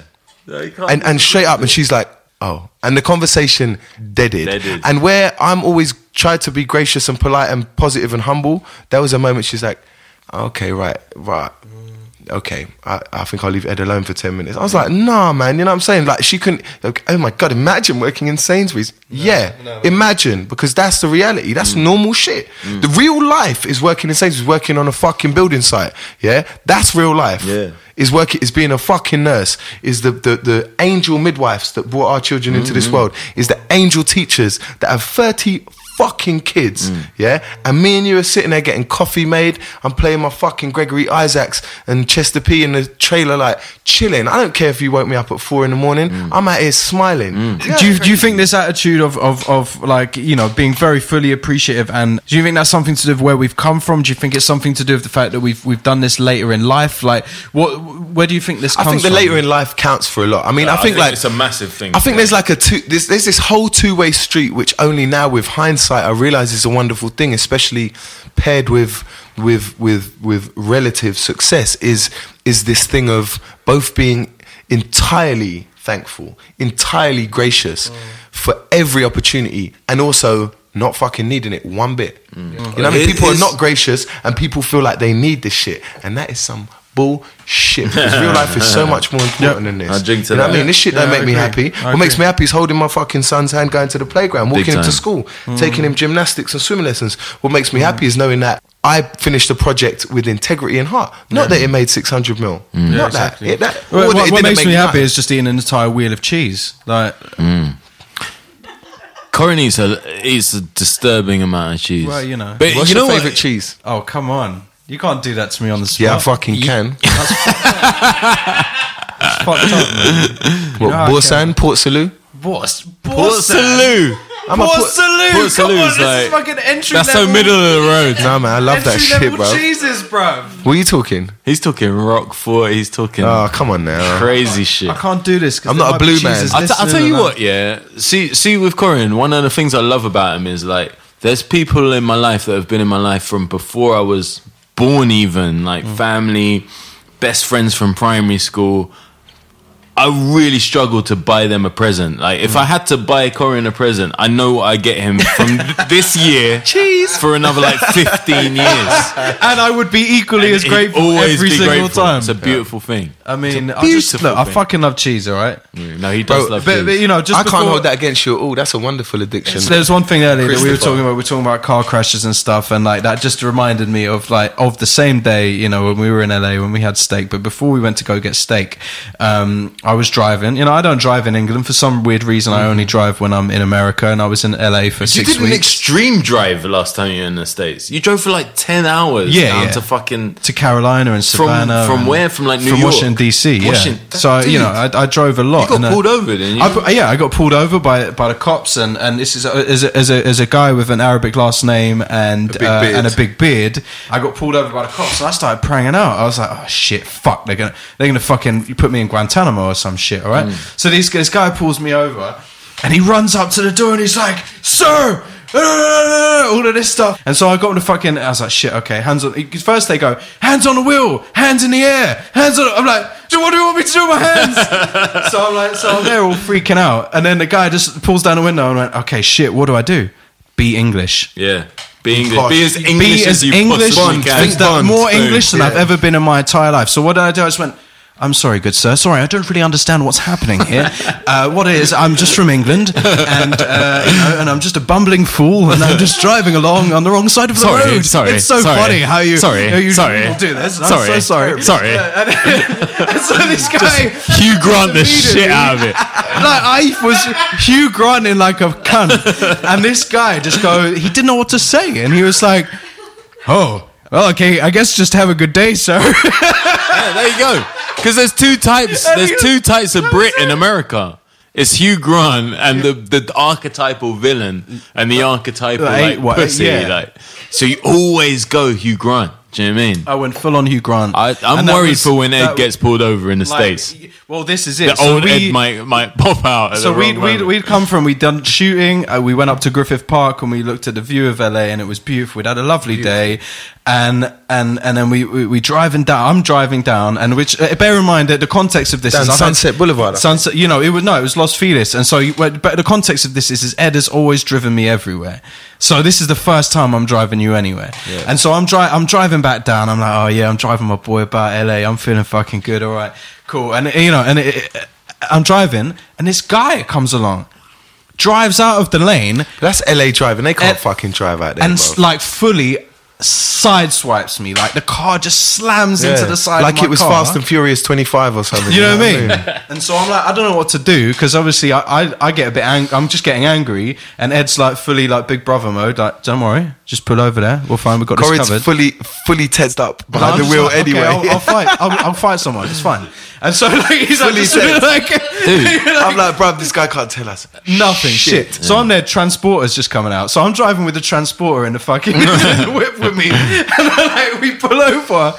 Speaker 5: And and straight up, and she's like, "Oh," and the conversation deaded.
Speaker 4: Deaded.
Speaker 5: And where I'm always tried to be gracious and polite and positive and humble, there was a moment she's like, "Okay, right, right." Okay, I, I think I'll leave Ed alone for 10 minutes. I was like, nah, man, you know what I'm saying? Like, she couldn't, like, oh my God, imagine working in Sainsbury's. yeah, imagine, because that's the reality. That's
Speaker 4: Mm.
Speaker 5: normal shit. The real life is working in Sainsbury's, working on a fucking building site. Yeah, that's real life.
Speaker 4: Yeah.
Speaker 5: Is working, is being a fucking nurse, is the, the, the angel midwives that brought our children into
Speaker 4: Mm-hmm.
Speaker 5: this world, is the angel teachers that have 30 fucking kids,
Speaker 4: Mm.
Speaker 5: yeah? And me and you are sitting there getting coffee made. I'm playing my fucking Gregory Isaacs and Chester P in the trailer, like chilling. I don't care if you woke me up at four in the morning.
Speaker 4: Mm.
Speaker 5: I'm out here smiling.
Speaker 3: do you do you think this attitude of, of of like you know being very fully appreciative and do you think that's something to do with where we've come from? Do you think it's something to do with the fact that we've we've done this later in life? Like what where do you think this
Speaker 5: I
Speaker 3: comes
Speaker 5: think the
Speaker 3: from?
Speaker 5: later in life counts for a lot. I mean, I, think, like
Speaker 4: it's a massive thing.
Speaker 5: I think there's like a two. There's, there's this whole two way street, which only now with hindsight I realize is a wonderful thing, especially paired with with with with relative success. Is is this thing of both being entirely thankful, entirely gracious mm. for every opportunity, and also not fucking needing it one bit. Mm. You know what I mean?
Speaker 4: It
Speaker 5: People are not gracious, and people feel like they need this shit, and that is some bullshit. Because real life is so (laughs) much more important than this.
Speaker 4: I drink to
Speaker 5: you know what I mean? This shit
Speaker 3: Yeah,
Speaker 5: don't make me happy.
Speaker 3: I
Speaker 5: What makes me happy is holding my fucking son's hand, going to the playground, walking him to school,
Speaker 3: Mm.
Speaker 5: taking him gymnastics and swimming lessons. What makes me happy is knowing that I finished the project with integrity and heart. Not that it made 600 mil. Not
Speaker 3: exactly.
Speaker 5: that. It, that
Speaker 3: Well,
Speaker 5: or
Speaker 3: what
Speaker 5: that it
Speaker 3: what makes
Speaker 5: make
Speaker 3: me happy
Speaker 5: nothing.
Speaker 3: is just eating an entire wheel of cheese. Like,
Speaker 4: Corin eats a, eats a disturbing amount of cheese.
Speaker 3: Well, you know.
Speaker 4: But
Speaker 5: What's
Speaker 4: you
Speaker 5: your
Speaker 4: know
Speaker 5: favorite
Speaker 4: what?
Speaker 5: cheese?
Speaker 3: oh come on, you can't do that to me on the spot.
Speaker 5: Yeah, I fucking can. (laughs)
Speaker 3: It's fucked up, man.
Speaker 5: What,
Speaker 3: Yeah, I
Speaker 5: Boursin, Port Salut?
Speaker 3: What's
Speaker 4: Port Salut.
Speaker 5: I'm a
Speaker 3: Port
Speaker 5: Port-
Speaker 3: Salut.
Speaker 4: Port
Speaker 3: Come on,
Speaker 4: Salut's
Speaker 3: this
Speaker 4: like-
Speaker 3: is fucking entry
Speaker 4: That's
Speaker 3: level.
Speaker 4: so middle of the road.
Speaker 5: Nah, man, I love that
Speaker 3: entry
Speaker 5: shit,
Speaker 3: level
Speaker 5: bro.
Speaker 3: cheeses, bro.
Speaker 5: What are you talking?
Speaker 4: He's talking Roquefort. He's talking
Speaker 5: Oh, come on now.
Speaker 4: crazy shit.
Speaker 3: I can't do this. 'cause
Speaker 5: I'm
Speaker 3: there
Speaker 5: not a
Speaker 3: might be
Speaker 5: blue
Speaker 3: cheeses
Speaker 5: man.
Speaker 4: I'll, t- I'll tell you
Speaker 3: and
Speaker 4: what, yeah. See, see, with Corin, one of the things I love about him is like, there's people in my life that have been in my life from before I was born, even like mm. family, best friends from primary school. I really struggle to buy them a present. Like, if I had to buy Corin a present, I know what I get him from (laughs) this year
Speaker 3: Cheese.
Speaker 4: for another like 15 years.
Speaker 3: and I would be equally as grateful
Speaker 4: always
Speaker 3: every single
Speaker 4: grateful.
Speaker 3: time.
Speaker 4: It's a beautiful thing.
Speaker 3: I mean,
Speaker 4: It's a
Speaker 3: I just
Speaker 4: beautiful
Speaker 3: look. I fucking love cheese. All right,
Speaker 4: No, he does
Speaker 5: Bro,
Speaker 4: love
Speaker 3: but,
Speaker 4: cheese.
Speaker 3: but you know, just
Speaker 5: I can't hold that against you at all. That's a wonderful addiction.
Speaker 3: So there's one thing earlier that we were talking about. We were talking about car crashes and stuff, and like that just reminded me of like of the same day, you know, when we were in LA when we had steak. But before we went to go get steak, um, I was driving. You know, I don't drive in England for some weird reason. I only drive when I'm in America, and I was in LA for
Speaker 4: You
Speaker 3: six
Speaker 4: did an
Speaker 3: weeks
Speaker 4: extreme drive the last time you were in the States. You drove for like 10 hours
Speaker 3: Yeah,
Speaker 4: down
Speaker 3: yeah.
Speaker 4: to fucking.
Speaker 3: to Carolina and
Speaker 4: From-
Speaker 3: Savannah.
Speaker 4: from
Speaker 3: and-
Speaker 4: where? From, like, New
Speaker 3: from
Speaker 4: York?
Speaker 3: Washington DC. Yeah.
Speaker 4: Washington-
Speaker 3: so you know, I, I drove a lot.
Speaker 4: You got
Speaker 3: and, uh,
Speaker 4: pulled over, didn't you?
Speaker 3: I, pu- yeah, I got pulled over by by the cops, and, and this is a, as, a, as a as a guy with an Arabic last name and
Speaker 5: A big
Speaker 3: uh,
Speaker 5: beard.
Speaker 3: and a big beard. I got pulled over by the cops, and I started praying out. I was like, oh shit, fuck, they're gonna they're gonna fucking put me in Guantanamo or some shit. All right.
Speaker 4: Mm.
Speaker 3: So this this guy pulls me over, and he runs up to the door, and he's like, sir. uh, (laughs) all of this stuff, and so I got him to fucking. I was like, "Shit, okay." Hands on. Because first they go, "Hands on the wheel, hands in the air, hands on." I'm like, "Do what do you want me to do with my hands?" (laughs) so I'm like, so I'm there all freaking out, and then the guy just pulls down the window and went, "Okay, shit, what do I do?" Be English.
Speaker 4: yeah. Be English. Be as English
Speaker 3: Be
Speaker 4: as
Speaker 3: as
Speaker 4: you
Speaker 3: English,
Speaker 4: possibly can.
Speaker 3: that- more. English than I've ever been in my entire life. So what did I do? I just went. I'm sorry, good sir. Sorry, I don't really understand what's happening here. (laughs) Uh, what is, I'm just from England, and uh, you know, and I'm just a bumbling fool, and I'm just driving along on the wrong side of the
Speaker 4: Sorry,
Speaker 3: road.
Speaker 4: sorry,
Speaker 3: it's so
Speaker 4: sorry.
Speaker 3: funny how you,
Speaker 4: Sorry,
Speaker 3: how you
Speaker 4: sorry.
Speaker 3: do this. I'm
Speaker 4: Sorry,
Speaker 3: so sorry.
Speaker 4: sorry.
Speaker 3: Uh, and, (laughs) and so this guy,
Speaker 4: Hugh Grant the shit out of it. (laughs)
Speaker 3: like I was Hugh Grant in like a cunt, and this guy just go. He didn't know what to say, and he was like, "Oh, well, okay, I guess just have a good day, sir." (laughs)
Speaker 4: Yeah, there you go. Because there's two types. There's two types of Brit in America. It's Hugh Grant and the, the archetypal villain and the archetypal
Speaker 3: Like,
Speaker 4: like
Speaker 3: what-
Speaker 4: pussy.
Speaker 3: yeah.
Speaker 4: Like, so you always go Hugh Grant. Do you know what I mean?
Speaker 3: I went full on Hugh Grant.
Speaker 4: I, I'm
Speaker 3: And that
Speaker 4: worried
Speaker 3: was-
Speaker 4: for when Ed
Speaker 3: that-
Speaker 4: gets pulled over in the
Speaker 3: like,
Speaker 4: states.
Speaker 3: Well, this is it.
Speaker 4: The
Speaker 3: So
Speaker 4: old
Speaker 3: we-
Speaker 4: Ed might might (laughs) pop out. At
Speaker 3: So
Speaker 4: the
Speaker 3: we'd,
Speaker 4: wrong
Speaker 3: we'd,
Speaker 4: moment.
Speaker 3: we'd come from, we'd done shooting, uh, we went up to Griffith Park and we looked at the view of LA and it was beautiful. We'd had a lovely day. And, and, and then we, we, we driving down, I'm driving down and which, uh, bear in mind that the context of this
Speaker 5: Down
Speaker 3: is I've had-
Speaker 5: Sunset Boulevard, I
Speaker 3: Sunset, you know, it was, no, it was Los Feliz. And so, you- but but the context of this is, is Ed has always driven me everywhere. So this is the first time I'm driving you anywhere. And so I'm dri- I'm driving back down. I'm like, oh yeah, I'm driving my boy about LA. I'm feeling fucking good. All right, cool. And you know, and it, it- I'm driving, and this guy comes along, drives out of the lane,
Speaker 5: That's LA driving. They can't fucking drive out there.
Speaker 3: and
Speaker 5: bro.
Speaker 3: like fully sideswipes me. Like the car just slams into the side.
Speaker 5: like it was
Speaker 3: car.
Speaker 5: Fast and Furious 25 or something. (laughs)
Speaker 3: You know what I mean? (laughs) and so I'm like, I don't know what to do because obviously I, I, I get a bit angry. I'm just getting angry, and Ed's like fully like Big Brother mode. Like, don't worry, just pull over there. We'll find we've got this
Speaker 5: Corey's
Speaker 3: covered.
Speaker 5: fully fully tested up behind the wheel
Speaker 3: like, okay,
Speaker 5: anyway.
Speaker 3: I'll, I'll fight. (laughs) I'll, I'll fight someone. It's fine. And so like he's like, just bit (laughs) like,
Speaker 5: I'm like, bruv, this guy can't tell us
Speaker 3: Nothing, shit. So I'm there, transporter's just coming out. So I'm driving with the transporter in the fucking (laughs) whip with me. (laughs) And like, we pull over.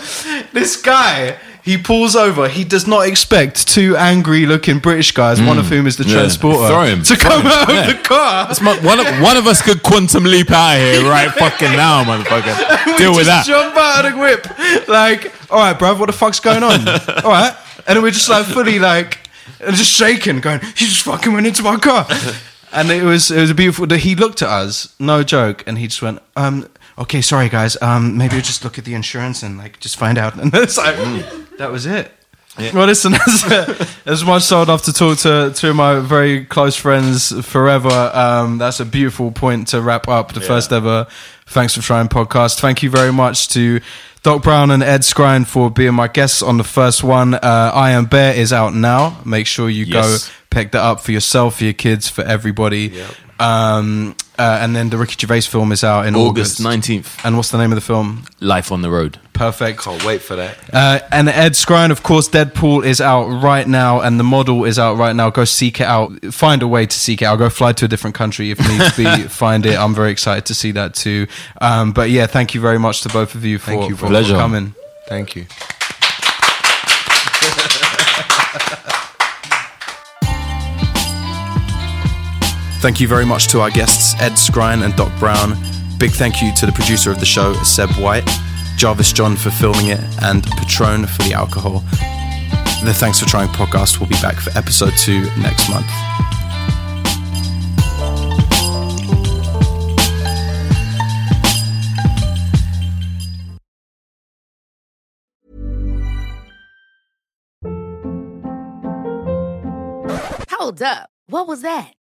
Speaker 3: This guy, he pulls over. He does not expect two angry looking British guys, one of hmm. whom is the
Speaker 4: Yeah.
Speaker 3: transporter,
Speaker 4: Throw him.
Speaker 3: to
Speaker 4: Throw
Speaker 3: come
Speaker 4: him.
Speaker 3: out
Speaker 4: Yeah.
Speaker 3: of the car.
Speaker 4: My- one, of, one of us could quantum leap out of here right fucking now, motherfucker. Deal with
Speaker 3: just
Speaker 4: that.
Speaker 3: jump out of the whip. Like, all right, bruv, what the fuck's going on? all right. And we're just like fully like, just shaking, going, he just fucking went into my car. (laughs) And it was it was a beautiful. That he looked at us, no joke, and he just went, um, "Okay, sorry guys, um, maybe we'll just look at the insurance and like just find out." (laughs) And it's like that was it. Well, listen, (laughs) as, as much so enough to talk to two of my very close friends forever. Um, that's a beautiful point to wrap up the first ever Thanks for Trying podcast. Thank you very much to Doc Brown and Ed Skrein for being my guests on the first one. Uh, I Am Bear is out now. Make sure you
Speaker 4: Yes.
Speaker 3: go pick that up for yourself, for your kids, for everybody. Um, uh, and then the Ricky Gervais film is out in
Speaker 4: August
Speaker 3: August.
Speaker 4: 19th.
Speaker 3: And what's the name of the film?
Speaker 4: Life on the road.
Speaker 3: Perfect.
Speaker 5: Can't wait for that.
Speaker 3: Uh, and Ed Skrein, of course, Deadpool is out right now, and the model is out right now. Go seek it out. Find a way to seek it I'll Go fly to a different country if needs be. (laughs) Find it. I'm very excited to see that too. Um, but yeah, thank you very much to both of you for,
Speaker 5: Thank you,
Speaker 3: for, for coming.
Speaker 5: Thank you.
Speaker 8: Thank you very much to our guests, Ed Skrein and Doc Brown. Big thank you to the producer of the show, Seb White, Jarvis John for filming it, and Patron for the alcohol. The Thanks for Trying podcast will be back for episode two next month.
Speaker 9: Hold up. What was that?